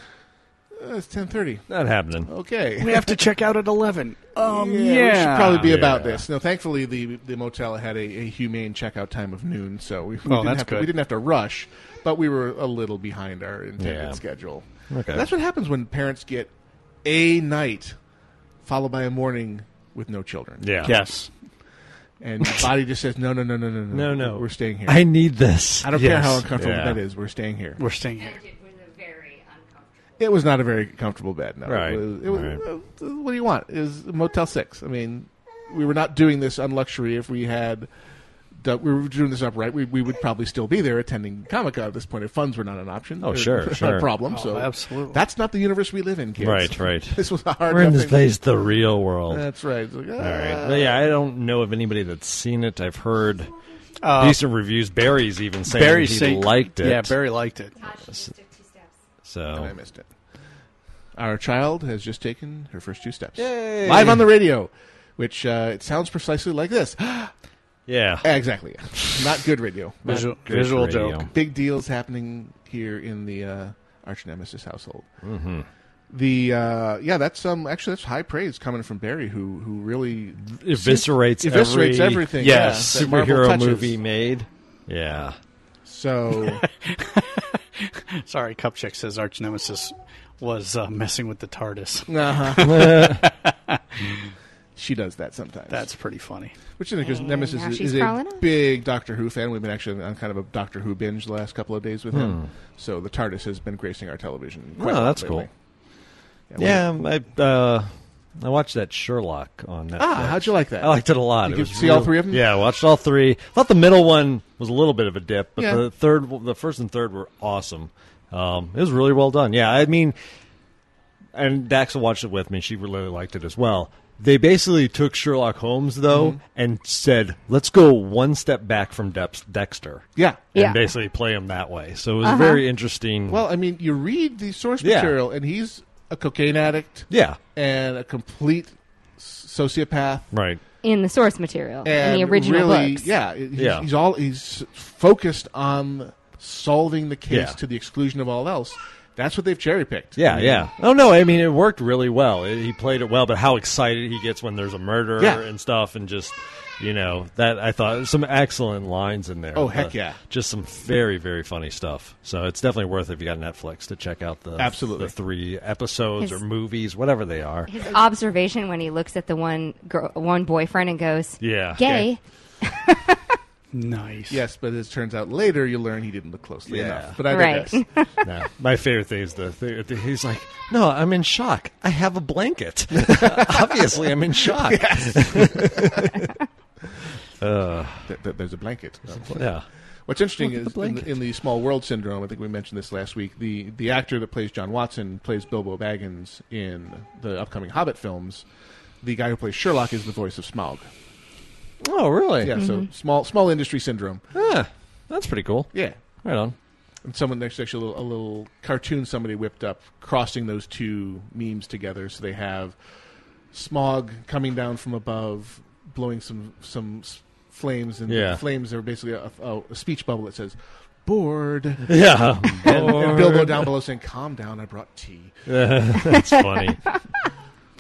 Uh, it's ten thirty. Not happening. Okay. We have to check out at 11. Um, yeah. yeah, we should probably be about Yeah. this. No, thankfully the the motel had a, a humane checkout time of noon, so we, we Oh, didn't that's have to, good. we didn't have to rush, but we were a little behind our intended Yeah. schedule. Okay. That's what happens when parents get a night followed by a morning with no children. Yeah. Yes. And your body just says, no, no, no, no, no, No, no. no. We're staying here. I need this. I don't care Yes. how uncomfortable Yeah. that is. We're staying here. We're staying here. It was not a very comfortable bed. No, Right, It was, it was, right. uh, what do you want? It was Motel Six. I mean, we were not doing this on luxury. If we had, done, we were doing this upright, we, we would probably still be there attending Comic Con at this point. If funds were not an option, Oh, or- sure, not sure. a problem. Oh, so absolutely. that's not the universe we live in, kids. Right, right. this was a hard. We're in this thing- place, the real world. That's right. It's like, All right. ah. But yeah, I don't know of anybody that's seen it. I've heard Uh, decent reviews. Barry's even saying Barry's he saying- liked it. Yeah, Barry liked it. So And I missed it. Our child has just taken her first two steps. Yay. Live on the radio, which uh, it sounds precisely like this. Yeah. Exactly. Not good radio. Visual- good visual radio. joke. Big deals happening here in the uh, Arch Nemesis household. Mm-hmm. The uh, yeah, that's um actually that's high praise coming from Barry, who who really eviscerates, eviscerates every everything. Yes, yeah, superhero movie made. Yeah. So Sorry, Cupchick says Arch Nemesis was uh, messing with the TARDIS. Uh-huh. she does that sometimes. That's pretty funny. Which is because Nemesis now is, she's is a crawling up. big Doctor Who fan. We've been actually on kind of a Doctor Who binge the last couple of days with Hmm. him. So the TARDIS has been gracing our television. Quite a Oh, lot that's lately. cool. Yeah, I uh, I watched that Sherlock on Netflix. Ah, how'd you like that? I liked it a lot. You it could was see all real- three of them? Yeah, I watched all three. I Thought the middle one was a little bit of a dip, but Yeah. the third, the first and third were awesome. Um, it was really well done. Yeah, I mean, and Daxa watched it with me. She really liked it as well. They basically took Sherlock Holmes though Mhm. and said, "Let's go one step back from Dex- Dexter." Yeah. and Yeah. basically play him that way. So it was Uh-huh. very interesting. Well, I mean, you read the source Yeah. material, and he's a cocaine addict. Yeah. and a complete sociopath. right. in the source material in the original really, books. yeah, he's, Yeah. he's all he's focused on solving the case Yeah. to the exclusion of all else. That's what they've cherry picked. Yeah, yeah. Oh no, I mean it worked really well. It, he played it well, but how excited he gets when there's a murder Yeah. and stuff, and just you know that I thought some excellent lines in there. Oh, heck Uh, yeah. just some very very funny stuff. So it's definitely worth it if you got Netflix to check out the Absolutely. the three episodes His- or movies, whatever they are. His observation when he looks at the one girl, one boyfriend and goes, Yeah. gay." Nice. Yes, but as it turns out later, you learn he didn't look closely Yeah. enough. But I Right. digress. Nah, my favorite thing is the, the, the- he's like, no, I'm in shock. I have a blanket. Obviously, I'm in shock. uh, Th- th- there's a blanket. yeah. What's interesting Look at is the in, blanket. the, in the Small World syndrome. I think we mentioned this last week. The the actor that plays John Watson plays Bilbo Baggins in the upcoming Hobbit films. The guy who plays Sherlock is the voice of Smaug. Oh, really? Yeah. So small small industry syndrome. Ah, that's pretty cool. Yeah. Right on. And someone there's actually a little, a little cartoon somebody whipped up crossing those two memes together. So they have Smaug coming down from above, blowing some some s- flames, and Yeah. the flames are basically a, a, a speech bubble that says "bored." Yeah. and, and Bilbo down below saying, "Calm down, I brought tea." that's funny.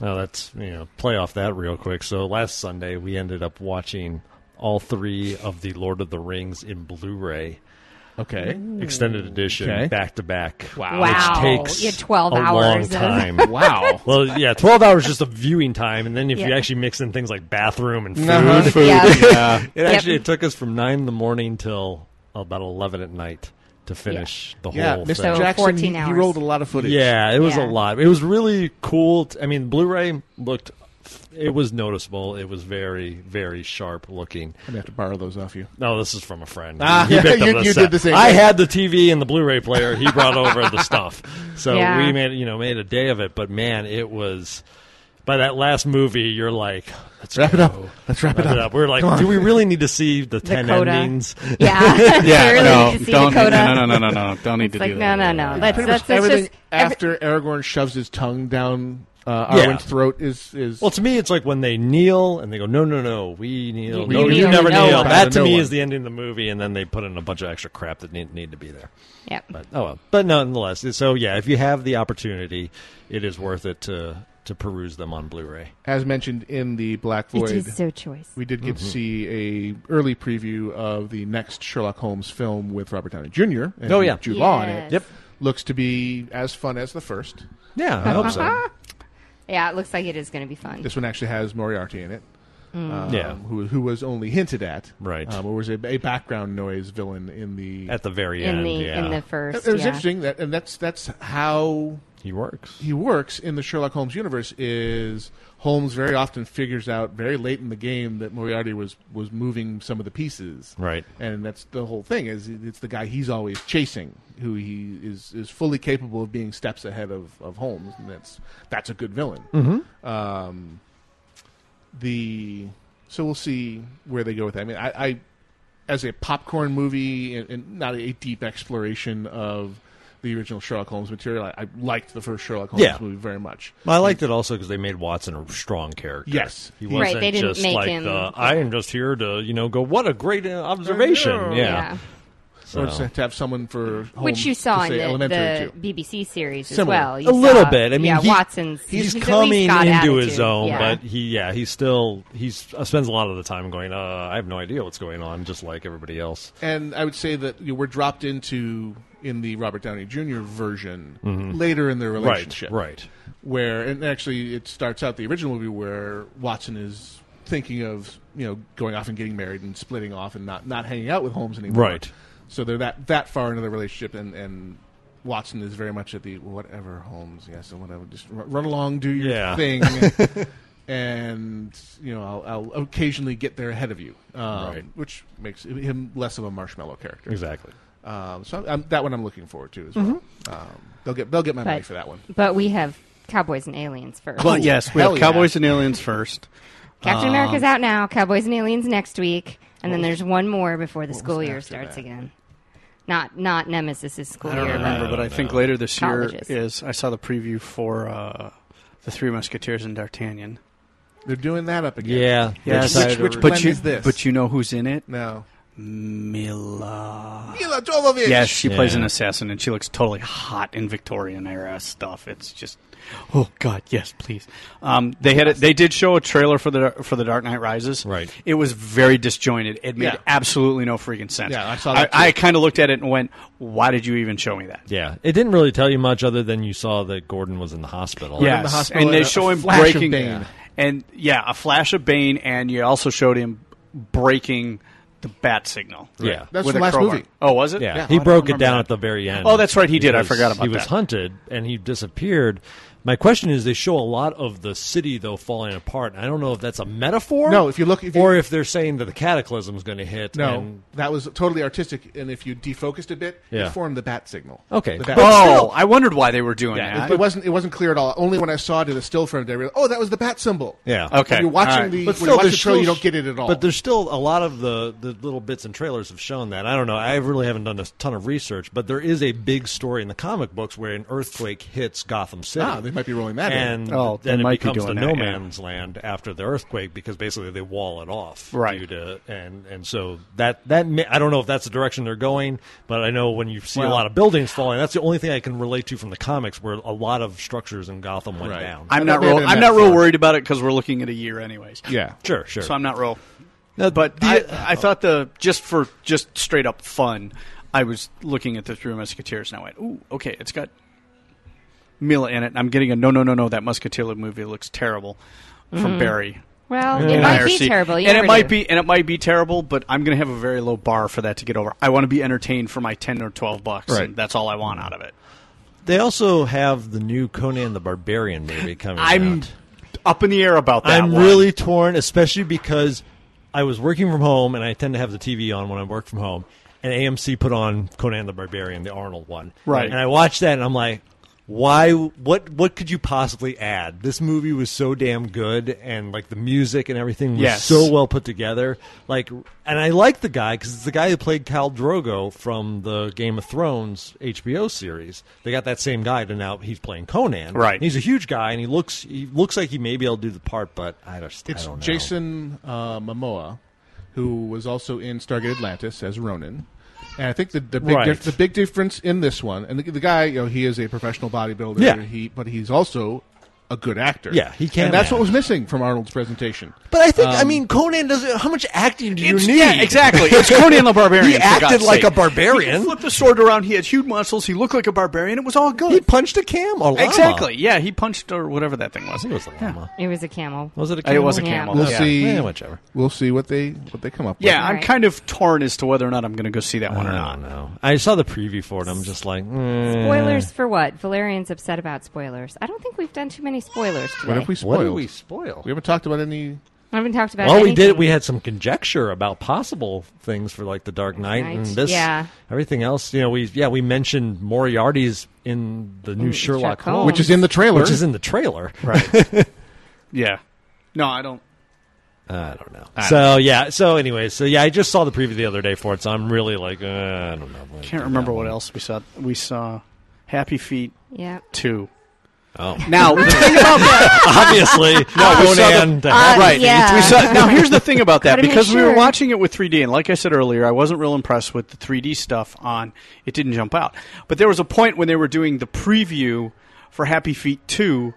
Well, that's you know play off that real quick. So last Sunday we ended up watching all three of the Lord of the Rings in Blu-ray. Okay. Extended edition, Okay. back to back. Wow. Wow. Which takes You 12 a hours long time. Wow. Well, yeah, twelve hours just of viewing time, and then if you actually mix in things like bathroom and food, Uh-huh. Food, Yeah. yeah. it Yep. actually it took us from nine in the morning till about eleven at night to finish the Yeah, whole Mr. thing. So Jackson, 14 he, he rolled a lot of footage. Yeah, it was Yeah. a lot. It was really cool. t- I mean, Blu-ray looked. It was noticeable. It was very, very sharp looking. I'm gonna have to borrow those off you. No, this is from a friend. Ah, He picked you- the you set. did the same I thing. had the TV and the Blu-ray player. He brought over the stuff, so Yeah. we made you know made a day of it. But man, it was. By that last movie, you're like, let's Wrap it up. Let's wrap it up. We're like, do we really need to see the, The ten coda. endings? Yeah. Yeah, Really no, need to see don't, the coda. no, no, no, no, no, don't need It's to like, do no, that. no, no. That's, Pretty that's, much that's everything just every- after Aragorn shoves his tongue down uh, Yeah. Arwen's throat is is Well, to me, it's like when they kneel and they go, "No, no, no, we kneel. We no, you never no kneel." one. That to No me one. is the ending of the movie, and then they put in a bunch of extra crap that need, need to be there. Yep. But oh well. But nonetheless, so yeah, if you have the opportunity, it is worth it to to peruse them on Blu-ray. as mentioned in the Black Void. It is so choice. We did get Mm-hmm. to see a early preview of the next Sherlock Holmes film with Robert Downey Jr. and Oh, yeah. Jude Law in it. Yep. Looks to be as fun as the first. Yeah, I hope so. Yeah, it looks like it is going to be fun. This one actually has Moriarty in it. um, Yeah. who who was only hinted at, Right. Um, or was a, a background noise villain in the At the very in end, the yeah. in the It, first. it was yeah. interesting that, and that's that's how he works. he works in the Sherlock Holmes universe is Holmes very often figures out very late in the game that Moriarty was was moving some of the pieces. Right. And that's the whole thing is it's the guy he's always chasing who he is is fully capable of being steps ahead of, of Holmes and that's that's a good villain. Mhm. Um the so we'll see where they go with that. I mean I, I as a popcorn movie and, and not a deep exploration of the original Sherlock Holmes material. I, I liked the first Sherlock Holmes Yeah. movie very much. Well, I liked it also because they made Watson a strong character. Yes. he Right, wasn't they didn't just make like him- the, I am just here to you know go. What a great uh, observation! Yeah. Yeah. Yeah. Or just to have someone for Holmes Which you saw to in say the, elementary the to. BBC series as Similar. well. You a little saw- bit. I mean, yeah, he- Watson's he's, at least coming got into his attitude. own, Yeah. but he, yeah, he's still he's uh, spends a lot of the time going. Uh, I have no idea what's going on, just like everybody else. And I would say that you know, we're dropped into in the Robert Downey Jr. version Mhm. later in their relationship, right. right. Where and actually it starts out the original movie where Watson is thinking of you know going off and getting married and splitting off and not not hanging out with Holmes anymore. Right. So they're that that far into the relationship, and and Watson is very much at the whatever Holmes, yes, and whatever, just run, run along, do your Yeah. thing. And you know, I'll, I'll occasionally get there ahead of you, um, Right. which makes him less of a marshmallow character. Exactly. Um, so I'm, that one I'm looking forward to as well. Mhm. Um, they'll get they'll get my money for that one. But we have Cowboys and Aliens first. Well, yes, we have yeah. Cowboys and Aliens first. Captain Um, America's out now. Cowboys and Aliens next week, and then What there's one more before the school year starts that? again. Not not Nemesis' school I don't year. remember, but I think know. later this year is. I saw the preview for uh, the Three Musketeers and D'Artagnan. They're doing that up again. Yeah, Yes, Which, which but blend you, is this? But you know who's in it? no, Milla. Milla Jovovich. Yes, she plays an assassin, and she looks totally hot in Victorian era stuff. It's just, oh god, yes, please. Um, they had, a, they did show a trailer for the for the Dark Knight Rises. Right. It was very disjointed. It made Yeah. absolutely no freaking sense. Yeah, I saw that I. I kind of looked at it and went, "Why did you even show me that?" Yeah, it didn't really tell you much other than you saw that Gordon was in the hospital. Yeah. The hospital and they and a- show him breaking, Bane. and yeah, a flash of Bane, and you also showed him breaking the bat signal. Yeah. That's with from a last crowbar. movie. Oh, was it? Yeah, Yeah. he Oh, I broke don't it down remember at the very end. Oh, that's right, he did. I forgot about that. He was that. hunted and he disappeared. My question is, they show a lot of the city though falling apart. I don't know if that's a metaphor. No, if you look- if you- or if they're saying that the cataclysm is going to hit. No, and- that was totally artistic, and if you defocused a bit, Yeah. it formed the bat signal. Okay. The bat Oh, signal. I wondered why they were doing Yeah, that. it, it wasn't. It wasn't clear at all. Only when I saw it in a still frame did I realize, oh, that was the bat symbol. Yeah. Okay. When you're watching All right. the, But when still, you watch the there's trailer, you don't get it at all. But there's still a lot of the, the little bits and trailers have shown that. I don't know. I really haven't done a ton of research, but there is a big story in the comic books where an earthquake hits Gotham City. ah, they might be rolling that in. and Oh, then it might be becomes the doing no yeah. man's land after the earthquake because basically they wall it off Right. due to and and so that that may, I don't know if that's the direction they're going, but I know when you see a lot of buildings falling, that's the only thing I can relate to from the comics where a lot of structures in Gotham went Right. down. I'm not real. I'm not real worried about it because we're looking at a year, anyways. yeah, sure, sure. So I'm not real. No, But the- I, I thought the just for just straight up fun, I was looking at the Three Musketeers and I went, "Ooh, okay, it's got Milla in it." I'm getting a no, no, no, no. That Musketeer movie looks terrible from mm-hmm. Barry. Well, in it might be terrible. You and it never might do. be, and it might be terrible. But I'm going to have a very low bar for that to get over. I want to be entertained for my ten or twelve bucks. Right. And that's all I want out of it. They also have the new Conan the Barbarian movie coming I'm out. up in the air about that. I'm one. really torn, especially because I was working from home and I tend to have the TV on when I work from home. And AMC put on Conan the Barbarian, the Arnold one. Right. And I watched that and I'm like, why what what could you possibly add? This movie was so damn good and like the music and everything was Yes. so well put together. Like and I like the guy cuz it's the guy who played Khal Drogo from the Game of Thrones HBO series. They got that same guy to now he's playing Conan. Right. He's a huge guy and he looks he looks like he may be able to do the part, but I just it's I don't know. Jason uh, Momoa, who was also in Stargate Atlantis as Ronon. And I think the the big Right. dif- the big difference in this one, and the, the guy, you know, he is a professional bodybuilder. Yeah. He but he's also a good actor. Yeah, he can And that's act. what was missing from Arnold's presentation. But I think, I Um, mean, Conan does it. How much acting do you need? Yeah, exactly. It's Conan the Barbarian. he acted God's like sake. a barbarian. He flipped the sword around. He had huge muscles. He looked like a barbarian. It was all good. He punched a camel. Exactly. Yeah, he punched or whatever that thing was. It was a llama. It was a camel. Was it a camel? It was a Yeah. camel. We'll yeah. see. Yeah, whichever. We'll see what they what they come up with. Yeah, I'm Right. kind of torn as to whether or not I'm going to go see that one or not. don't. I saw the preview for it. I'm just like, mm. Spoilers for what? Valerian's upset about spoilers. I don't think we've done too many spoilers today. What if we What did we spoil? We haven't talked about any. I haven't talked about Well, we did. We had some conjecture about possible things for like the Dark Knight Knight, and this. yeah. Everything else, you know, we yeah we mentioned Moriarty's in the new Mm, Sherlock Sherlock Holmes, Holmes. Which is in the trailer. which is in the trailer. Right. yeah. No, I don't. I don't know. I so yeah. So anyway, so yeah, I just saw the preview the other day for it, so I'm really like, uh, I don't know. Can't remember what else we saw. We saw Happy Feet Yeah. two. Oh, Now the thing about that, obviously, No, we saw Conan. the- Uh, right. yeah. We saw, now here's the thing about that Gotta make because we were watching it with 3D, and like I said earlier, I wasn't real impressed with the 3D stuff on. It didn't jump out, but there was a point when they were doing the preview for Happy Feet two,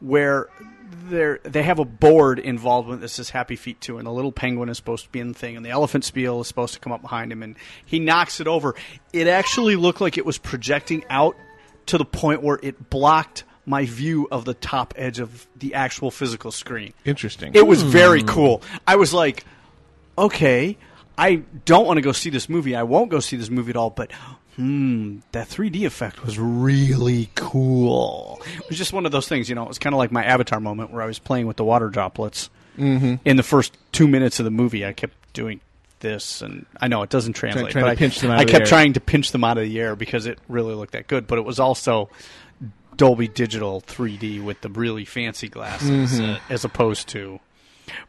where they they have a board involved with this is Happy Feet two, and the little penguin is supposed to be in the thing, and the elephant spiel is supposed to come up behind him, and he knocks it over. It actually looked like it was projecting out to the point where it blocked my view of the top edge of the actual physical screen. Interesting. It was very cool. I was like, okay, I don't want to go see this movie. I won't go see this movie at all, but hmm, that 3D effect was really cool. It was just one of those things, you know, it was kind of like my Avatar moment where I was playing with the water droplets. Mm-hmm. In the first two minutes of the movie, I kept doing this, and I know it doesn't translate. trying but to I, pinch them out I kept air. trying to pinch them out of the air because it really looked that good, but it was also Dolby Digital 3D with the really fancy glasses, Mhm. uh, as opposed to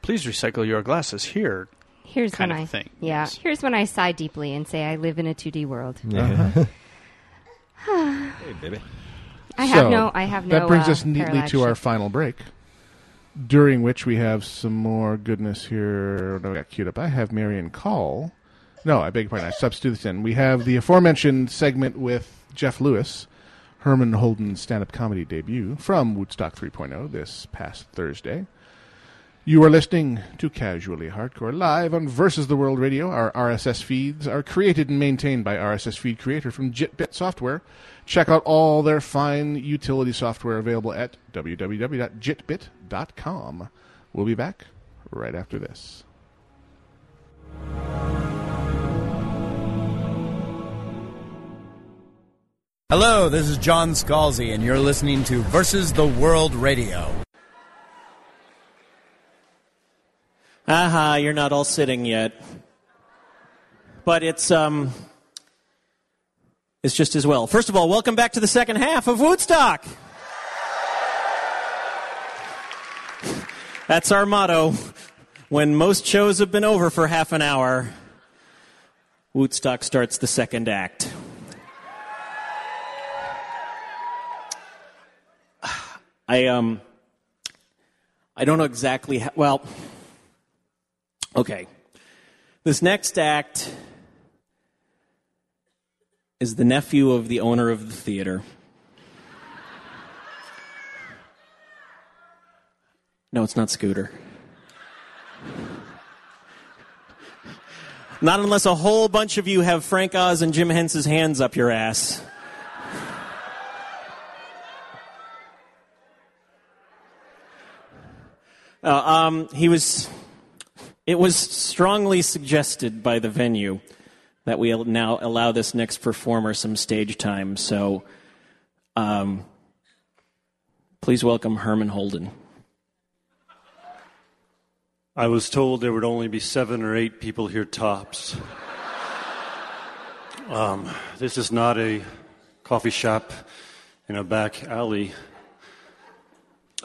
please recycle your glasses here. Here's kind when of I thing. Yeah. Yes. Here's when I sigh deeply and say I live in a 2D world. Uh-huh. hey, baby. I have So, no. I have no. That brings uh, us neatly to our final break, during which we have some more goodness here. What do I got queued up? I have Marian Call. No, I beg your pardon. I substitute this in. We have the aforementioned segment with Jeff Lewis, Herman Holden's stand-up comedy debut from Wootstock 3.0 this past Thursday. You are listening to Casually Hardcore live on Versus the World Radio. Our RSS feeds are created and maintained by RSS feed creator from JitBit Software. Check out all their fine utility software available at www.jitbit.com. We'll be back right after this. Hello, this is John Scalzi, and you're listening to Versus the World Radio. Aha, you're not all sitting yet. But it's um it's just as well. First of all, welcome back to the second half of Wootstock. That's our motto. When most shows have been over for half an hour, Wootstock starts the second act. I um I don't know exactly how, well Okay. This next act is the nephew of the owner of the theater. No, it's not Scooter. Not unless a whole bunch of you have Frank Oz and Jim Henson's hands up your ass. Uh, um, he was. It was strongly suggested by the venue that we now allow this next performer some stage time. So, um, please welcome Herman Holden. I was told there would only be seven or eight people here tops. Um, this is not a coffee shop in a back alley.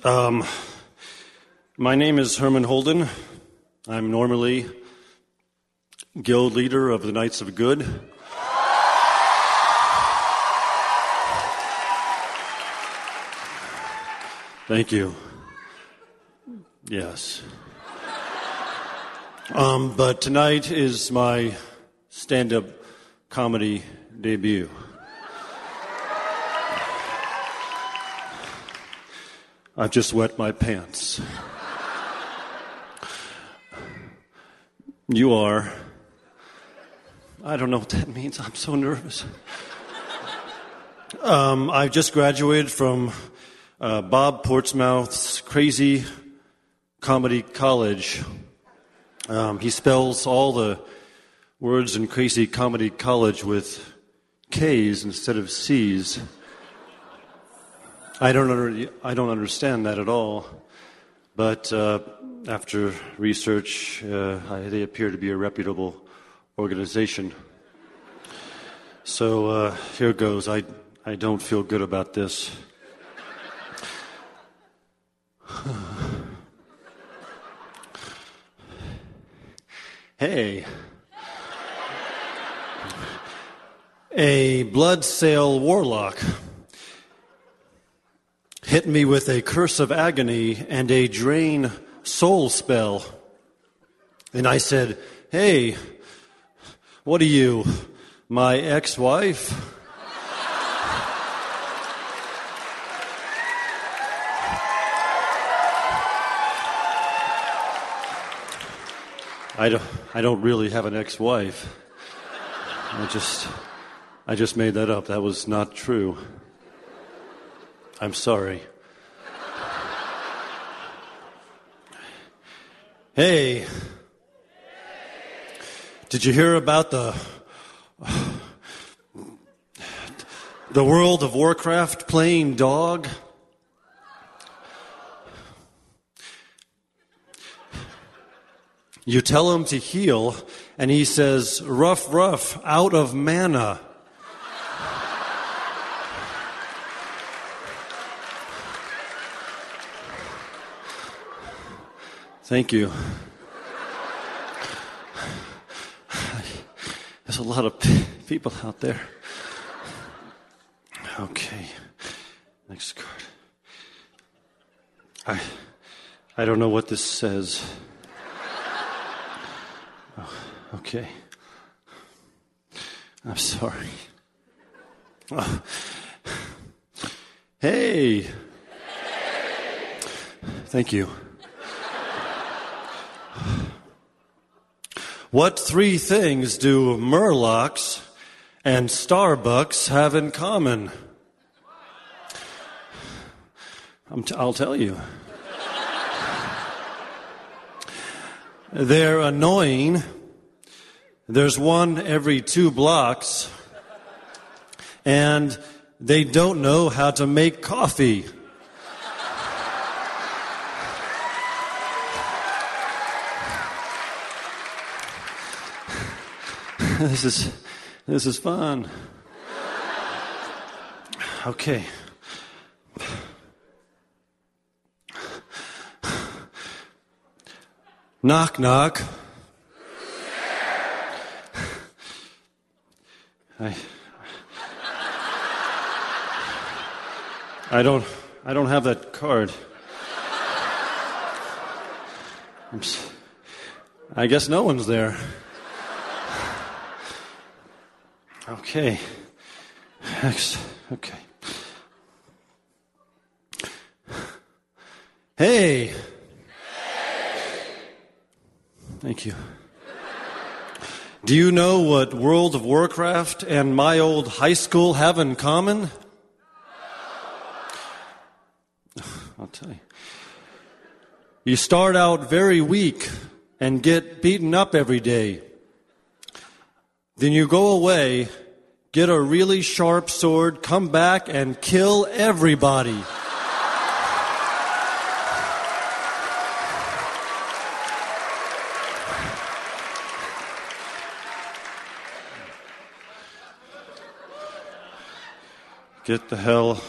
Um, my name is Herman Holden. I'm normally guild leader of the Knights of Good. Thank you. Yes. Um, but tonight is my stand up comedy debut. I've just wet my pants. You are. I don't know what that means. I'm so nervous. Um, I just graduated from uh, Bob Portsmouth's Crazy Comedy College. Um, he spells all the words in Crazy Comedy College with K's instead of C's. I don't, under, I don't understand that at all. But uh, after research, uh, they appear to be a reputable organization. So uh, here goes. I, I don't feel good about this. hey. A blood elf warlock hit me with a curse of agony and a drain soul spell. And I said, Hey, what are you, my ex wife? I don't, I don't really have an ex wife. I just, I just made that up. That was not true. I'm sorry. Hey, did you hear about the the World of Warcraft playing dog? You tell him to heal, and he says, "Rough, rough, out of mana." Thank you. There's a lot of people out there. Okay. Next card. I I don't know what this says. Oh, okay. I'm sorry. Oh. Hey. Thank you. What three things do Murlocs and Starbucks have in common? I'll tell you. They're annoying. There's one every two blocks. And they don't know how to make coffee. this is this is fun. Okay. Knock knock. I I don't I don't have that card. I guess no one's there. Okay. Next. Okay. Hey. Thank you. Do you know what World of Warcraft and my old high school have in common? I'll tell you. You start out very weak and get beaten up every day. Then you go away, get a really sharp sword, come back and kill everybody. Get the hell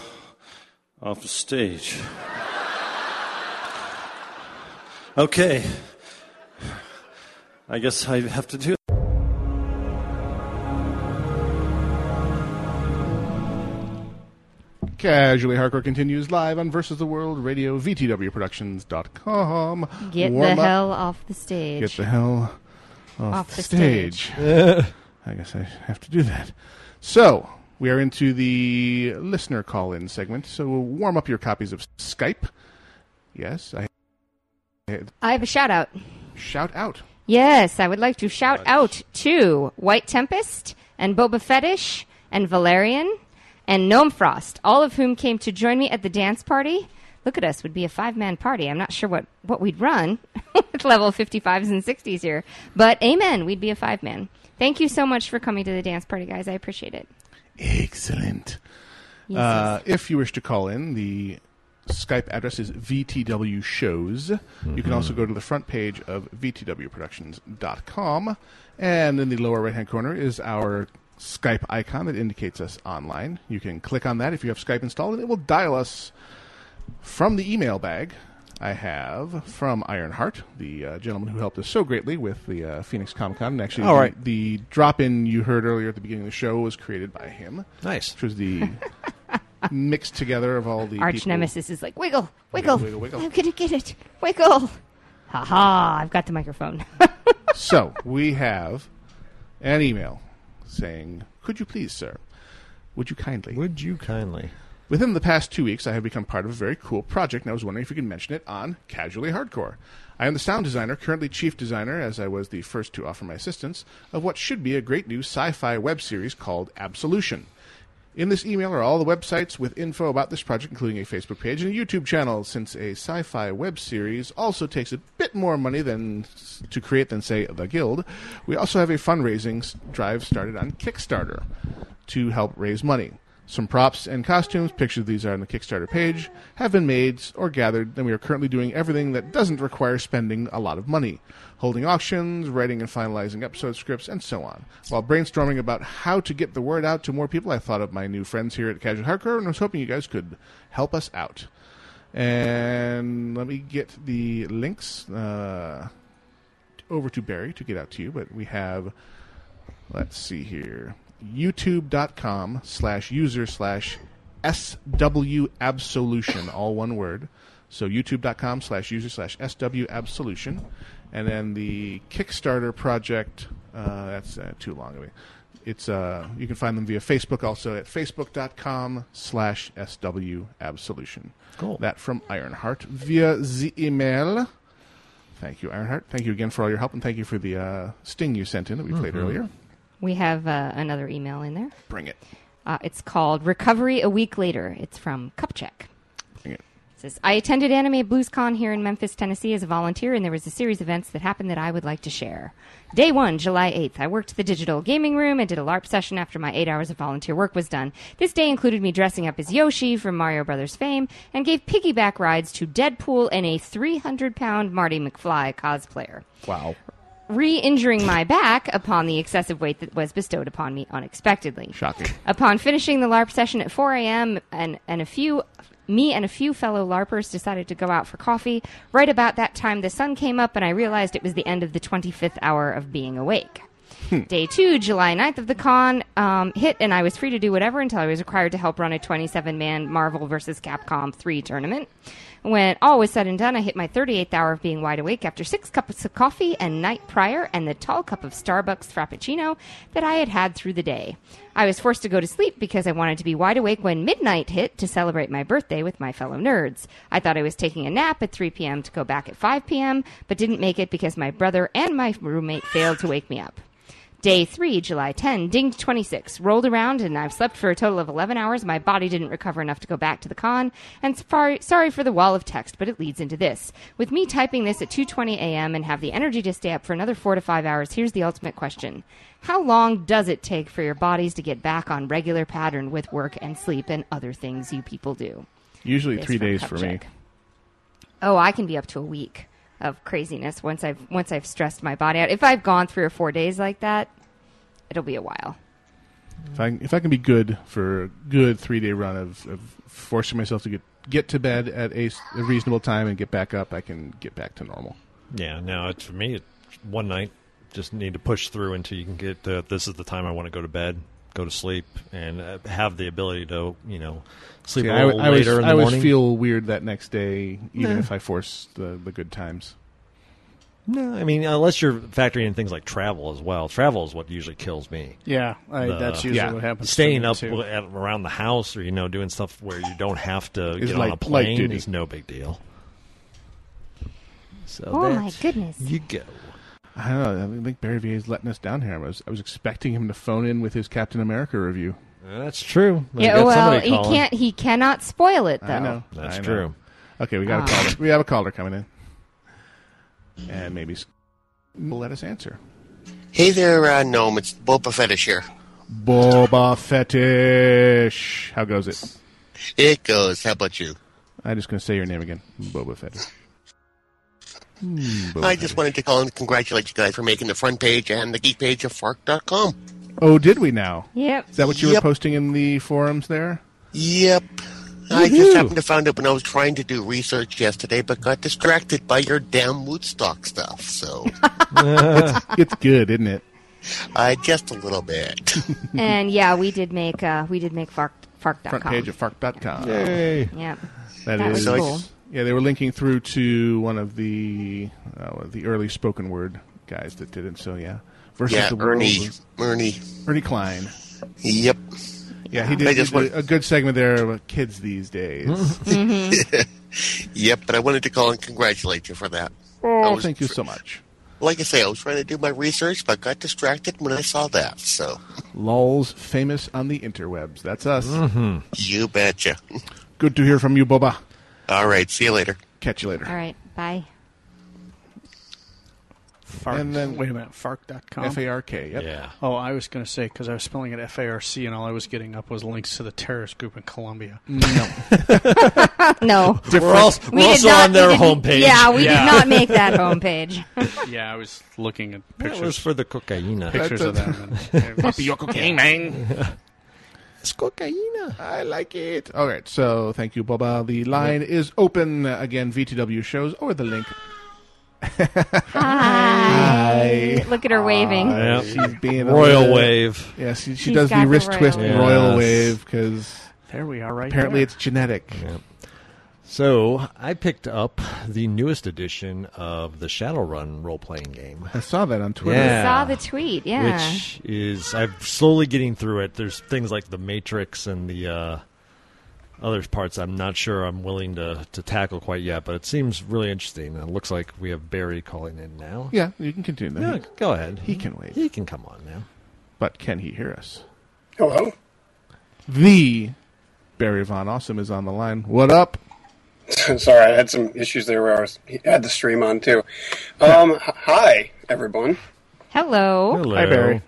off the stage. Okay. I guess I have to do Casually Hardcore continues live on Versus the World Radio, VTWProductions.com. Get Warm the up. hell off the stage. Get the hell off, Off the, the stage. I guess I have to do that. So, we are into the listener call in segment. So, we'll warm up your copies of Skype. Yes, I. I have a shout out. Shout out. Yes, I would like to shout out to White Tempest and Boba Fetish and Valerian and Gnome Frost, all of whom came to join me at the dance party. Look at us, would be a five man party. I'm not sure what, what we'd run with level 55s and 60s here, but amen, we'd be a five man. Thank you so much for coming to the dance party, guys. I appreciate it. Excellent. Yes, Uh, if you wish to call in, the Skype address is VTW Shows. You can also go to the front page of VTWProductions.com, and in the lower right hand corner is our Skype icon that indicates us online. You can click on that if you have Skype installed, and it will dial us from the email bag. I have from Ironheart, the uh, gentleman who helped us so greatly with the uh, Phoenix Comic Con. And actually, All the, the drop in you heard earlier at the beginning of the show was created by him. Nice. Which was the mixed together of all the Arch people. Nemesis is like, wiggle, wiggle. Wiggle, wiggle, wiggle. I'm going to get it. Wiggle. Ha ha, I've got the microphone. so we have an email saying, "Could you please, sir? Would you kindly? Would you kindly?" Within the past two weeks, I have become part of a very cool project, and I was wondering if you could mention it on Casually Hardcore. I am the sound designer, currently chief designer, as I was the first to offer my assistance, of what should be a great new sci fi web series called Absolution. In this email are all the websites with info about this project, including a Facebook page and a YouTube channel. Since a sci-fi web series also takes a bit more money than to create than say The Guild, we also have a fundraising drive started on Kickstarter to help raise money. Some props and costumes, pictures of these are on the Kickstarter page, have been made or gathered, and we are currently doing everything that doesn't require spending a lot of money. Holding auctions, writing and finalizing episode scripts, and so on. While brainstorming about how to get the word out to more people, I thought of my new friends here at Casual Hardcore and was hoping you guys could help us out. And let me get the links uh, over to Barry to get out to you, but we have, let's see here, youtube.com slash user slash SW Absolution, all one word. So youtube.com slash user slash SW Absolution. And then the Kickstarter project, uh, that's uh, too long of it. It's uh, you can find them via Facebook also at facebook.com slash SW Absolution. Cool. That from Ironheart via the email. Thank you, Ironheart. Thank you again for all your help, and thank you for the uh, sting you sent in that we played Mhm. earlier. we have uh, another email in there. Bring it. Uh, it's called Recovery a Week Later. It's from Cupcheck. Bring it. It says, I attended Anime BluesCon here in Memphis, Tennessee as a volunteer, and there was a series of events that happened that I would like to share. Day one, July 8th, I worked the digital gaming room and did a LARP session after my eight hours of volunteer work was done. This day included me dressing up as Yoshi from Mario Brothers fame and gave piggyback rides to Deadpool and a 300 pound Marty McFly cosplayer Wow. re injuring my back upon the excessive weight that was bestowed upon me unexpectedly. Shocking. Upon finishing the LARP session at 4 a.m., and, and a few. Me and a few fellow LARPers decided to go out for coffee. Right about that time, the sun came up, and I realized it was the end of the 25th hour of being awake. Day two, July 9th of the con, um, hit, and I was free to do whatever until I was required to help run a 27 man Marvel vs. Capcom 3 tournament. When all was said and done, I hit my 38th hour of being wide awake after six cups of coffee and night prior and the tall cup of Starbucks Frappuccino that I had had through the day. I was forced to go to sleep because I wanted to be wide awake when midnight hit to celebrate my birthday with my fellow nerds. I thought I was taking a nap at 3 p.m. to go back at 5 p.m., but didn't make it because my brother and my roommate failed to wake me up. Day 3, July 10, dinged 26. Rolled around and I've slept for a total of 11 hours. My body didn't recover enough to go back to the con. And sorry, sorry for the wall of text, but it leads into this. With me typing this at 2:20 a.m. and have the energy to stay up for another 4 to 5 hours, here's the ultimate question. How long does it take for your bodies to get back on regular pattern with work and sleep and other things you people do? Usually This three days for me. Oh, I can be up to a week of craziness once I've once I've stressed my body out. If I've gone three or four days like that, it'll be a while. If I if I can be good for a good three day run of, of forcing myself to get get to bed at a reasonable time and get back up, I can get back to normal. Yeah, Now it's for me. It's one night. Just need to push through until you can get. This is the time I want to go to bed, go to sleep, and uh, have the ability to, you know, sleep See, a I, little I always, later in I the always feel weird that next day, even Nah. if I force the, the good times. no, I mean, unless you're factoring in things like travel as well. Travel is what usually kills me. Yeah, I- that's usually what happens to Staying me, up too. at, around the house, or you know, doing stuff where you don't have to Is get light- on a plane duty. is no big deal. So Oh, there my goodness. You go. I don't know. I think Barry V is letting us down here. I was I was expecting him to phone in with his Captain America review. That's true. I Yeah, got well, somebody he calling. can't. He cannot spoil it though. I know. That's I know. true. Okay, we got a Ah. caller. We have a caller coming in, and maybe s- will let us answer. Hey there, uh, Gnome. It's Boba Fetish here. Boba Fetish. How goes it? It goes. How about you? I'm just going to say your name again. Boba Fetish. Boba I just wanted to call and congratulate you guys for making the front page and the geek page of Fark.com. Oh, did we now? Yep. Is that what you were posting in the forums there? Yep. I just happened to find it when I was trying to do research yesterday, but got distracted by your damn Wootstock stuff. So, it's, it's good, isn't it? uh, just a little bit. and yeah, we did make. Uh, we did make Fark. Fark.com. Front page of Fark.com. Yay. Yep. That That is was cool. Yeah, they were linking through to one of the uh, the early spoken word guys that did it. So yeah, versus Yeah, the Ernie- was- Ernie. Ernie Cline. Yep. Yeah, he I did, he did want- a good segment there about kids these days. yep, but I wanted to call and congratulate you for that. Oh, was thank you so much. Like I say, I was trying to do my research, but got distracted when I saw that. So, Lulz, famous on the interwebs. That's us. Mm-hmm. you betcha. Good to hear from you, Boba. All right, see you later. Catch you later. All right. Bye. Fark. And then- wait a minute, Fark.com. F A R K. Yep. Yeah. Oh, I was going to say because I was spelling it F A R C, and all I was getting up was links to the terrorist group in Colombia. No. no. Different. also- We did not- we didn't- Yeah, we did not make that homepage. yeah, I was looking at That pictures. was for the cocaine. Pictures of them. Papi, your cocaine, man. It's cocaine. I like it. All right, so thank you, Boba. The line is open again. VTW shows or the link. Hi. Look at her waving. Hi. Yep. She's being Royal little- wave. Yeah, she, she She's does got the the wrist royal twist wave. royal Yes. wave because There we are, right apparently there. it's genetic. So I picked up the newest edition of the Shadowrun role playing game. I saw that on Twitter. Yeah. Saw the tweet. Yeah. Which is I'm slowly getting through it. There's things like the Matrix and the uh, other parts I'm not sure I'm willing to, to tackle quite yet, but it seems really interesting. It looks like we have Barry calling in now. Yeah, you can continue. Yeah, go ahead. He can wait. He can come on now. But can he hear us? Hello? The Barry Von Awesome is on the line. What up? Sorry, I had some issues there where I was had the stream on too. Um, hi, everyone. Hello. Hi, Barry.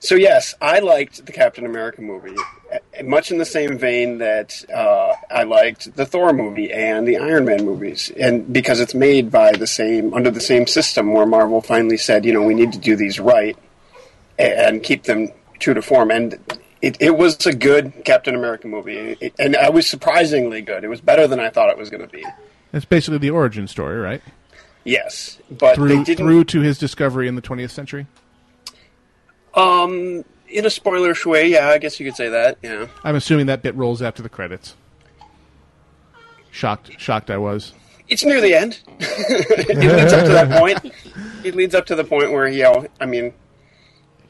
So yes, I liked the Captain America movie, uh, much in the same vein that uh, I liked the Thor movie and the Iron Man movies, and because it's made by the same under the same system, where Marvel finally said, you know, we need to do these right and keep them true to form, and it, it was a good Captain America movie, it, and it was surprisingly good. It was better than I thought it was going to be. It's basically the origin story, right? Yes, but through they didn't. through to his discovery in the 20th century. Um, in a spoilerish way, yeah, I guess you could say that. Yeah. I'm assuming that bit rolls after the credits. Shocked, shocked I was. It's near the end. it leads up to that point. It leads up to the point where you know, I mean,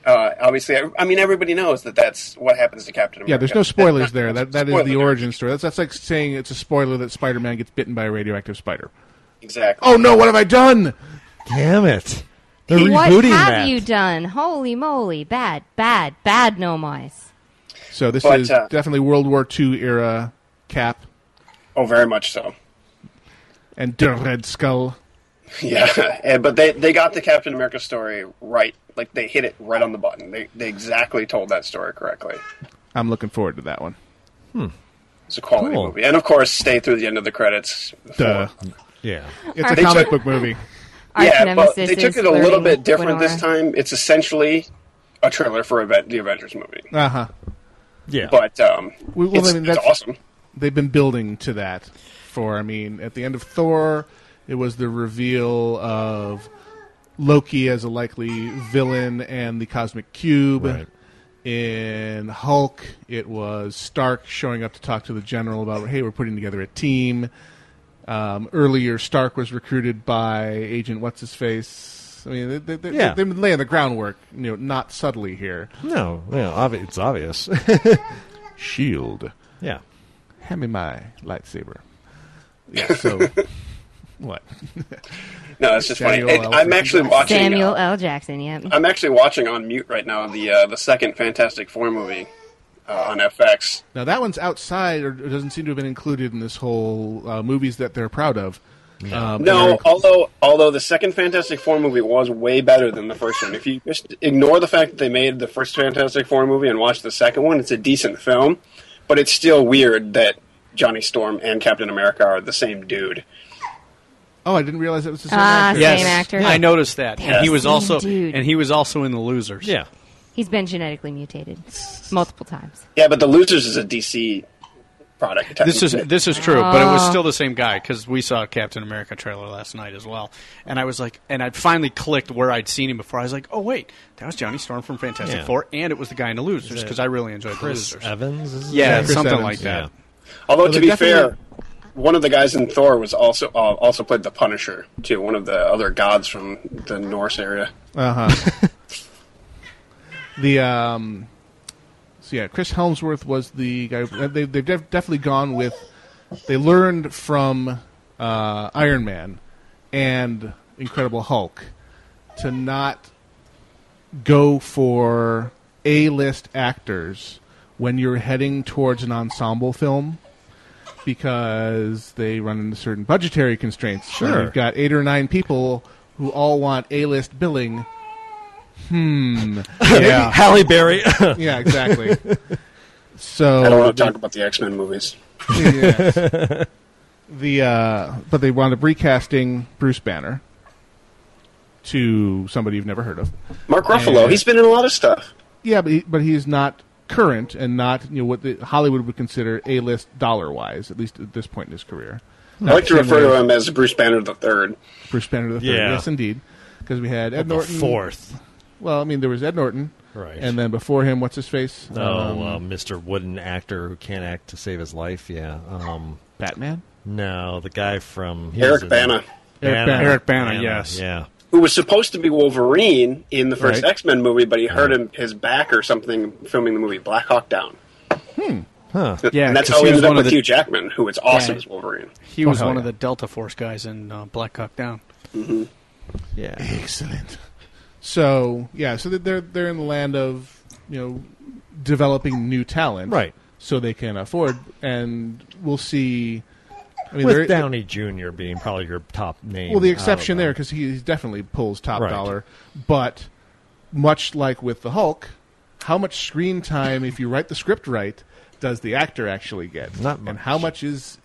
uh, obviously, I, I mean, everybody knows that that's what happens to Captain America. Yeah, there's no spoilers there. That that is Spoiler the origin story. That's that's like saying it's a spoiler that Spider-Man gets bitten by a radioactive spider. Exactly. Oh no! What have I done? Damn it! They're what rebooting have that. you done? Holy moly! Bad, bad, bad. No mice. So this But, is uh, definitely World War II era Cap Oh, very much so. and the Red Skull. Yeah, and- but they they got the Captain America story right. Like they hit it right on the button. They they exactly told that story correctly. I'm looking forward to that one. It's a quality Cool. movie, and of course, stay through the end of the credits. Duh. Yeah, It's a They comic took- book movie. Yeah, but they took it a little bit with different this time. It's essentially a trailer for Aven- the Avengers movie. Uh huh. Yeah, but um, well, it's, I mean, it's awesome. They've been building to that for. I mean, at the end of Thor, it was the reveal of Loki as a likely villain and the cosmic cube. Right. In Hulk, it was Stark showing up to talk to the general about, hey, we're putting together a team. Um, earlier, Stark was recruited by Agent What's His Face. I mean, they, they, Yeah. they've been laying the groundwork, you know, not subtly here. No, yeah, obvi- it's obvious. Shield. Yeah. Hand me my lightsaber. Yeah, so What? No, it's just funny. Samuel It- L. I'm actually watching. Samuel L. Jackson. Yeah. I'm actually watching on mute right now the uh, the second Fantastic Four movie uh, on FX. Now that one's outside, or doesn't seem to have been included in this whole uh, movies that they're proud of. Um, No, and- although although the second Fantastic Four movie was way better than the first one. If you just ignore the fact that they made the first Fantastic Four movie and watch the second one, it's a decent film, but it's still weird that Johnny Storm and Captain America are the same dude. Oh, I didn't realize it was the same Ah, actor. same actor. I noticed that, They're and he was same also dude. and he was also in the Losers. Yeah. He's been genetically mutated multiple times. Yeah, but the Losers is a DC product. This is this is true, but it was Oh. still the same guy because we saw a Captain America trailer last night as well, and I was like, and I'd finally clicked where I'd seen him before. I was like, oh wait, that was Johnny Storm from Fantastic Yeah. Four, and it was the guy in the Losers because I really enjoyed Chris the Losers. Evans? Is his yeah, name? Chris something Evans. like that. Although Well, to they're be definitely- fair, one of the guys in Thor was also uh, also played the Punisher too. One of the other gods from the Norse area. Uh huh. the um, so yeah, Chris Helmsworth was the guy. uh, They they've def- definitely gone with. They learned from uh, Iron Man and Incredible Hulk to not go for A list actors when you're heading towards an ensemble film because they run into certain budgetary constraints. So Sure. you've got eight or nine people who all want A list billing. Hmm. Yeah. Halle Berry. yeah, exactly. So I don't want to talk about the X Men movies. Yes. the uh, but they wound up recasting Bruce Banner to somebody you've never heard of. Mark Ruffalo, And- he's been in a lot of stuff. Yeah, but he, but he's not current and not you know what the, Hollywood would consider a list dollar wise, at least at this point in his career. I like to refer to him as Bruce Banner the Third. Bruce Banner the third. Yeah. Yes, indeed, because we had Ed The Norton fourth. Well, I mean, there was Ed Norton, Right. and then before him, what's his face? No, Um, uh, Mr. Wooden actor who can't act to save his life. Yeah. Um, Batman. No, the guy from Eric was in- Bana. Eric Bana. Eric Bana, yes. Yeah. Who was supposed to be Wolverine in the first Right. X Men movie, but he hurt him his back or something filming the movie Black Hawk Down. Huh. Yeah, and that's how he he was ended up with the- Hugh Jackman, who was awesome Yeah. as Wolverine. He was Oh, hell one of the Delta Force guys in uh, Black Hawk Down. Mm-hmm. Yeah. Excellent. So yeah, so they're they're in the land of you know developing new talent, Right. So they can afford, and we'll see. I mean, With Downey Jr. being probably your top name. Well, the exception there because he he definitely pulls top Right. dollar, but much like with the Hulk, how much screen time, if you write the script right, does the actor actually get? Not much. And how much is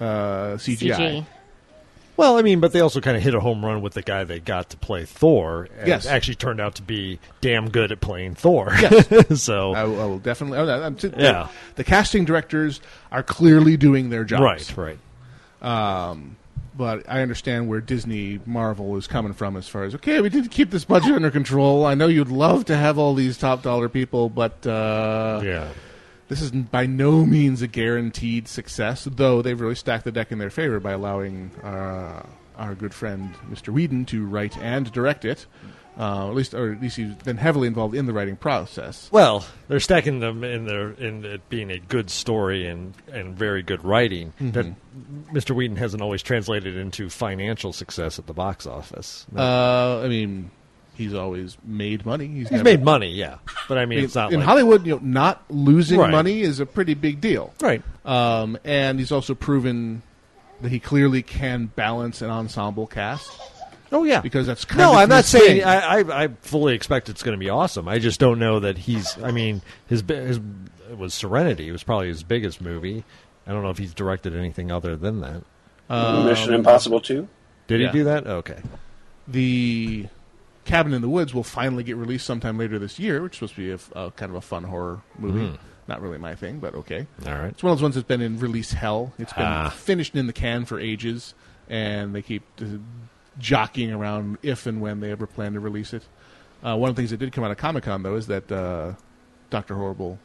uh, CGI? CG. Well, I mean, but they also kind of hit a home run with the guy they got to play Thor. And Yes. actually turned out to be damn good at playing Thor. Yes. so I, will- I will definitely. oh, I'm t- Yeah. the, the casting directors are clearly doing their jobs. right, right. Um, but I understand where Disney Marvel is coming from as far as okay, we need to keep this budget under control. I know you'd love to have all these top dollar people, but uh, Yeah. this is by no means a guaranteed success. Though they've really stacked the deck in their favor by allowing uh, our good friend Mr. Whedon to write and direct it. Uh, at least, or at least he's been heavily involved in the writing process. Well, they're stacking them in their in it being a good story and and very good writing that Mr. Whedon hasn't always translated into financial success at the box office. Uh, I mean, he's always made money. He's, He's never- made money, yeah, but I mean, it's not in like Hollywood. You know, not losing Right. money is a pretty big deal, Right. Um, and he's also proven that he clearly can balance an ensemble cast. Oh yeah, because that's kind no. of I'm not saying. I, I. I fully expect it's going to be awesome. I just don't know that he's. I mean, his his it was Serenity. It was probably his biggest movie. I don't know if he's directed anything other than that. Um, Mission Impossible 2? Did yeah. he do that? Okay. The Cabin in the Woods will finally get released sometime later this year, which is supposed to be a kind of a fun horror movie. Mm. Not really my thing, but okay. All right. It's one of those ones that's been in release hell. It's been Ah. finished in the can for ages, and they keep uh, jockeying around if and when they ever plan to release it. Uh, one of the things that did come out of Comic Con, though, is that uh, Doctor Horrible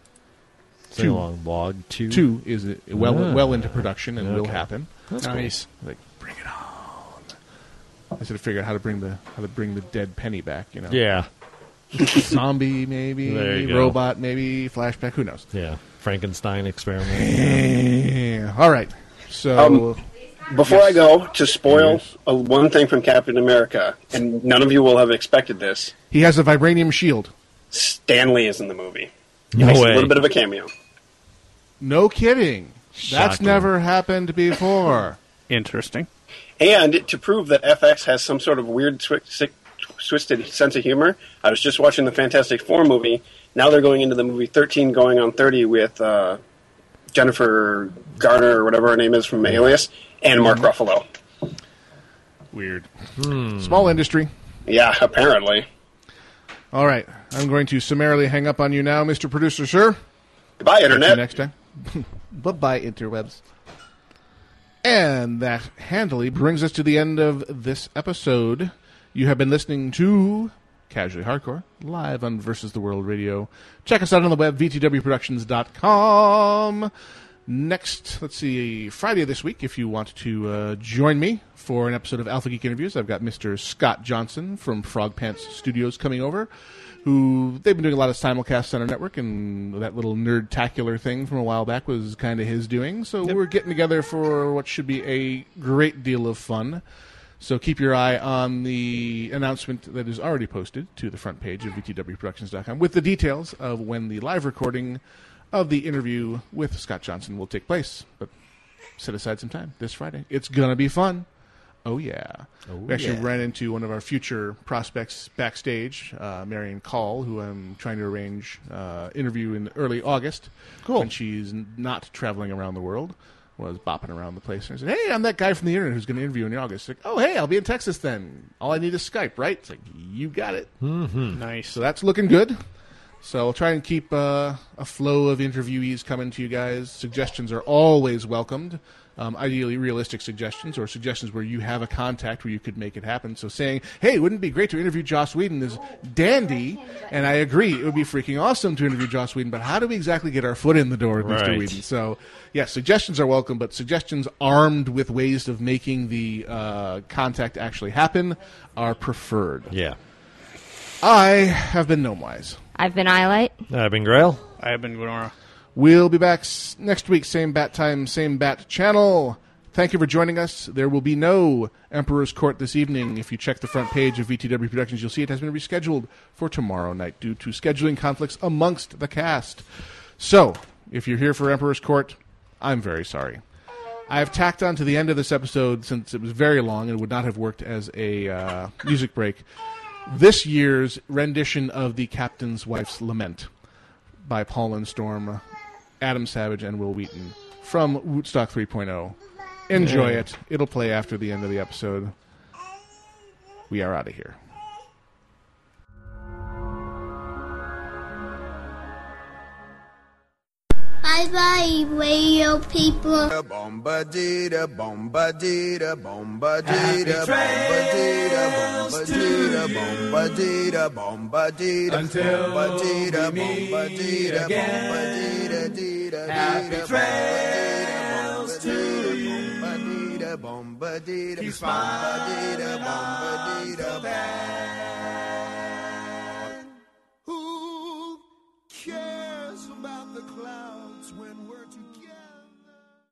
Sing two, along log two. two is uh, well Ah. well into production and will happen. That's cool. Nice. Like bring it on. I should have figured out how to bring the how to bring the dead Penny back. You know, Yeah. zombie maybe, There you go. robot maybe, flashback. Who knows? Yeah. Frankenstein experiment. Yeah. All right. So Um, Before I go, to spoil uh one thing from Captain America, and none of you will have expected this. He has a vibranium shield. Stan Lee is in the movie. He No makes way. a little bit of a cameo. No kidding. That's never happened before. Interesting. And to prove that FX has some sort of weird, twi- sick, twisted sense of humor, I was just watching the Fantastic Four movie. Now they're going into the movie 13 going on 30 with uh, Jennifer Garner or whatever her name is from Alias and Mark mm-hmm. Ruffalo. Weird. Hmm. Small industry. Yeah, apparently. All right. I'm going to summarily hang up on you now, Mr. Producer, sir. Goodbye, Catch you Internet. next time. bye bye, interwebs. And that handily brings us to the end of this episode. You have been listening to Casually Hardcore, live on Versus the World Radio. Check us out on the web, vtwproductions.com. Next, let's see, Friday this week, if you want to uh, join me for an episode of Alpha Geek Interviews, I've got Mr. Scott Johnson from Frog Pants Studios coming over, who they've been doing a lot of simulcasts on our network, and that little nerd-tacular thing from a while back was kind of his doing. So we're getting together for what should be a great deal of fun. So keep your eye on the announcement that is already posted to the front page of VTWProductions.com with the details of when the live recording of the interview with Scott Johnson will take place. But set aside some time this Friday. It's going to be fun. Oh, yeah. Oh, we actually yeah. ran into one of our future prospects backstage, uh, Marian Call, who I'm trying to arrange uh, interview in early August. Cool. When she's not traveling around the world. Was bopping around the place and I said, "Hey, I'm that guy from the internet who's going to interview in August." Like, "Oh, hey, I'll be in Texas then. All I need is Skype, right?" It's like, "You got it." Mm-hmm. Nice. So that's looking good. So I'll try and keep uh, a flow of interviewees coming to you guys. Suggestions are always welcomed. Um, ideally, realistic suggestions or suggestions where you have a contact where you could make it happen. So saying, "Hey, wouldn't it be great to interview Joss Whedon?" is dandy, and I agree. It would be freaking awesome to interview Joss Whedon. But how do we exactly get our foot in the door with Mr. Whedon? So, yeah, suggestions are welcome, but suggestions armed with ways of making the uh, contact actually happen are preferred. Yeah. I have been Gnomewise. I've been Eyelight. I've been Grail. I have been Gwenora. We'll be back next week, same bat time, same bat channel. Thank you for joining us. There will be no Emperor's Court this evening. If you check the front page of VTW Productions, you'll see it has been rescheduled for tomorrow night due to scheduling conflicts amongst the cast. So, if you're here for Emperor's Court, I'm very sorry. I have tacked on to the end of this episode since it was very long and would not have worked as a uh, music break. This year's rendition of the Captain's Wife's Lament by Paul and Storm, Adam Savage, and Wil Wheaton from Wootstock 3.0. Enjoy Yeah. it. It'll play after the end of the episode. We are out of here. Bye bye, radio people. Bombadita, bombadita, bombadita, bombadita, bombadita, bombadita, bombadita, Until bombadita, we meet bombadita, again. bombadita, dita, Happy dita, trails bombadita, to you. bombadita, bombadita, Keep bombadita, smiling bombadita, until then.